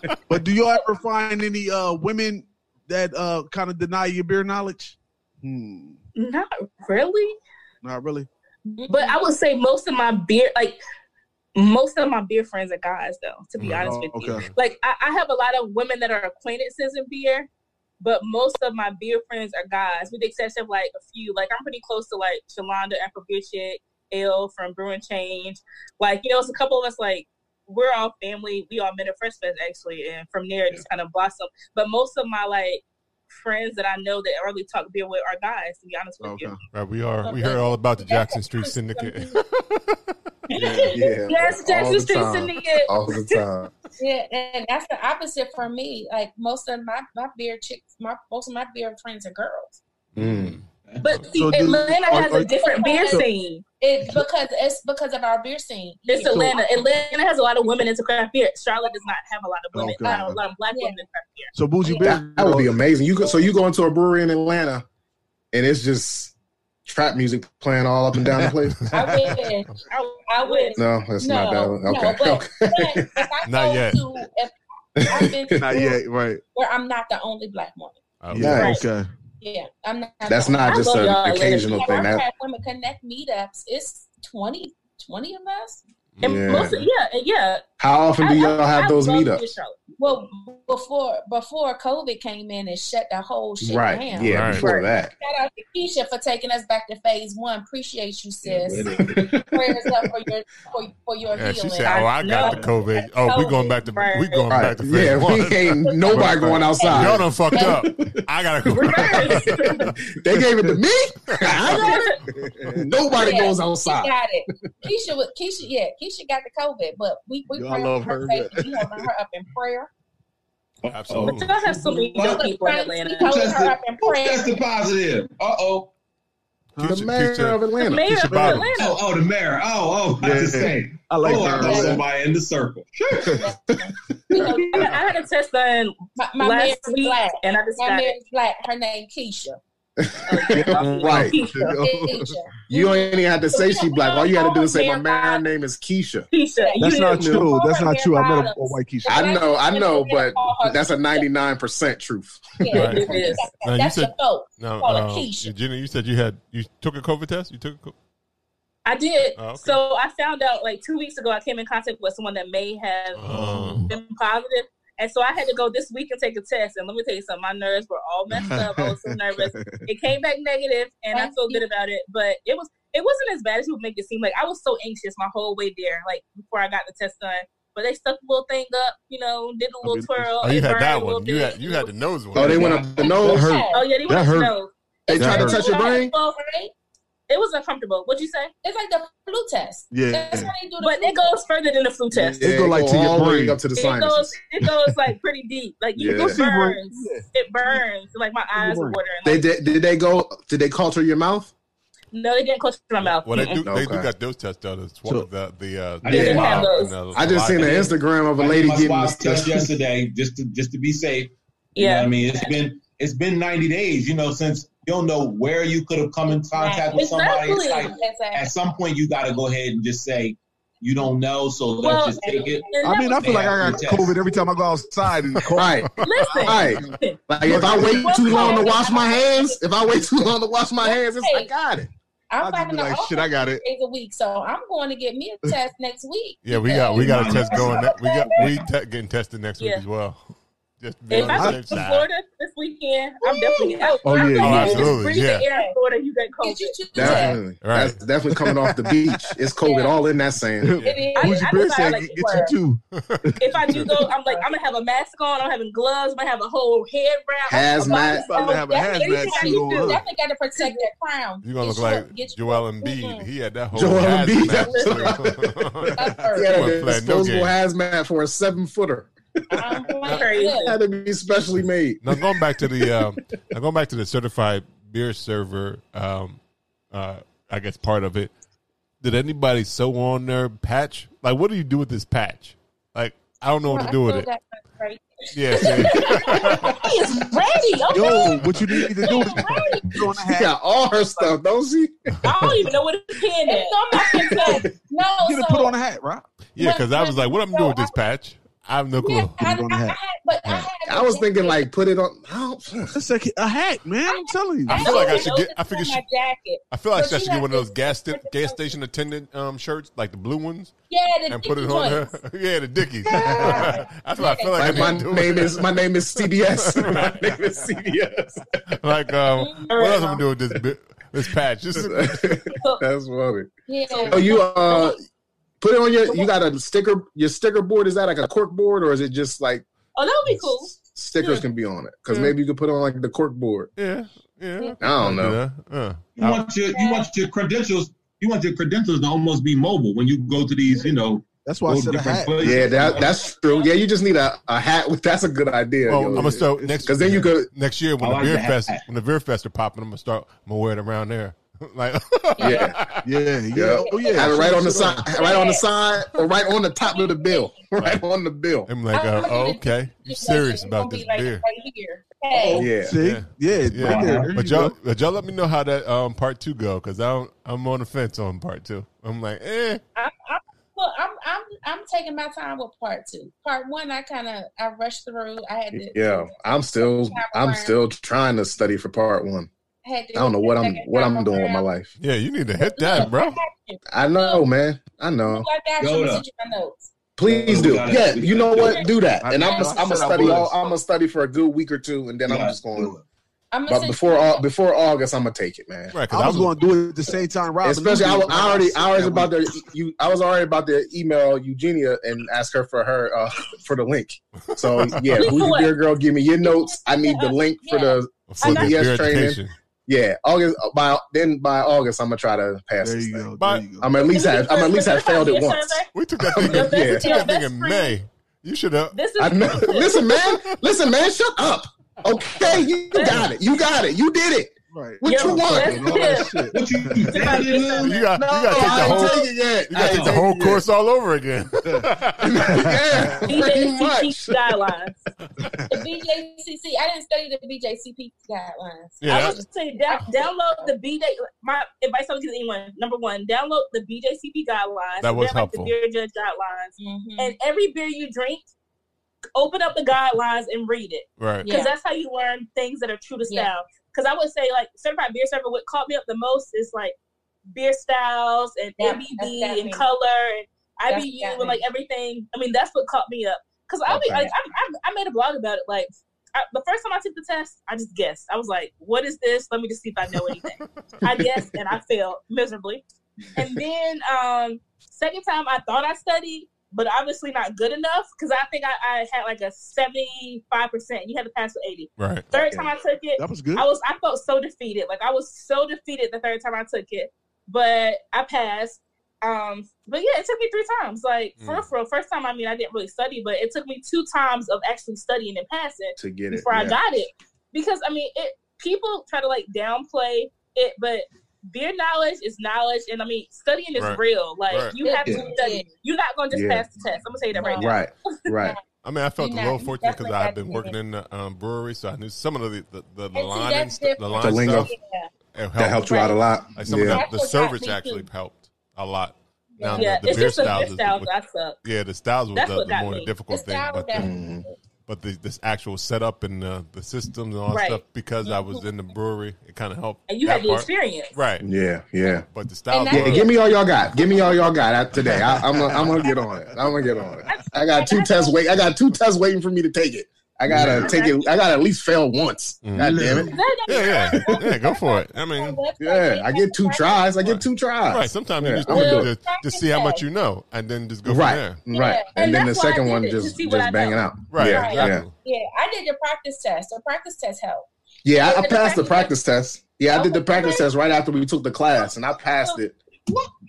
Sister. But do y'all ever find any uh women that uh kind of deny your beer knowledge? Hmm. Not really. Not really. But I would say most of my beer, like most of my beer friends are guys, though. To be Mm, honest oh, with you, like I, I have a lot of women that are acquaintances in beer, but most of my beer friends are guys, with the exception of like a few. Like I'm pretty close to like Shalonda Afro Beer L from Brewing Change. Like you know, it's a couple of us like. We're all family. We all met at Fresh Fest actually, and from there it just kind of blossomed. But most of my like friends that I know that I really talk beer with are guys. To be honest with Okay. you, Right, we are. We heard all about the Jackson Street Syndicate. Yeah, yes, Jackson the Street time. Syndicate. all the time. Yeah, and that's the opposite for me. Like most of my my beer chicks, my most of my beer friends are girls. Mm. But see, So Atlanta are- has are- a different beer So- scene. It's because it's because of our beer scene. It's Yeah. Atlanta. Atlanta has a lot of women into craft beer. Charlotte does not have a lot of women, Okay. not a lot of black Yeah. women in craft beer. So bougie Yeah. beer. That, that would be amazing. You go, so you go into a brewery in Atlanta, and it's just trap music playing all up and down the place. I wish. I, I wish. No, that's No, not that. One. no, Okay, but- okay. But if I Not go yet. to, if I've been to Not yet, right? where I'm not the only black woman. Oh, Yeah, Nice. okay. Yeah, I'm not. That's not I just an occasional thing. I've That had women connect meetups. It's 20, 20 of us. And Yeah. most of, yeah, yeah. How often do y'all I- have I those meetups? Well, before before COVID came in and shut the whole shit Right. down. Yeah. Right. Before that. Shout out to Keisha for taking us back to phase one. Appreciate you, sis. Prayers up for your for, for your Yeah, she healing. said, "Oh, I got the COVID. Oh, we going back to we going back Right. to phase Yeah. one. We ain't nobody going outside. Y'all outside. done fucked up. I gotta go. They gave it to me. I got it. Nobody Yeah, goes She outside. got it. Keisha, Keisha, yeah, Keisha got the COVID, but we we Yo, I love her. her, safety. We holding her up in prayer. Absolutely. Y'all have so many dope people in We Atlanta. holding her up in Who prayer. tested positive? Uh oh. The mayor Keisha- of Atlanta. The mayor Keisha of Bottoms. Atlanta. Oh, oh, the mayor. Oh, oh, I Yeah. just say. I like oh, I that. thought somebody in the circle. You know, I, I had a test done my my last week, black. and I just My got it. mayor's black. Her name Keisha. Right. Oh. You don't even have to say she black. All you had to do is say my man name is Keisha. Keisha, That's not true. That's not true. I met a, a white Keisha. I know, I know, but that's a ninety nine percent truth. Yeah, Right. It is. Now, you That's said- your vote. No, Call her um, Keisha. Jenna, you said you had you took a COVID test. You took a co- I did. Oh, okay. So I found out like two weeks ago. I came in contact with someone that may have Oh. been positive, And so I had to go this week and take a test. And let me tell you something, my nerves were all messed up. I was so nervous. It came back negative, and I feel good about it. But it was it wasn't as bad as people make it seem. Like I was so anxious my whole way there, like before I got the test done. But they stuck the little thing up, you know, did a oh, little twirl. Oh, you had that one. You had you had the nose one. Oh, they went up the nose. Oh yeah, they went up the nose. They tried to touch your brain. uncomfortable, right? It was uncomfortable. What'd you say? It's like the flu test. Yeah. That's how they do the But flu it goes further than the flu test. It go like to your all the way brain up to the it goes, it goes like pretty deep. Like you, Yeah. it burns. It burns. Like my eyes are watering. They Like, did. Did they go? Did they culture your mouth? no, they didn't close to my mouth. Well, they do. Mm-mm. They do got those tests though. The swab, the the uh, I didn't have those. and, uh, I just seen an. Instagram of a I lady did my getting swab the test yesterday just to just to be safe. You know Yeah. what I mean, it's been it's been 90 days. You know, since you don't know where you could have come in contact with somebody. It's Exactly. like Exactly. at some point you got to go ahead and just say you don't know. So let's Well, just take it. I mean, I feel like I got Yeah. COVID every time I go outside. And Right. Listen, Right. Like if I wait too long to wash my hands, if I wait too long to wash my hands, it's, I got it. I'm I'll just fighting be like, shit, I got it. days a week, so I'm going to get me a test next week. Yeah, we got we got a test going. ne- We got we te- getting tested next week Yeah. as well. Just to be If I go to side. Florida this weekend, I'm definitely out. Oh, yeah, I'm yeah. Oh, absolutely, breathe yeah. the air in Florida, you got COVID. Get you to that. Definitely. Right. That's definitely coming off the beach. It's COVID all in that sand. It is. I- Bougie I Bear decide, like, get you too. If I do go, I'm like, I'm gonna have a mask on. I'm having gloves. I'm gonna have a whole head wrap. Hazmat. About to have a Definitely- hazmat suit on. Definitely got to protect that crown. You're gonna look like you- get you- Joel Embiid. He had that whole Joel Embiid. hazmat. He had a disposable game. hazmat for a seven footer. I'm going Crazy. good. Had to be specially made. now going back to the um, now going back to the certified beer server, um, uh, I guess part of it. Did anybody sew on their patch? Like, what do you do with this patch? Like, I don't know what to do with it. Yeah, see? He is ready. Okay. Yo, what you need to do is put on a She got all her stuff, don't she? I don't even know what it's pen is. It's on my consent. No, You so gotta put on a hat, right? yeah, because I was like, what am I'm doing with this patch? I have no clue. yeah, I, Put on a I, I hat. had, but I had. I was thinking like put it on. I don't, It's like a hat, man. I'm telling you. I feel like I should get. I is figure. my jacket. I feel like But I should get one of those gas sta- gas station attendant um, shirts, like the blue ones, Yeah, the and put it on joints. her. yeah, the Dickies. That's what I feel like. like my need to do name with is my name is CBS. my name is CBS. like um, what else am I'm doing with this bi- this patch? This is, That's funny. Yeah. Oh, you uh, put it on your. You got a sticker. Your sticker board is that like a cork board or is it just like Oh, that would be cool. stickers Yeah. can be on it? Because Yeah. maybe you could put on like the cork board. yeah, yeah. I don't know. Uh, You want your you want your credentials. You want your credentials to almost be mobile when you go to these. You know, That's why I said a hat. places. Yeah, that that's true. Yeah, you just need a, a hat. With, that's a good idea. well, yo. I'm gonna start next Because then you could. next year when I the like beer the hat. fest when the beer fest are popping. I'm gonna start. I'm gonna wear it around there. like Yeah, Yeah, yeah. yeah. Oh, yeah. Have it right on the side, right on the side, or right on the top of the bill, right on the bill. I'm like, uh, oh, okay, you serious about this like beer? Right here. Hey. Yeah, See? Yeah. Yeah. Yeah, right there. There but you y'all, but y'all let me know how that um part two go because I don't, I'm on the fence on part two. I'm like, eh, I'm, I'm, well, I'm, I'm, I'm taking my time with part two. Part one, I kind of, I rushed through. I had to. yeah. I'm still, I'm still trying to study for part one. Had to I don't know what I'm, what I'm doing with my life. yeah, you need to hit that, bro. I know, man. I know. I got you. Yoda. I'm gonna send you my notes. Please do. Yeah, you know what? Do that, and I'm, I I'm gonna I study. All, I'm gonna study for a good week or two, and then I'm just going. do. I'm gonna But before you Au- before August, I'm gonna take it, man. Right, because I was going to do it at the same time. Rob, Especially, I, was- I already, I was about to you. I was already about to email Eugenia and ask her for her uh, for the link. So yeah, Link for Bourgie? Beer Girl, give me your notes. I need the link for the for the CBS beer training. Education. yeah August. Uh, by then by August, I'm gonna try to pass There this you thing. go. But- There you go. I'm at least have I'm at least have failed it once. We took that thing. Yeah. we took that thing in May. You should have. This is I know. listen, man. Listen, man. Shut up. Okay, you got it. You got it. You did it. Right. What Your you want? best And all that shit. What you, you You got, you got to No, take the whole. take it yet. You got to take the whole it yet. course all over again. yeah, pretty much. BJCP guidelines. the BJCC. I didn't study the BJCP guidelines. I was just saying, down, download the BJ. My advice I would give anyone: number one, download the BJCP guidelines. That was They're helpful. Like the beer judge guidelines, Mhm. and every beer you drink, open up the guidelines and read it right. because Yeah. that's how you learn things that are true to Yeah. Style. Because I would say, like certified beer server, what caught me up the most is like beer styles and Yeah, ABV and color and That's IBU and like everything. I mean, that's what caught me up. because I'll be Okay. like, I, I, I made a blog about it. Like I, the first time I took the test, I just guessed. I was like, "What is this? Let me just see if I know anything." I guessed and I failed miserably. And then um, second time, I thought I studied, but obviously not good enough because I think I, I had like a seventy five percent. You had to pass with eighty. Right. Third time I took it, That was good. I was I felt so defeated. Like I was so defeated the third time I took it, but I passed. Um, but yeah, it took me three times. Like for real, for real. First time, I mean, I didn't really study, but it took me two times of actually studying and passing to get it. before I got it. Because I mean, it people try to like downplay it, but beer knowledge is knowledge, and I mean, studying is Right. real. Like Right. you have to study. You're not going to just Yeah. pass the test. I'm gonna tell you that right now. Right, right. I mean, I felt You a little you fortunate because I've been working in the um, brewery, so I knew some of the the, the, the line and st- the line The lingo. stuff. Yeah. It That helped you out a lot. Like some yeah. of the, the service actually too. helped a lot. Now Yeah, the, the it's beer just the styles, beer is- that suck. yeah, the styles was the, the more me. difficult The thing, but the, that-. But the this actual setup and uh, the systems and all that stuff because I was in the brewery, it kind of helped. And you that had the part. experience. right? Yeah, yeah. But the style. Yeah, give me all y'all got. Give me all y'all got out today. I, I'm gonna, I'm gonna get on it. I'm gonna get on it. I got two tests wait. I got two tests waiting for me to take it. I gotta take it. I gotta at least fail once. Mm. God damn it. yeah, yeah, yeah. Go for it. I mean, Yeah, I get two tries. I get two tries. right. Sometimes Yeah, you just I'm gonna do to, to see how much you know, and then just go Right, from there. right. Yeah. And, And then the that's why I second one it, just just banging out. Right. Yeah, exactly. yeah. Yeah, I did the practice test. The practice test helped. Yeah, I, I did the passed the practice practice test. Yeah, I did the practice test right after we took the class, and I passed it.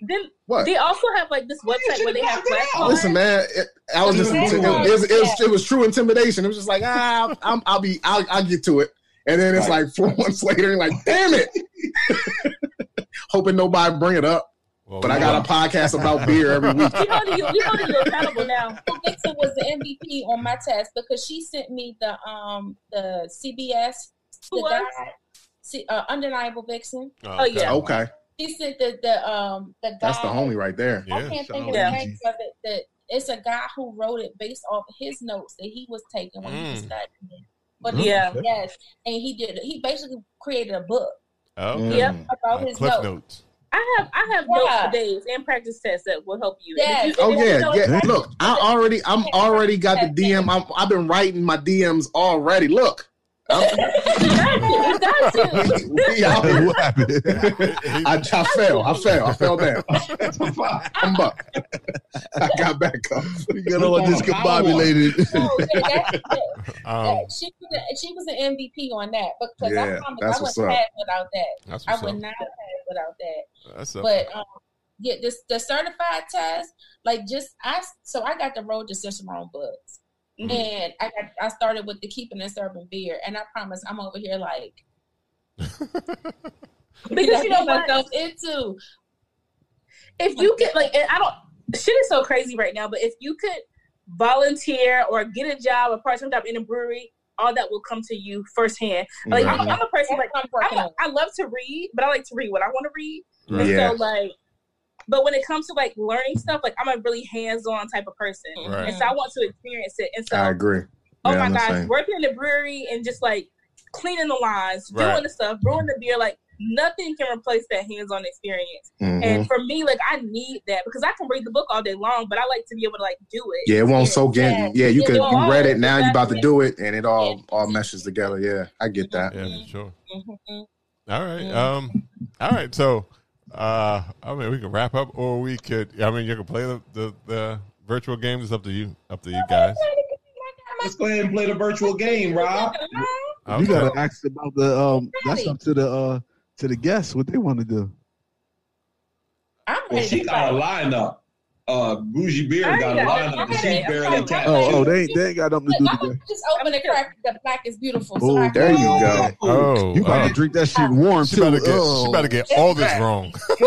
Then What? they also have like this website where they have class. Listen, man, it, I was just it, it, was- it was, it was true intimidation. It was just like, ah, I'm, I'll be, I'll, I'll get to it. And then it's like four months later, like, damn it. Hoping nobody bring it up. Well, But I got a podcast about beer every week. We holding you, we holding you accountable now. So Dixon was the MVP on my test because she sent me the um the CBS Who the was? guy, uh, undeniable Vixen. Oh, yeah. Okay, She sent the the um the guy. that's the homie right there. I Yeah. can't think of the name of it. That it's a guy who wrote it based off his notes that he was taking when he was Mm. studying. But Yeah. yes, and he did. He basically created a book Oh, Mm. okay. Yep. about Uh, his notes. notes. I have I have Yeah. notes for days and practice tests that will help you. Yes. you- Oh yeah, yeah. Look, I already, I'm already got the DM. I'm, I've been writing my DMs already. Look, I'm, You got to. You got to. we out here. what happened? I, I fell. I fell. I fell down. I'm up. I got back up. we got all discombobulated. Yeah, that, that, she was a, she was an MVP on that because Yeah, I promise that's I what's wouldn't up. pass without that. I what's would up. not pass without that. That's. But um, yeah, this the certified test, like just I so I got the road to Cicerone books. Mhm. And I got I started with the keeping and serving beer, and I promise I'm over here like Because you know what? myself into if you could like and I don't shit is so crazy right now, but if you could volunteer or get a job, a part time job in a brewery, all that will come to you firsthand. Like I'm, I'm a person like I'm I'm a, on. I love to read, but I like to read what I want to read. And Yeah. so like but when it comes to like learning stuff, like I'm a really hands on type of person. Right. And so I want to experience it. And so I agree. oh Yeah, my I'm gosh, working in the brewery and just like cleaning the lines, doing Right. the stuff, brewing the beer, like nothing can replace that hands-on experience. Mhm. And for me, like I need that because I can read the book all day long, but I like to be able to like do it. Yeah, it won't soak in. Yeah, you Yeah, could well, you read it now. You're about to do it, and it all all meshes together. Yeah, I get that. Yeah, for sure. Mhm. All right. Um. All right. So, uh, I mean, we can wrap up, or we could. I mean, you can play the the, the virtual games. It's up to you. Up to you guys. Let's go ahead and play the virtual game, Rob. You gotta ask about the um. That's up to the uh to the guests what they want to do. I'm Well, ready she got a play. lineup. Uh, Bourgie Beer got a got it. lineup, but I she's barely tapped. Oh, oh, they ain't they ain't got nothing to do I'm today. just open the crack. The black is beautiful. So Oh, I There you go. Oh, You gotta oh. drink that shit warm She too. better get. Oh. She better get all this wrong.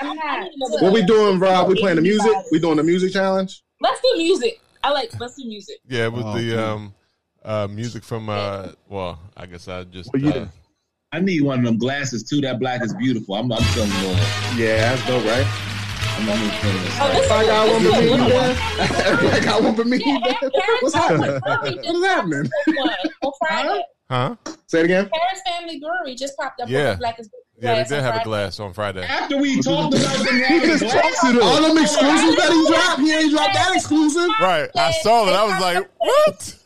I'm. What we doing, Rob? We playing the music? We doing the music challenge? Let's do music. I like let's do music. Yeah, with Oh, the um, uh, music from uh, well, I guess I just Well, you uh, did. I need one of them glasses too. That black is beautiful. I'm, I'm feeling good. Yeah, that's dope, right? I'm, I'm feeling this. Oh, this I got one for me. little one. man. Got one for me. Yeah, man. Paris What's happening? What's happening? popped up with one on Friday. huh? Say it again. Paris Family Brewery just popped up Yeah. with black is Yeah, glass they did on have a glass on Friday. After we talked about them He having just glass, talks to them. All them exclusives that he dropped, he ain't dropped that exclusive. Right. I saw it. I was like, what?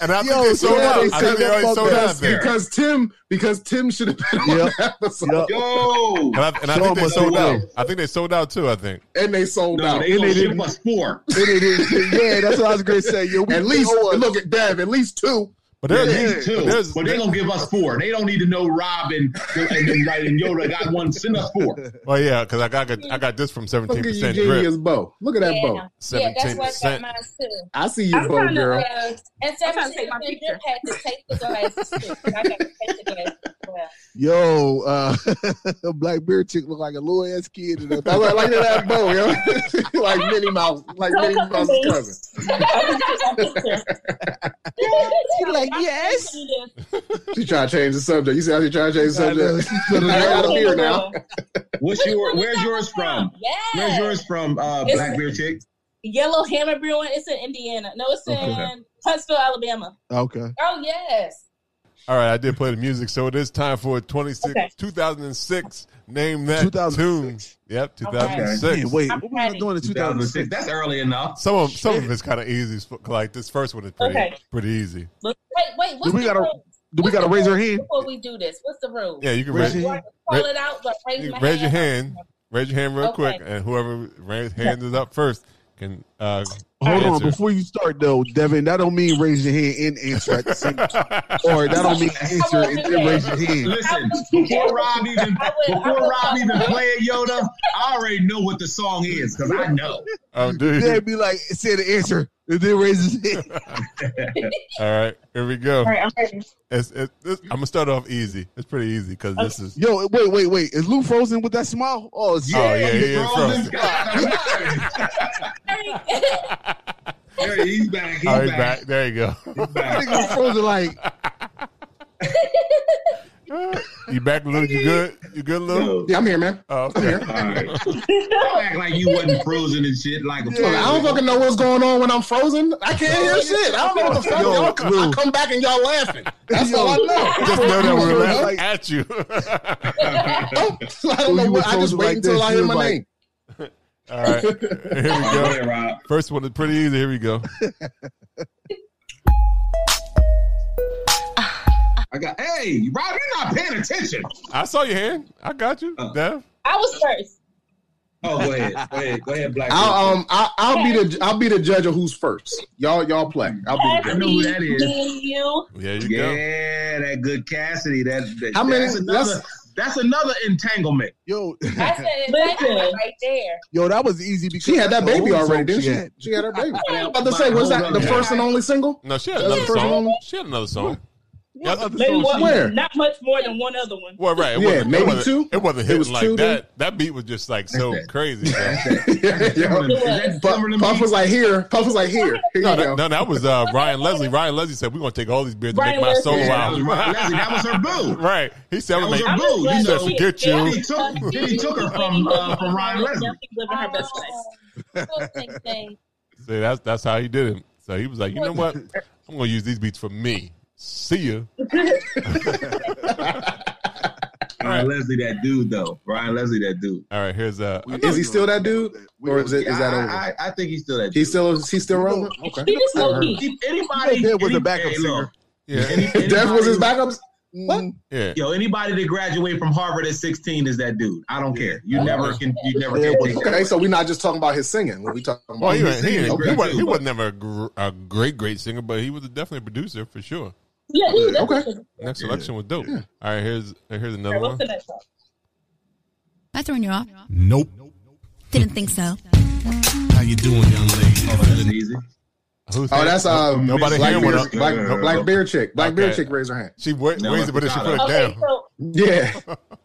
And I think Yo, they sold yeah, out. they I think they already sold out. I Because, Tim, because Tim should have been on Yep. that episode, Yep. yo, And I, and I think they sold out. do. I think they sold out too. I think. and they sold no, out. they gonna they didn't- us four. Then they didn't- yeah, that's what I was gonna say. Yo, we At least, know look at Dev. At least two. But Yeah, there's, these two, there's, but they gonna give us four. They don't need to know Rob and and, and, right, and Yoda got one. Send us four. well, yeah, because I got I got this from Look seventeen at percent Eugenia's drip. bow. Look at that Yeah, bow. Seventeen why I percent. I see your I'm bow, trying to, girl. Uh, and I'm trying to seventeen percent picture. had to take the glasses. I got to take the glasses. As well. Yo, uh, Black Beer Chick look like a little ass kid. In that I like, like that bow, yo. like Minnie Mouse, like Minnie Mouse's cousin. She like, yes. She trying to change the subject. You see how she trying to change the subject? She put it I got a on. beard now. What's your? Where's yours from? Yes. Where's yours from? Uh, It's- Black Beer Chick. Yellow Hammer Brewing. It's in Indiana. No, it's in Okay. Huntsville, Alabama. Okay. Oh yes. All right, I did play the music, so it is time for 26, Okay. 2006. Name that 2006. tune. Yep, 2006. Man, wait, I'm what was I doing in 2006. 2006? That's early enough. Some of some of it's kind of easy. Like this first one is pretty Okay. pretty easy. Wait, wait. What's Do we gotta- Do we got to raise our hand? before we do this? What's the rule? Yeah, you can Raise raise, your hand. call it out, but raise my raise your hand. hand. Raise your hand real Okay. quick, and whoever raise hand is up first can uh, Hold on, before you start though, Devin. That don't mean raise your hand and answer at the same time, or that don't mean answer and then raise your hand. Listen, before Rob even I would- I before Rob even play it, Yoda, I already know what the song is because I know. Oh, dude. Then be like, say the answer, and then raise his hand. All right, here we go. All right, I'm ready. It's, it's, this, I'm gonna start off easy. It's pretty easy because this is. Yo, wait, wait, wait. Is Lou frozen with that smile? Oh, it's Oh yeah, yeah, Frozen. yeah. There, he's back. He's All right, back. back. There you go. He's back. nigga was frozen like. You back, Lou? You good? You good, Lou? Yo, Yeah, I'm here, man. Oh, I'm here. okay. all right. Don't act like you wasn't frozen and shit like a Look, I don't fucking know what's going on when I'm frozen. I can't hear shit. I don't know what the fuck. Yo, Y'all come, I Lou. come back and y'all laughing. That's Yo. all I know. Just know that we're laughing Like- at you. Oh, I don't know. What, I just wait like until this. I hear my like- name. All right, here we Go go. ahead, Rob. First one is pretty easy. Here we go. I got. Hey, Rob, you're not paying attention. I saw your hand. I got you, Uh. Dev. I was first. Oh, go ahead. Go ahead. Go ahead, Black. I'll um I'll, I'll be the I'll be the judge of who's first. Y'all y'all play. I'll be the I know who that is. Me and you. There you go. Yeah, that good Cassidy. That, that How many- That's another. that's- That's another entanglement. Yo, I said it Listen. right there. yo, that was easy because She had that baby already, didn't she? had. She had her baby. Yeah, I'm about to say, was that the first and only single? No, she had another song. She had another song. What Yeah, other Maybe song one, she Where? not much more than one other one. Well, right. It Yeah, wasn't- it maybe two. It wasn't It was like two, that. That beat was just like so That's crazy. so. That. Yeah, yeah. Timbaland. Puff, Puff beat? was like here. Puff was like here. Here No, that, no, that was uh, Ryan Leslie. Ryan Leslie said, "We're gonna take all these beers to Ryan make my Leslie. solo Yeah, that was album." That was her boo. right. He said, That was her boo. He You said, know, "Forget you." He took, then he took her from uh, from Ryan Leslie. Definitely living her best life. Same thing. See, that's that's how he did it. So he was like, "You know what? I'm gonna use these beats for me. See you." Ryan Leslie, that dude though. Ryan Leslie, that dude. All right, here's uh. Is he still that dude, or is it is that I, over? I, I think he's still that. He's still is he still rolling. Okay. He just low key. Anybody Yeah, was any- a backup singer. Yeah, any- Dev was his anybody- backup. What? yeah. Yo, anybody that graduated from Harvard at 16 is that dude. I don't care. You never can. You never Yeah, can but- take that. Okay, so we're not just talking about his singing. What we talking about? Well, he, He's he, he, singing he, great was, too, he was never a, gr- a great, great singer, but he was definitely a producer for sure. Yeah, he was Okay. definitely. Next Yeah. selection was dope. All right, here's here's another Alright, one. What's the next one? Am I throwing you off? Nope. Didn't think so. How you doing, young lady? Oh, that's easy. Who's Oh, that's uh, nobody black hand went beard, up. black, Uh, Black Beer Chick. Black beard Okay. chick raised her hand. She wa- No, raised it, but then she put it Okay, down. so Yeah,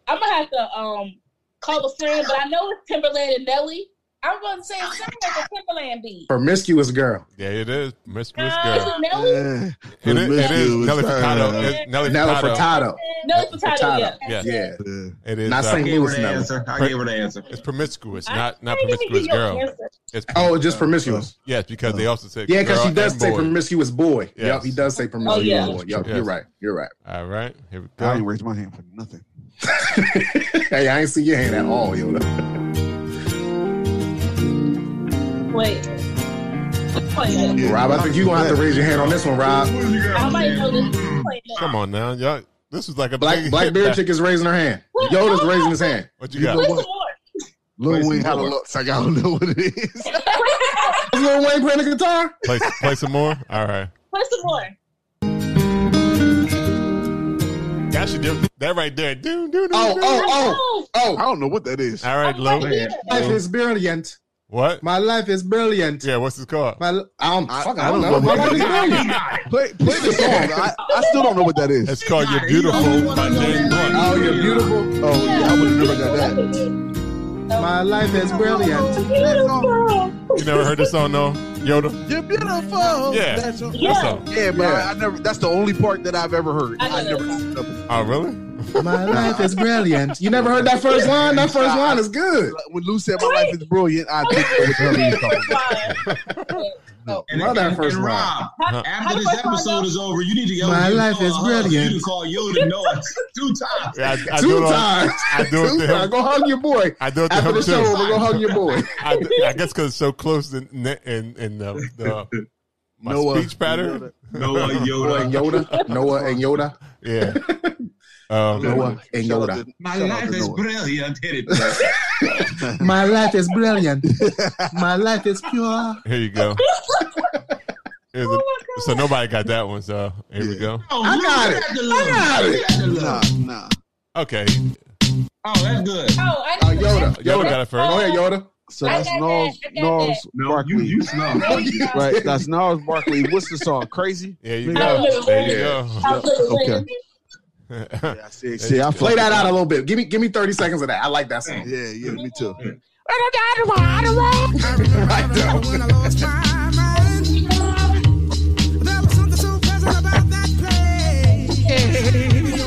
I'm gonna have to um call a friend, but I know it's Timbaland and Nelly. I'm going to say it sounds like a Timbaland beat. promiscuous girl. Yeah, it is. Mistress Uh, Girl. is it Nelly? Yeah. It is, it is Nelly Furtado. Furtado. It's Nelly Nelly Furtado. Furtado. Nelly Furtado, Furtado. yeah. Yes. Yeah. It is. Not uh, St. I gave her Louis the Nelly. answer. I gave her the answer. It's promiscuous, not not I promiscuous girl. answer. It's Oh, just promiscuous. yes, because they also said Yeah, because girl she does say boy. promiscuous boy. Yes. Yep, he does say promiscuous Oh, yeah. boy. Yep, Yes. you're right. You're right. All right, here we I ain't raised my hand for nothing. hey, I ain't see your hand at all, Yoda. Wait. Wait. Rob, I think you're gonna have to raise your hand on this one, Rob. I might know this. Come on now, y'all. This is like a Black big Black hit Beard Chick is raising her hand. Yoda's raising his hand. What you You got? know Play what? some. Lil Wayne had a look. It's like I don't know what it is. Is Lil Wayne playing the guitar? Play, play some more. All right. Play some more. That should do that right there. Do, do, do, Oh, do. oh, oh, oh. I oh. don't know what that is. All right, I'm Lo. right. Life is brilliant. What? My life is brilliant. Yeah, what's this called? My, I don't, I- fuck, I I don't don't know. know My life is brilliant. Play, play the song. I, I still don't know what that is. It's called "You're Beautiful" by James Blunt. Oh, you're beautiful. Oh, yeah, I would have never got that. My life is brilliant. You never heard this song, no? Yoda. You're beautiful. Yeah. That's all- Yeah. That's all. Yeah, but Yeah. I, I never. That's the only part that I've ever heard. I I, know. never. Oh, really? My life is brilliant. You never heard that first line? That first line is good. When Lou said my life is brilliant, I didn't know what the hell he was talking. And, Love that and, first and line. Rob, How- how after the this episode is over, you need to go. My uh, you life call is brilliant. You can call Yoda Noah two times. Yeah, I, I do Two it times. I do it Two to times. Go hug your boy. I do it After the show, too. we're going to hug your boy. I, I guess because it's so close in in, in the, the my Noah. speech pattern. Noah Noah and Yoda. Yoda. Noah and Yoda. Yeah. Um, Noah and Shout out Yoda. My shout life is brilliant. Hit it. My life is brilliant. My life is pure. here you go. Here's a- so nobody got that one. So here we go. Oh, I got it. I got it. Look at the look. Nah, nah. Okay, Oh, that's good. Oh, I Uh, Yoda. Yoda Yoda. got it first. Go ahead, Yoda. So I that's got Gnarls, that. Gnarls that. No, Barkley. you, you smell. right, that's Gnarls Barkley. What's the song? Crazy? Yeah, you Maybe go. There you go. I'll play the Okay. Win. Yeah, see, see, I Play fuck that out a little bit. Give me give me 30 seconds of that. I like that song. Yeah, yeah, me too. Right there. I lost my mind. There was something so pleasant about that place.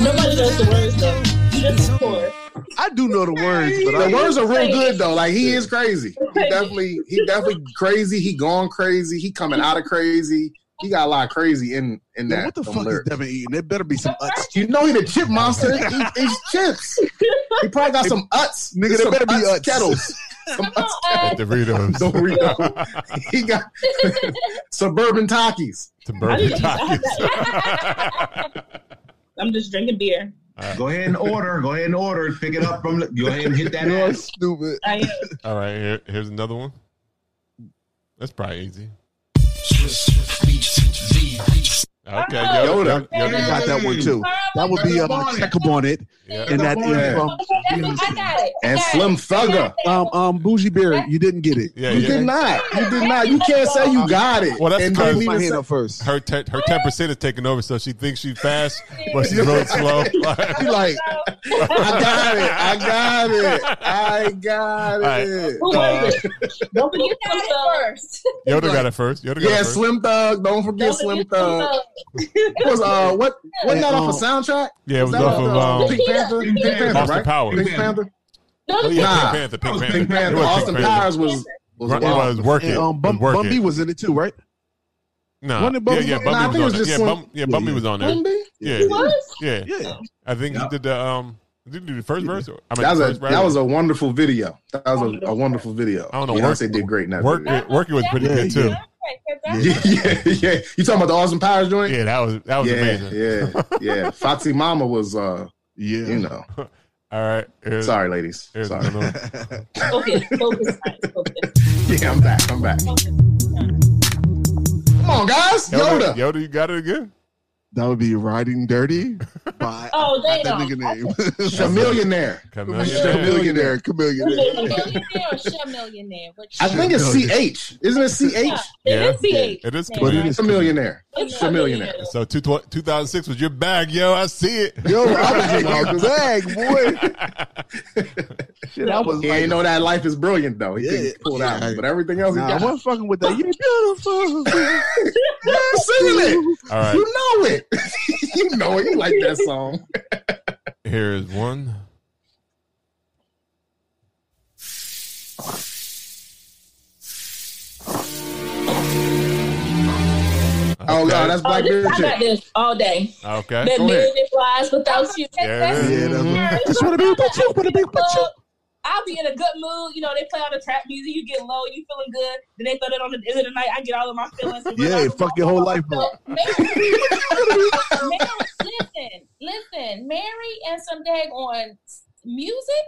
Nobody knows the words though. You just score. I do know the words, but I The words are real good though. Like he is crazy. He definitely, he definitely crazy. He gone crazy. He coming out of crazy. He got a lot of crazy in in Yo, that. what the fuck lyrics. is Devin eating? There better be some Utz. You know he the chip monster. He eats chips. He probably got some Utz. Nigga, there some better be Utz. kettles. Some Utz. Uh, Doritos. Dorito. he got suburban Takis. To I Burger didn't- I had Takis. I'm just drinking beer. Go ahead and order. Go ahead and order. Pick it up from. The, go ahead and hit that You're ass. stupid. All right, here, here's another one. That's probably easy beats. Okay, Yoda. Yoda. You Yoda. got that one too. That would be uh, check up on it, Yeah. and that Yeah. from I got it. I And got Slim it. Thugger. um um Bourgie Beer. You didn't get it. Yeah, You yeah. did not. You did not. You can't say you got it. Well, that's and because- didn't My even hand up first. Her te- her ten percent is taking over, so she thinks she's fast, but she's really slow. He like I got it. I got it. I got All right. it. Who was? Don't forget You got it first. Yoda got it first. Yoda got Yeah, it first. Slim Thug. Don't forget Don't Slim forget Slim Thug. Thug. It was uh what wasn't that off a soundtrack? Yeah, it was that off of uh, um, Pink Panther? Pink Panther, Austin right? Powers. Pink Panther. No, Oh, yeah, Nah. Pink Panther. Pink Panther. Pink Panther. It was Austin Pink Panther. Powers was was It was work it. and, um Bum, was work Bun B was in it too, right? No, Wasn't it yeah, Bun B? yeah, Nah, Bun B I was think it on was there. just Yeah, Slim- Bum, yeah, Bun B was on there. Bun B? Yeah, He was? yeah. Yeah. I think he did the um. Did he do the first verse? Or, I mean, That was the a that was a wonderful video. That was a, a wonderful video. I don't know, work- Beyonce did great in that work. video. It, work it was pretty Yeah, good too. yeah. Yeah, yeah, yeah. You talking about the Austin Powers joint? Yeah, that was that was yeah, amazing. yeah, yeah. Foxy Mama was, uh, Yeah. you know. All right. here's- Sorry, ladies. Here's Sorry. another one. Focus, focus, focus. Yeah, I'm back. I'm back. Come on, guys. Yoda, Yoda. Yoda, you got it again. That would be Riding Dirty by Oh, they that don't. nigga name. Chamillionaire. Chamillionaire. Chamillionaire. Chamillionaire. Chamillionaire? I think it's CH. Isn't it CH? Yeah, Yeah. it is CH. It is Yeah. But it is Chamillionaire. It's Chamillionaire. Chamillionaire. So two, 2006 was your bag, yo. I see it. Yo, I was in the bag, boy. shit, I was He like, ain't know that life is brilliant though. He Yeah. couldn't pull that Yeah. but everything else he nah, I got. wasn't fucking with that. You're beautiful. Yeah, singing it. All right. You know it. you know it. You like that song. Here is one. Oh no, that's Oh, Blackbeard this, I got this all day. Okay. The Go ahead. million flies without you. There it is. Yeah, that's what. Just wanna be with you. Wanna be with you. I'll be in a good mood. You know, they play all the trap music. You get low, you feeling good. Then they throw that on the end of the night. I get all of my feelings. Yeah, fuck your whole life So, up. Mary, Mary, listen, listen. Mary and some daggone music.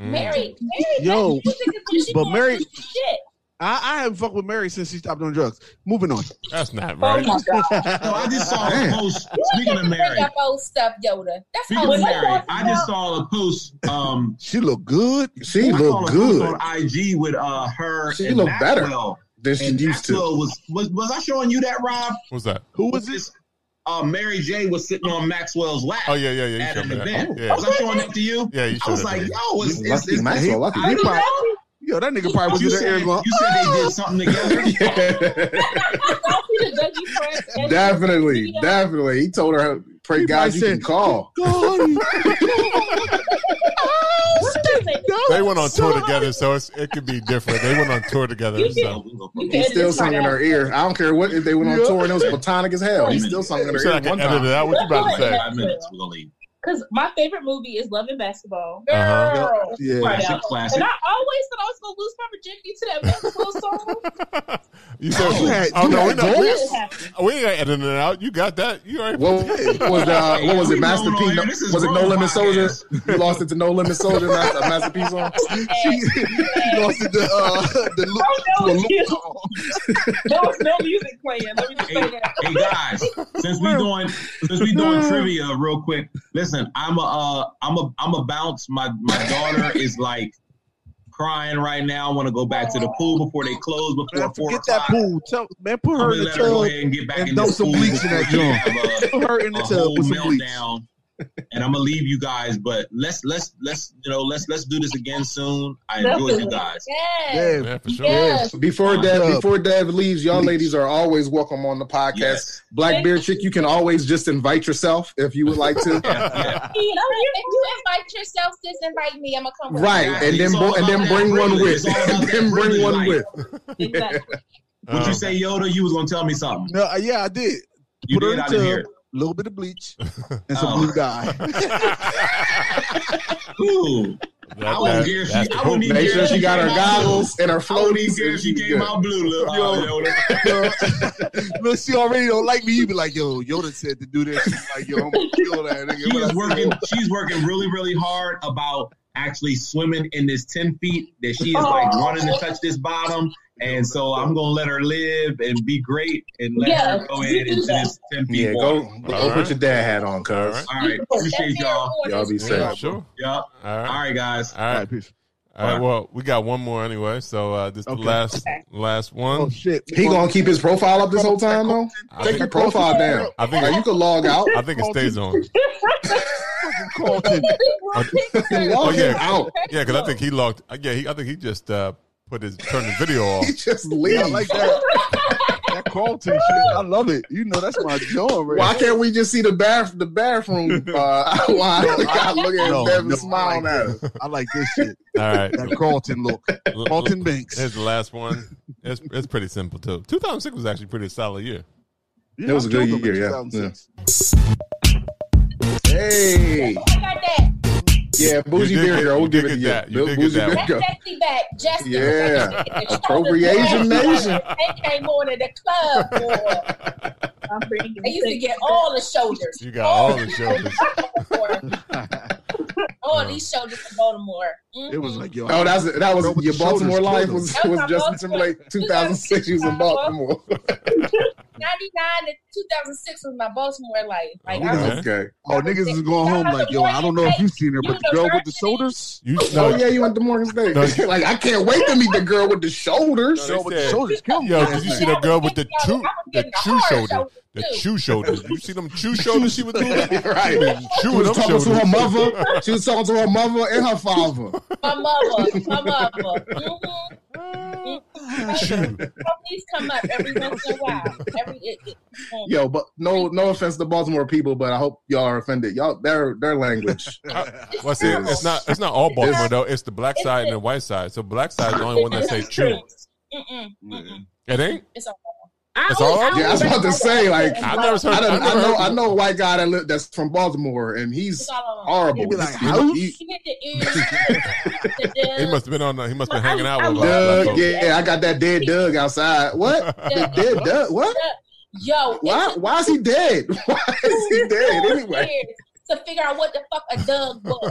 Mm. Mary, Mary, Yo, that music is but Mary- shit. I, I haven't fucked with Mary since she stopped doing drugs. Moving on. That's not right. Oh right. my god! No, I just saw a post. You Speaking of Mary, up old stuff, Yoda. That's speaking of I Mary, I just saw a post. Um, She looked good. She looked saw post good. on IG with uh her. She and look better Maxwell. than she And used to. Maxwell was was was I showing you that Rob? What's that? Who was this? Uh, Mary J was sitting on Maxwell's lap. Oh yeah, yeah, yeah. At an me that. event. Yeah. Was I showing that to you? Yeah, you I showed was it to like, yo, it's, it's, Lucky it's, Maxwell, lucky. I He know. Probably, yo, that nigga probably was You in the said, air going, you said they did something together. the definitely, definitely. He told her, "Pray He God you say- can call." Oh, they went on tour together, so it's, it could be different. They went on tour together. You So. You He still edit sung in her ear. I don't care what if they went on tour and it was platonic as hell. He's still sung in her said I ear can one edit time. it out. What you about to say? Five minutes, we're gonna leave. Because my favorite movie is Love and Basketball. Uh-huh. Girl. Yeah. Right Classic, out. classic. And I always thought I was going to lose my virginity to that Maxwell song. You said, You had- oh you no, we had know, When we, did it happen? we ain't editing it out. You got that. You already. What was uh, what was it, Master P? no, No, was it No wrong Limit Soldier? podcast. You lost it to No Limit Soldier, Master, Master P song. she, she lost it to, uh, the look, Oh, to a no, look song. There was no music playing. Let me just say Hey, that. hey guys, since we doing since we doing trivia real quick, listen, I'm a uh, I'm a I'm a bounce. My my daughter is like crying right now. I want to go back to the pool before they close before Man, four forget o'clock. that pool. Tell, man, put her in the let her go tub. and get back and in throw some bleach in that joint. Put her in the tub with some bleach. Meltdown. And I'm gonna leave you guys, but let's let's let's you know let's let's do this again soon. I enjoyed you guys. Yes. Yeah. Yeah, for sure. Yes. Before Dev, before Dev leaves, y'all ladies are always welcome on the podcast. Yes. Black Beer Chick, you can always just invite yourself if you would like to. Yeah, You know, if you invite yourself, just invite me. I'm gonna come. with Right, and then It's all bo- and then about that bring one with, It's all about and then bring privilege one life. with. Exactly. What'd you Um, say, Yoda? You was gonna tell me something. No, uh, yeah, I did. You Put her did. in I didn't hear it. A little bit of bleach, and some Oh. blue dye. Ooh. That- I wouldn't that- she- I wouldn't even Make sure she got her came out goggles and her blue. I floaties. if she she came out blue. Look, Yo. Yoda. Look, she already don't like me. You be like, yo, Yoda said to do this. She's like, yo, I'm gonna kill that nigga. When I She's working. She's working really, really hard about actually swimming in this ten feet that she is like Oh. running to touch this bottom. And so I'm gonna let her live and be great and let Yeah, her go ahead do into that. this ten Yeah, water. go go put your dad hat on, cuz. All right. All right, appreciate y'all. Y'all be Yeah, safe. sure. Yep. All All right. right, guys. All All right. right, peace. All right. Well, we got one more anyway. So uh, this is Okay. the last Okay. last Oh one. shit. He gonna keep his profile up this whole time though. I Take think, your profile down. I think Like, you can log out. I think it stays on. Carlton. Log yeah. out. Yeah, because I think he logged. Yeah, he, I think he just uh, put his turn the video off. He just Yeah, leave. I like that. That Carlton shit. I love it. You know, that's my joint right Why can't we just see the bath the bathroom? Uh, why we gotta look at No, Devin no, I smiling like at us? I like this shit. All right. That Carlton look. Carlton Banks. Here's the last one. It's it's pretty simple too. 2006 was actually pretty solid year. Yeah, It was I a good killed him year, yeah. 2006. Hey, I got that. Yeah, bougie You did beer get- girl, you we'll give it to you. that. You did get Bourgie Beer Girl. Sexy back. Justin. Yeah. Justin. Appropriation nation. They came on to the club. I'm bringing They used to get all the shoulders. You got all the shoulders. all these shoulders from Baltimore. Mhm. It was like, yo. Oh, that's that was your Baltimore life was That was was Justin Timberlake 2006. He was in Baltimore. 99 to 2006 was my Baltimore life. Like, I Okay. was, Okay. Oh, niggas is going home like, yo, I don't know if you've seen her, but the girl with the shoulders. You Oh yeah, you went to Morgan State. No. like I can't wait to meet the girl with the shoulders. No, Girl with the shoulders, kill. Yo, man. did you see the girl with the two, was the two the chew hard shoulder, shoulders, the too. chew shoulders? You see them chew shoulders she was doing? right. She been She chewing was them talking to her mother. She was talking to her mother and her father. My mother, my mother. Mm-hmm. Chew. Police come up every once in a while. Every it, it. Yo, but no, no offense to Baltimore people, but I hope y'all are offended. Y'all, their their language. Uh, well, see, it's not it's not all Baltimore though. It's the black side and the white side. So black side is the only one that say chew. Mm-mm, mm-mm. It ain't. It's all I It's all I Yeah, I was about to say like I never heard. I, done, I I never know heard I know a white guy that li- that's from Baltimore and he's It's all on. horrible. He be like, He's- "How?" he- She hit the ears. the He must have been on. The, he must have been hanging out with. I- a lot of black Doug, folks. yeah, I got that dead Doug outside. What? The dead Doug? What? Yo, Why? took Why is he dead? Why is he dead anyway? To figure out what the fuck a Doug was.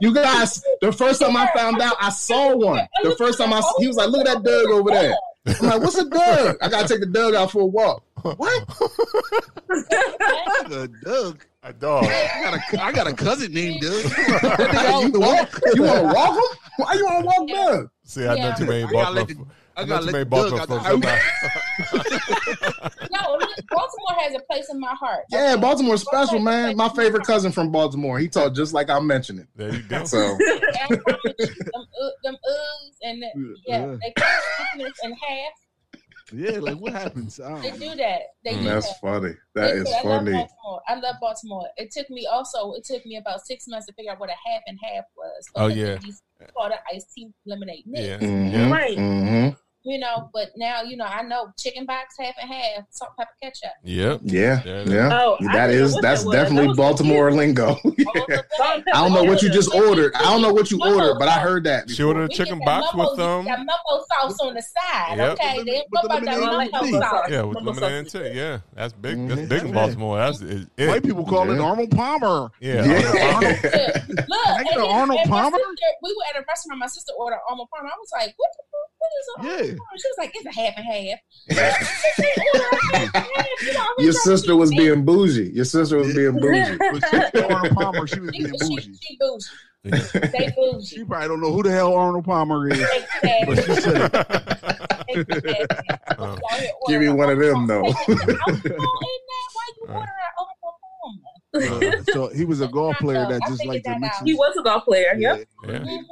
You guys, the first time I found out, I saw one. The first time I, he was like, "Look at that oh, Doug over there." I'm like, "What's a Doug?" I gotta take the Doug out for a walk. What? a Doug. A dog. I got a, I got a cousin named Doug. That nigga out you walk? You want to walk him? Why you want to walk Doug? See, I know Yeah. too many I gotta let Baltimore. the- I I gotta too let the Baltimore Doug out folks. the sometimes. no, Baltimore has a place in my heart. Yeah, Baltimore's special, man. My favorite cousin from Baltimore. He talked just like I mentioned it. There you go. So And I promise you, them, uh, them oohs and the, yeah, Yeah. they cut thickness in half. Yeah, like what happens? I They don't do know. that. They do that's that. funny. That They is do. I love funny. Baltimore. I love Baltimore. It took me also. It took me about six months to figure out what a half and half was. Oh, yeah. these Florida iced tea lemonade mix. Yeah. Mhm, Right. mhm. You know, but now you know I know chicken box half and half, salt, pepper, ketchup. Yep. Yeah, There yeah. Oh, I That didn't know is what that's that definitely That was Baltimore lingo. All the Salt and I don't know what you just ordered. I don't know what you ordered, but I heard that. She ordered a chicken box mumbo- with um. that mumbo sauce on the side. Yep. Okay, With they the- what about that mumbo sauce? Yeah, with lemonade and tea. Yeah, that's big. That's Mhm. big in Baltimore. That's is it. White people call it Yeah. Arnold Palmer. Yeah. Yeah. Look, Can I get and an then- Arnold Palmer? sister- we were at a restaurant. My sister ordered Arnold Palmer. I was like, "What the fuck? What is an Arnold Yeah. Palmer?" She was like, "It's a half and half." They ordered a half and half. You know, I'm Your sister was being bougie. Your sister was being bougie. When she said Arnold Palmer, she was She, being she, bougie. she bougie. They bougie. She probably don't know who the hell Arnold Palmer is, but she said it. Uh, Give me one of them, though. Why you order an Arnold Palmer? Uh, so he was a golf player that just liked to mix. He was a golf player. Yeah. Yep. yeah. Mhm.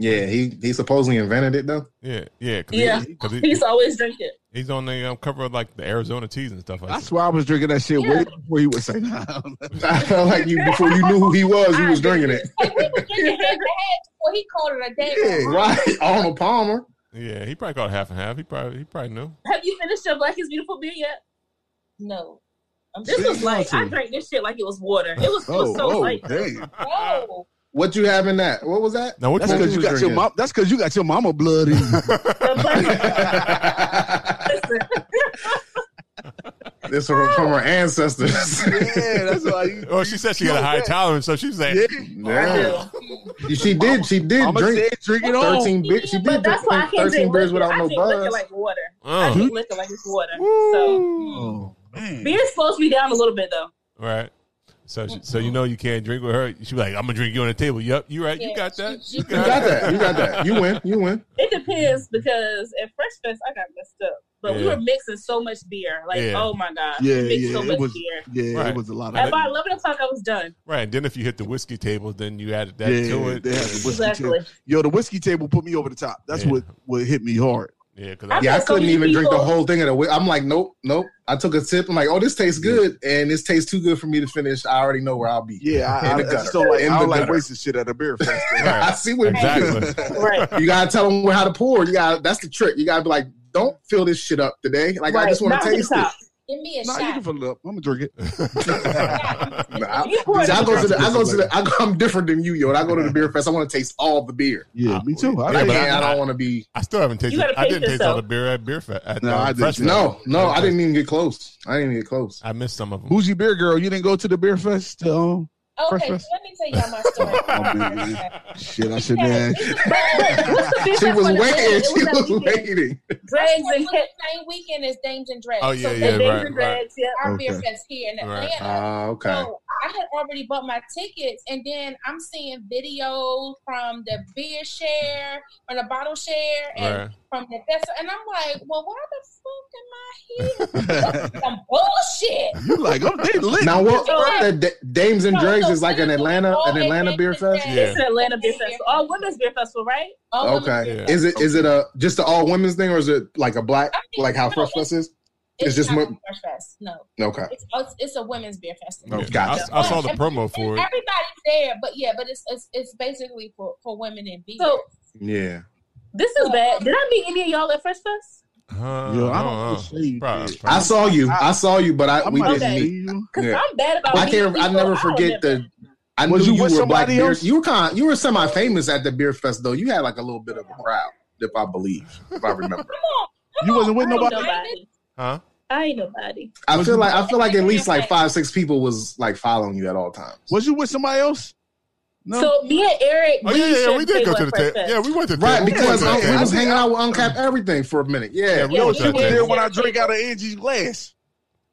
Yeah, he he supposedly invented it though. Yeah. Yeah. Cause Yeah. He, cause He he, used to always drinking. he's on the um, cover of like the Arizona teas and stuff like That's that. why I was drinking that shit Yeah. way before he was saying. Nah, I felt like you before you knew who he was, you was drinking it. Like, we was drinking half and half before he called it a day. Yeah. Right, Arnold Palmer. Yeah, he probably called half and half. He probably he probably knew. Have you finished your Black is Beautiful beer yet? No. This See, was like I drank this shit like it was water. It was, it was oh, so oh, like damn. No. What you have in that? What was that? Now, which That's because you was got your drinking? mom. That's because you got your mama blood in you. Listen, this from, from her ancestors. yeah, that's why. You, Oh, she said she had a high tolerance, so she's was like, Yeah. yeah. She did. She did Mama drink said drink it all. thirteen beers. She did but that's drink why I can't thirteen drink beers liquor. without I no drink liquor buzz. like water. I uh, drink liquor like it's water. So Oh man. beer slows me down a little bit though. right. So, she, so you know you can't drink with her. She be like, "I'm gonna drink you on the table." Yep, you right. You got that. she- You You got that. You got that. You win. You win. It depends because at Fresh Fest I got messed up. But we were mixing so much beer. Like, Yeah. oh my god. Yeah, we mixed yeah, so it much was- beer. Yeah, Right. it was a lot of At that. about eleven o'clock I was done. Right. And then if you hit the whiskey table, then you added that Yeah, to it. they had the whiskey Exactly. table. Yo, the whiskey table put me over the top. That's Yeah. what what hit me hard. Yeah, because I Yeah, I couldn't many even drink the whole thing of the. whi- I'm like, nope, nope. I took a sip. I'm like, oh, this tastes good, and this tastes too good for me to finish. I already know where I'll be. Yeah, I, In I, the gutter. just don't like. In I don't like gutter. wasting shit at a beer fest. I see what you do. exactly. Right. You gotta tell them how to pour. You got to that's the trick. You gotta be like, don't fill this shit up today. Like I just want to to taste the it. Top. Give me a nah, you can fill it up. I'm gonna drink it. Nah, I, You pour I go to the, I go to the, I go, I'm different than you, yo. And I go to the beer fest. I want to taste all the beer. Yeah, me too. I I Yeah, but. I, I- don't want to be. I still haven't tasted. I didn't taste all the beer at beer fest. At, No, uh, I didn't. No, no, I didn't even get close. I didn't even get close. I missed some of them. Bourgie Beer Girl, you didn't go to the beer fest. To, um, Okay, Fresh so let me tell y'all my story. Man. Shit, I should have. She was waiting. She was waiting. Dregs and the same weekend as Dames and Dregs. Oh, yeah, so yeah, Dames right, and right. Dregs, yeah, our beer fest here in Right. Atlanta. Ah, okay. So I had already bought my tickets, and then I'm seeing videos from the beer share, from the bottle share, and Right. from the festival, and I'm like, well, why the fuck am I here? Some bullshit. You like, oh, they lit. Now what? So- the D- Dames and No, Dregs so is like an Atlanta, an Atlanta beer fest. It's an Atlanta beer festival. Oh, women's beer festival, right? Okay. Is it is it a just an all women's thing or is it like a black like how Fresh Fest is? It's, just not mo- a Fresh Fest. No. Okay. It's, oh, it's, it's a women's beer festival. Okay. Gotcha. I, I saw the promo and for it. Everybody's there, but yeah, but it's it's, it's basically for, for women and beer. So Yeah. this is bad. Did I meet any of y'all at Fresh Fest? Uh, Yo, I don't uh, know. Shit, probably, I saw you. I saw you, but I, I we didn't meet. you. Because Yeah. I'm bad about. I can't. meeting I never forget remember. the. I Was knew you you, with were black somebody beer. else? You were kind. You were semi famous at the beer fest though. You had like a little bit of a crowd, if I believe, if I remember. You wasn't with nobody. nobody. Huh? I ain't nobody. I feel like I feel like at least like five, six people was like following you at all times. Was you with somebody else? No. So me and Eric, Oh we yeah, yeah, we did go to the Fresh table. Fest. Yeah, we went to the Right, table. We because went I, we was hanging out with Uncap everything for a minute. Yeah, Yeah, we Yeah, went to the there table. when I drink out of Angie's glass.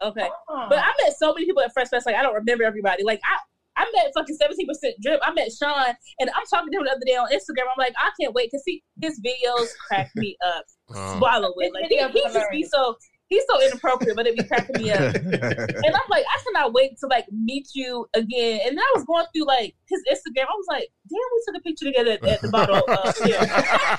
Okay. But I met so many people at Fresh Fest, like I don't remember everybody. Like I I met fucking seventeen percent drip. I met Sean and I'm talking to him the other day on Instagram. I'm like, I can't wait to see his videos crack me up. Um, Swallow it. Like he, he just be so he's so inappropriate, but it be cracking me up. and I'm like, I cannot wait to like meet you again. And I was going through like his Instagram. I was like, damn, we took a picture together at, at the bottle. Uh, yeah.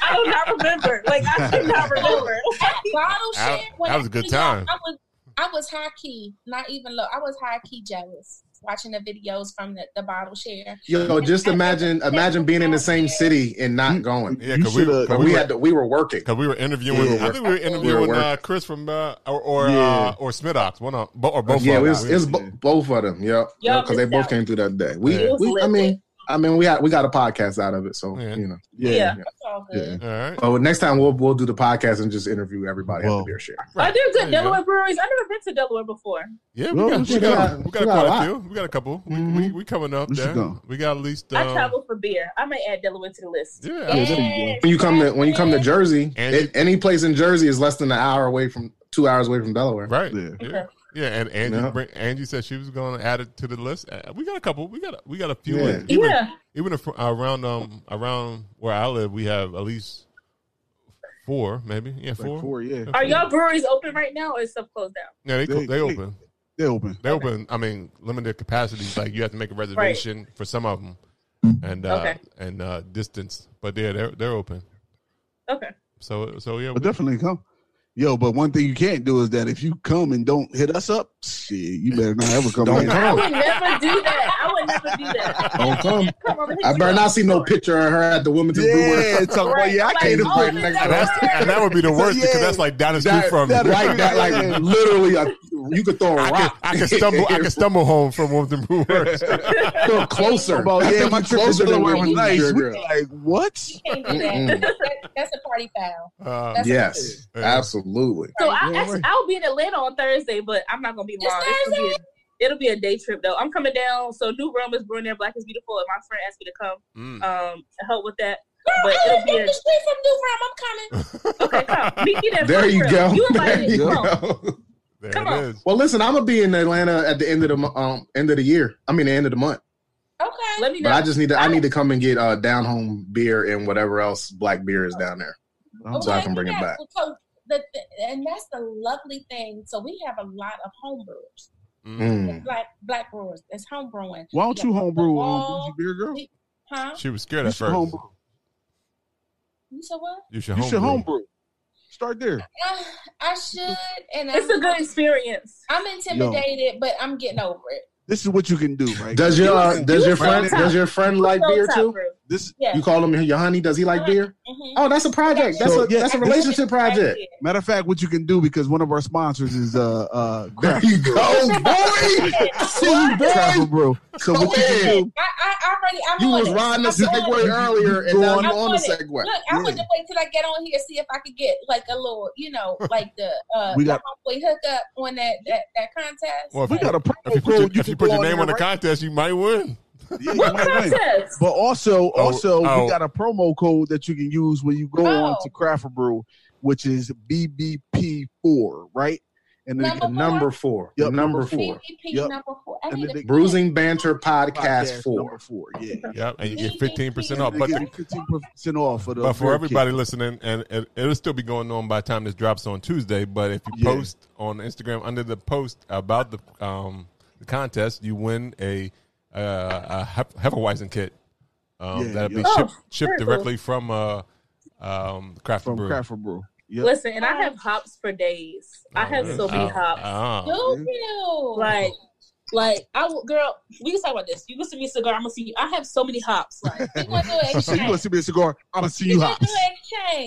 I do not remember. Like I do not remember. That bottle shit. when that was a good I- time. I was, I was high key, not even low. I was high key jealous watching the videos from the, the bottle share. Yo, just imagine imagine being in the same city and not going. Yeah, because we, we, we, had were, to, we were working. cause we were interviewing. Yeah. I think we were interviewing We were uh. Chris from uh, or or, Yeah. uh, or Smidox, one of bo- or both. yeah, it of them. was, it was bo- both of them. Yep, Y'all because they both came through that day. We, Yeah. we I mean, I mean, we got we got a podcast out of it, so Yeah. you know. Yeah. Yeah. That's all good. All right. Oh, next time we'll we'll do the podcast and just interview everybody at Whoa. the beer share. Are there There good you Delaware breweries? I've never been to Delaware before. Yeah, we Well, got, we we should got, we got We got quite a a few. We got a couple. We, Mhm. we, we coming up We there. go. We got at least. I Um, travel for beer. I may add Delaware to the list. yeah. Yeah, there you go. When you come to when you come to Jersey, it, any place in Jersey is less than an hour away from two hours away from Delaware. Right. Yeah. Yeah. Okay. Yeah, and Angie, Yeah. bring, Angie said she was going to add it to the list. Uh, we got a couple. We got a, we got a few. Yeah. Even, Yeah. even if around um around where I live, we have at least four, maybe. Yeah, Like four. four, yeah. Are y'all breweries open right now or is stuff closed down? Yeah, they, They- they, they they- open. They open. They open. I mean, limited capacities. Like you have to make a reservation for some of them, and uh, Okay. and uh, distance. But yeah, they're they're open. Okay. So so yeah, But we- definitely come. Yo, but one thing you can't do is that if you come and don't hit us up, shit, you better not ever come. Don't here. I come. would never do that. I would never do that. Don't come. Come on, let I better not see no picture of her at the Wilmington Brewery. Yeah, talk about yeah, I Right. can't Like, invite oh, next and, that's, and that would be the worst because Yeah. that's like down the street That, from. that, me. right, that like literally, a, you could throw a I rock. can, I can stumble. I can stumble home from Wilmington Brewers. Feel closer. About, yeah, my trip to closer than Delaware was Wilmington, nice. dear We girl. like, what? You can't do that. That's a party foul. Uh, That's Yes, Yeah. absolutely. So I Yeah, actually, right. I'll be in Atlanta on Thursday, but I'm not gonna be long. It's gonna be a, it'll be a day trip though. I'm coming down. So New Realm is brewing there. Black is beautiful, and my friend asked me to come mm. um to help with that. Girl, But I live down a... the street from New Realm. I'm coming. okay. Come meet me there. There you real. go. You There invited. you Come on. go. there Come on. is. Well, listen, I'm gonna be in Atlanta at the end of the um end of the year. I mean, the end of the month. Okay. Let me know. But I just need to I need to come and get uh down home beer and whatever else black beer is down there. So I can bring it back. So the, the, and that's the lovely thing. So we have a lot of home brewers, Mm. black black brewers. It's home brewing. Why don't you got homebrew um, beer girl? Huh? She was scared You at first. homebrew. You said what? You should You homebrew. should homebrew. Start there. Uh, I should, and It's I'm, a good experience. I'm intimidated, but I'm getting over it. This is what you can do, right? Does your uh, does your friend does your friend like beer top too? Brew. This Yeah. You call him your honey? Does he like beer? Mhm. Oh, that's a project. That's So, a yeah, that's a relationship project. matter of fact, what you can do because one of our sponsors is uh uh There you go, boy. See you, Travel boy. Bro. So Go what you can do? I, I, I already, I'm You was it. riding the I'm Segway earlier, and Go now on. you I'm on on the it. Segway. Look, I want to wait till I get on here see if I could get like a little, you know, like the uh We the got- homeboy hookup on that that, that contest. Well, if We you, got a if you promo put your, code you if you can put your name there, on the right? contest, you might win. Yeah, What might win. contest? But also, Oh, also, oh. we got a promo code that you can use when you go on Oh. to Craft Brew, which is BBP4, right? And then Number The number four. Yep, the number number four. Yep. number four. And then the- Brews and Banter Podcast, four. number four. Yeah. Yep, and you get fifteen percent off. But give the, you fifteen percent off for the. but for everybody kit. listening, and it, it'll still be going on by the time this drops on Tuesday. But if you Yeah. post on Instagram under the post about the um, the contest, you win a uh, have a Hef- Hefeweizen kit. Um, Yeah, that'll be shipped, Oh, shipped very directly from uh, um, Craft a Brew. Craft Brew. Yep. Listen, and I have hops for days. I have so many Oh, hops. oh. Do? Like, like I will, girl. We can talk about this. You can send me a cigar. I'm gonna see you. I have so many hops. Like, we gonna do an So you gonna see me a cigar? I'm gonna see We you hops. do an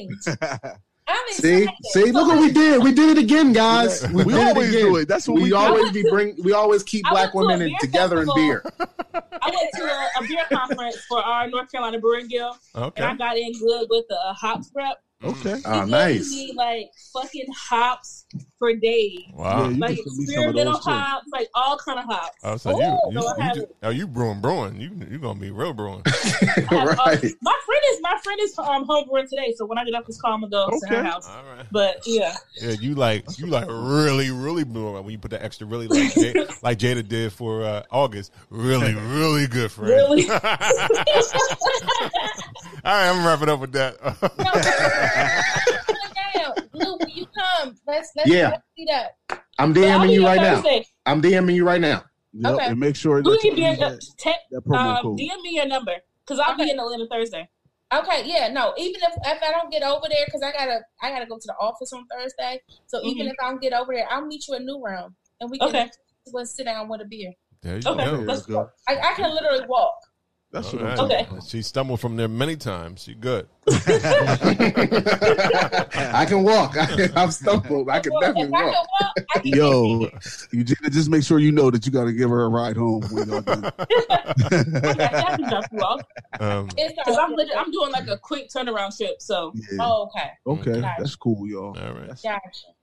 exchange. I'm See, excited. see, look what we did. We did it again, guys. We did it always again. do it. That's what we we always be bring. We always keep I black went to a women in, beer together in beer. I went to a, a beer conference for our North Carolina Brewing Guild, Okay. and I got in good with the uh, hops prep. Okay. Oh, He nice. gave me like fucking hops for days. Wow. Yeah, like can send me some of experimental those too. hops, like all kind of hops. Oh, so you, Ooh, you, so you, have- ju- oh, you brewing, brewing. You, you gonna be real brewing. I have, uh, right. my friend is my friend is um homebrewing today, so when I get up this call, I'm gonna go to her Okay. house. All right. But yeah, Yeah, you like you like really really brewing when you put that extra really like Jada, like Jada did for uh, August. Really, really good friend. Really? All right, I'm wrapping up with that. Damn, Blue, when you come, let's let's Yeah. let's see that. I'm But DMing you right now. Thursday. I'm DMing you right now. Yep. Okay. And make sure Who that you you be use uh, that, te- that promo um, code. DM me your number because I'll be Okay. in Atlanta Thursday. Okay, yeah, no. Even if if I don't get over there, because I gotta I gotta go to the office on Thursday. So even Mhm. if I don't get over there, I'll meet you at New Realm and we can Okay. sit down with a beer. There you Okay, go. let's go. go. I, I can literally walk. That's All what I'm right. talking Okay. She stumbled from there many times. She good. I can walk. I, I'm stumbled. I can Well, definitely if I can walk. walk, I can Yo, you just, just make sure you know that you got to give her a ride home when y'all done. I can drop you Um, because I'm I'm doing like a quick turnaround trip. So Yeah. Oh, okay. Okay, Gotcha. that's cool, y'all. all right. Gotcha.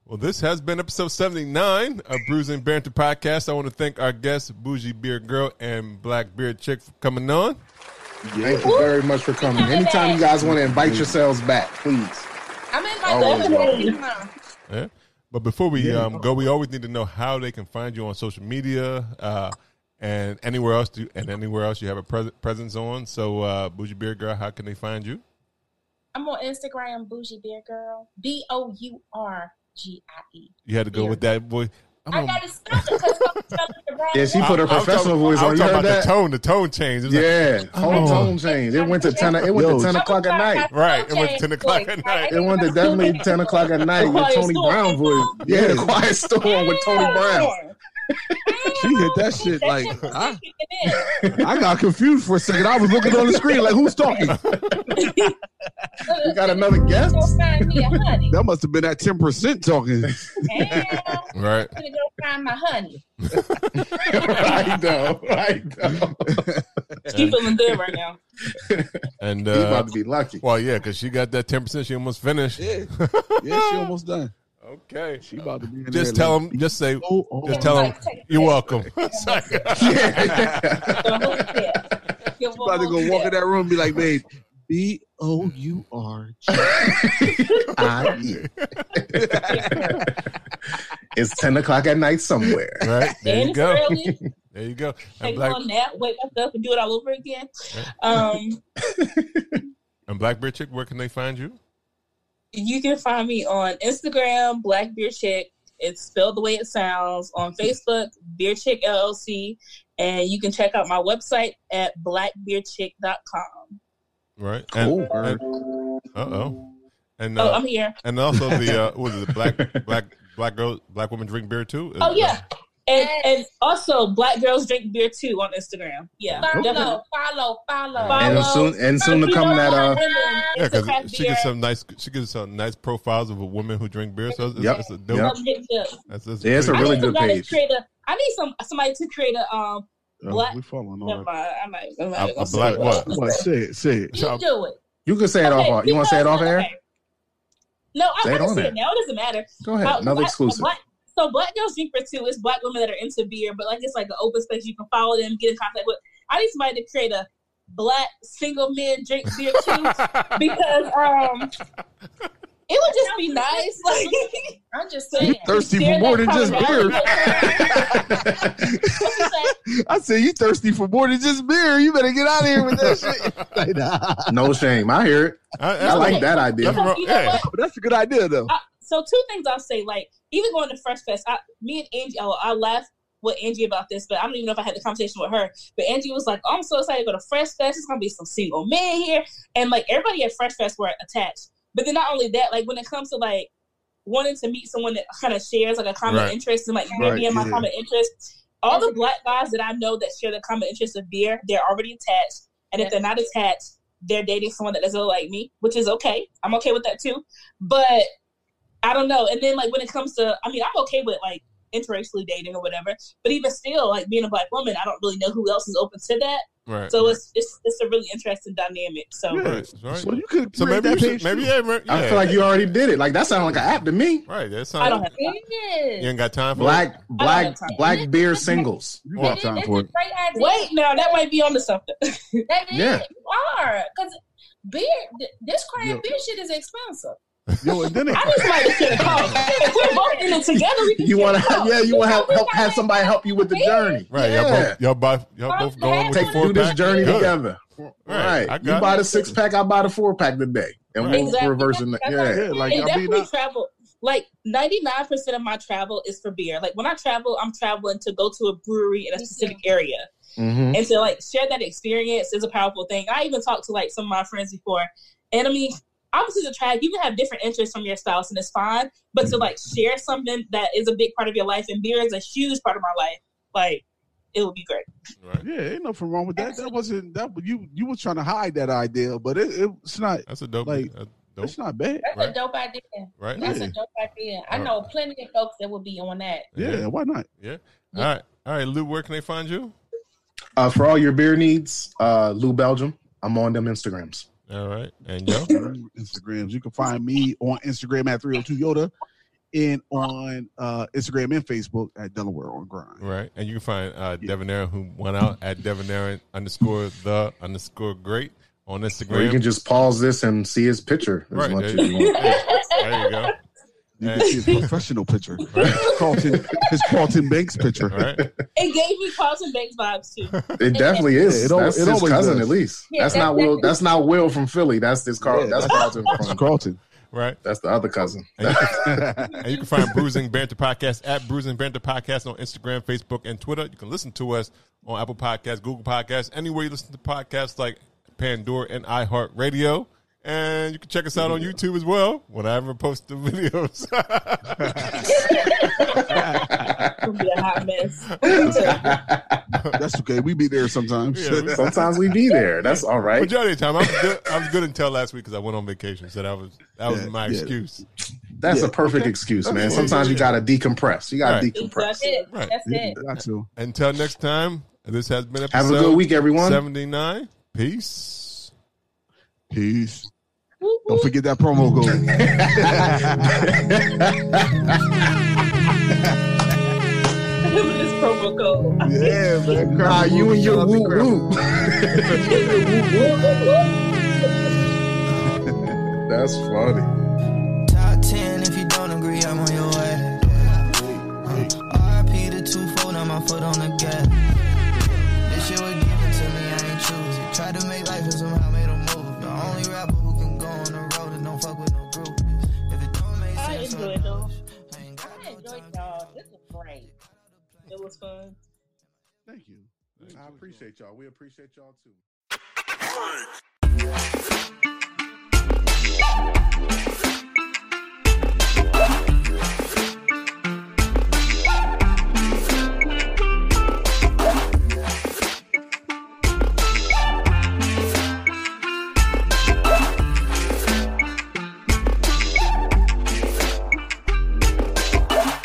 Well, this has been episode 79 of Brews and Banter Podcast. I want to thank our guests, Bourgie Beer Girl and Black Beer Chick, for coming on. Thank you very much for coming. Anytime you guys want to invite yourselves back, please. I'm in my Always welcome. Yeah. But before we Yeah. um, go, we always need to know how they can find you on social media uh, and anywhere else. To, and anywhere else you have a pres- presence on. So, uh, Bourgie Beer Girl, how can they find you? I'm on Instagram, Bourgie Beer Girl. B O U R G I E. You had to go Beer. with that boy. I'm I on- gotta spell it because I'm spelling it wrong. Yeah, she put her I was professional talking- voice I on. was You talking heard about that? the tone. The tone changed. It like, Yeah, oh. whole Oh. tone change. It went to ten. It went Yo. to ten o'clock at night. Right, it went to 10 o'clock at night. It went to definitely ten o'clock at night with Tony Brown voice. Yeah, the quiet storm with Tony Brown. She hit that shit That like shit I. I got confused for a second. I was looking on the screen like, who's talking? We got another guest. Go find me a honey. That must have been that ten percent talking. Damn. right. I'm gonna go find my honey. I know. I know. She feeling good right now. And He's uh, about to be lucky. well, yeah, because she got that ten percent. She almost finished. Yeah, yeah, she almost done. Okay. She about to be in Just there tell like, them. Just say. Oh, oh, Just tell them. Like, take You're welcome. It's like- Yeah. So, who's there? Give She about to go walk in that room and be like, babe, B O U R G. I E. It's ten o'clock at night somewhere. right there And you go. early. There you go. And Take Black one nap, wake back up, and do it all over again. Um, and Black Beer Chick, where can they find you? You can find me on Instagram, Black Beer Chick. It's spelled the way it sounds. On Facebook, Beer Chick LLC, and you can check out my website at blackbeerchick.com. Right. And, Cool. uh oh. And Oh, uh, I'm here. and also the uh, what was it? Black black black girl black women drink beer too. Oh yeah, and and also Black Girls Drink Beer too on Instagram. Yeah, definitely. Follow, follow, follow. And soon, and soon to come that uh, Yeah, It's a craft because she beer. gets some nice she gives some nice profiles of a woman who drink beer. So it's, Yep. it's a dope. Yep. Some hit tips. That's, that's Yeah, it's a really need good page. To create a, I need some somebody to create a um. Oh, Black- we following all Never that. mind. I'm not, I'm not A- a black what? What? Say it. Say it. You do it. you can say it Okay, off. You want to say it off air? okay. No, I, Say I it can say it now. It doesn't matter. Go ahead. Uh, Another black- exclusive. Black- so Black Girls Drink for two. It's black women that are into beer, but like it's like an open space. You can follow them, get in contact with. I need somebody to create a black single men drink beer too because um it would just be nice. Like I'm just You saying. thirsty for more than just beer. I said you thirsty for more than just beer. You better get out of here with that shit. Like, nah. No shame. I hear it. I like that idea. Because you know what? That's a good idea though. I- so two things I'll say, like even going to Fresh Fest, I, me and Angie, oh, I, I laughed with Angie about this, but I don't even know if I had the conversation with her. But Angie was like, oh, "I'm so excited to go to Fresh Fest. It's gonna be some single men here, and like everybody at Fresh Fest were attached. But then not only that, like when it comes to like wanting to meet someone that kind of shares like a common Right. interest and like Right, maybe in my yeah. common interest, all the black guys that I know that share the common interest of beer, they're already attached, and if they're not attached, they're dating someone that doesn't look like me, which is okay. I'm okay with that too. But I don't know. And then like when it comes to, I mean, I'm okay with like interracially dating or whatever. But even still, like being a black woman, I don't really know who else is open to that. Right. So it's it's it's a really interesting dynamic. So Right, right. So you could So maybe that you should, page maybe too. yeah, I feel like you already did it. Like that sounds like an app to me. Right. That I sounds. don't have time. You ain't got time for Black it? black black beer singles. You got time for it. Wait, now that might be on onto something. That is, Yeah. you are. Because beer, this craft Yo. beer shit is expensive. Yo, and then it, I just might get a call. We're both in it together, You want to, yeah, you want to help, help have somebody help you with the journey. Right. Y'all both, y'all both, y'all both going with Take the four do this journey Good. together. Right. Right. You got buy it. the six pack, I buy the four pack today, and Right. we'll Exactly. reverse it. Yeah. Yeah, like, saying. I mean, definitely I- travel. Like ninety nine percent of my travel is for beer. Like when I travel, I'm traveling to go to a brewery in a specific too. area. Mhm. and to like share that experience is a powerful thing. I even talked to like some of my friends before, and I mean, opposites attract. You can have different interests from your spouse, and it's fine. But to like share something that is a big part of your life, and beer is a huge part of my life, like it would be great. Right. yeah, ain't nothing wrong with that. That wasn't that. You you were trying to hide that idea, but it, it's not. That's a dope. Like, a dope. It's not bad. That's Right. a dope idea. Right. That's Yeah. a dope idea. I Right. know plenty of folks that would be on that. Yeah, why not? Yeah. All right. All right, Lou. Where can they find you? Uh, for all your beer needs, uh, Lou Belgium. I'm on them Instagrams. All right. And yo. Instagrams. You can find me on Instagram at 302 Yoda and on uh, Instagram and Facebook at Delaware on Grind. Right. And you can find uh, Devonair who went out at Devonair underscore the underscore great on Instagram. Or you can just pause this and see his picture as right. much There, as you want. there you go. You And- can see his professional picture. His Carlton, his Carlton Banks picture. Right. It gave me Carlton Banks vibes too. It definitely is. Yeah, it al- that's it his cousin, does. at least. Yeah, that's that- not Will. That's not Will from Philly. That's this Carl. Yeah, that's Carlton It's from. Carlton. Right. That's the other cousin. And you, can, and you can find Brews and Banter Podcast at Brews and Banter Podcast on Instagram, Facebook, and Twitter. You can listen to us on Apple Podcasts, Google Podcasts, anywhere you listen to podcasts like Pandora and iHeartRadio. And you can check us out on YouTube as well when I ever post the videos. Be a hot mess. That's okay. We be there sometimes. Yeah. Sometimes we be there. That's all right. Majority of the time, I was good. I was good until last week because I went on vacation, so that was that was Yeah, my yeah. excuse. That's Yeah, a perfect okay. excuse, man. Sometimes you gotta decompress. You gotta Right. decompress. That's it. Right. That's it. got to. Until next time, this has been episode Have a good week, everyone. seventy nine. Peace. Peace. Don't forget that promo code. this promo code. yeah, man. Nah, you and your whoop whoop. That's funny. Top 10 if you don't agree, I'm on your way. RIP the two-fold, now my foot on the gas. This shit was given to me, I ain't choose it. Tried to enjoyed. I enjoyed y'all. This was great. It was fun. Thank you. Thank I you appreciate y'all. We appreciate y'all too. Yeah.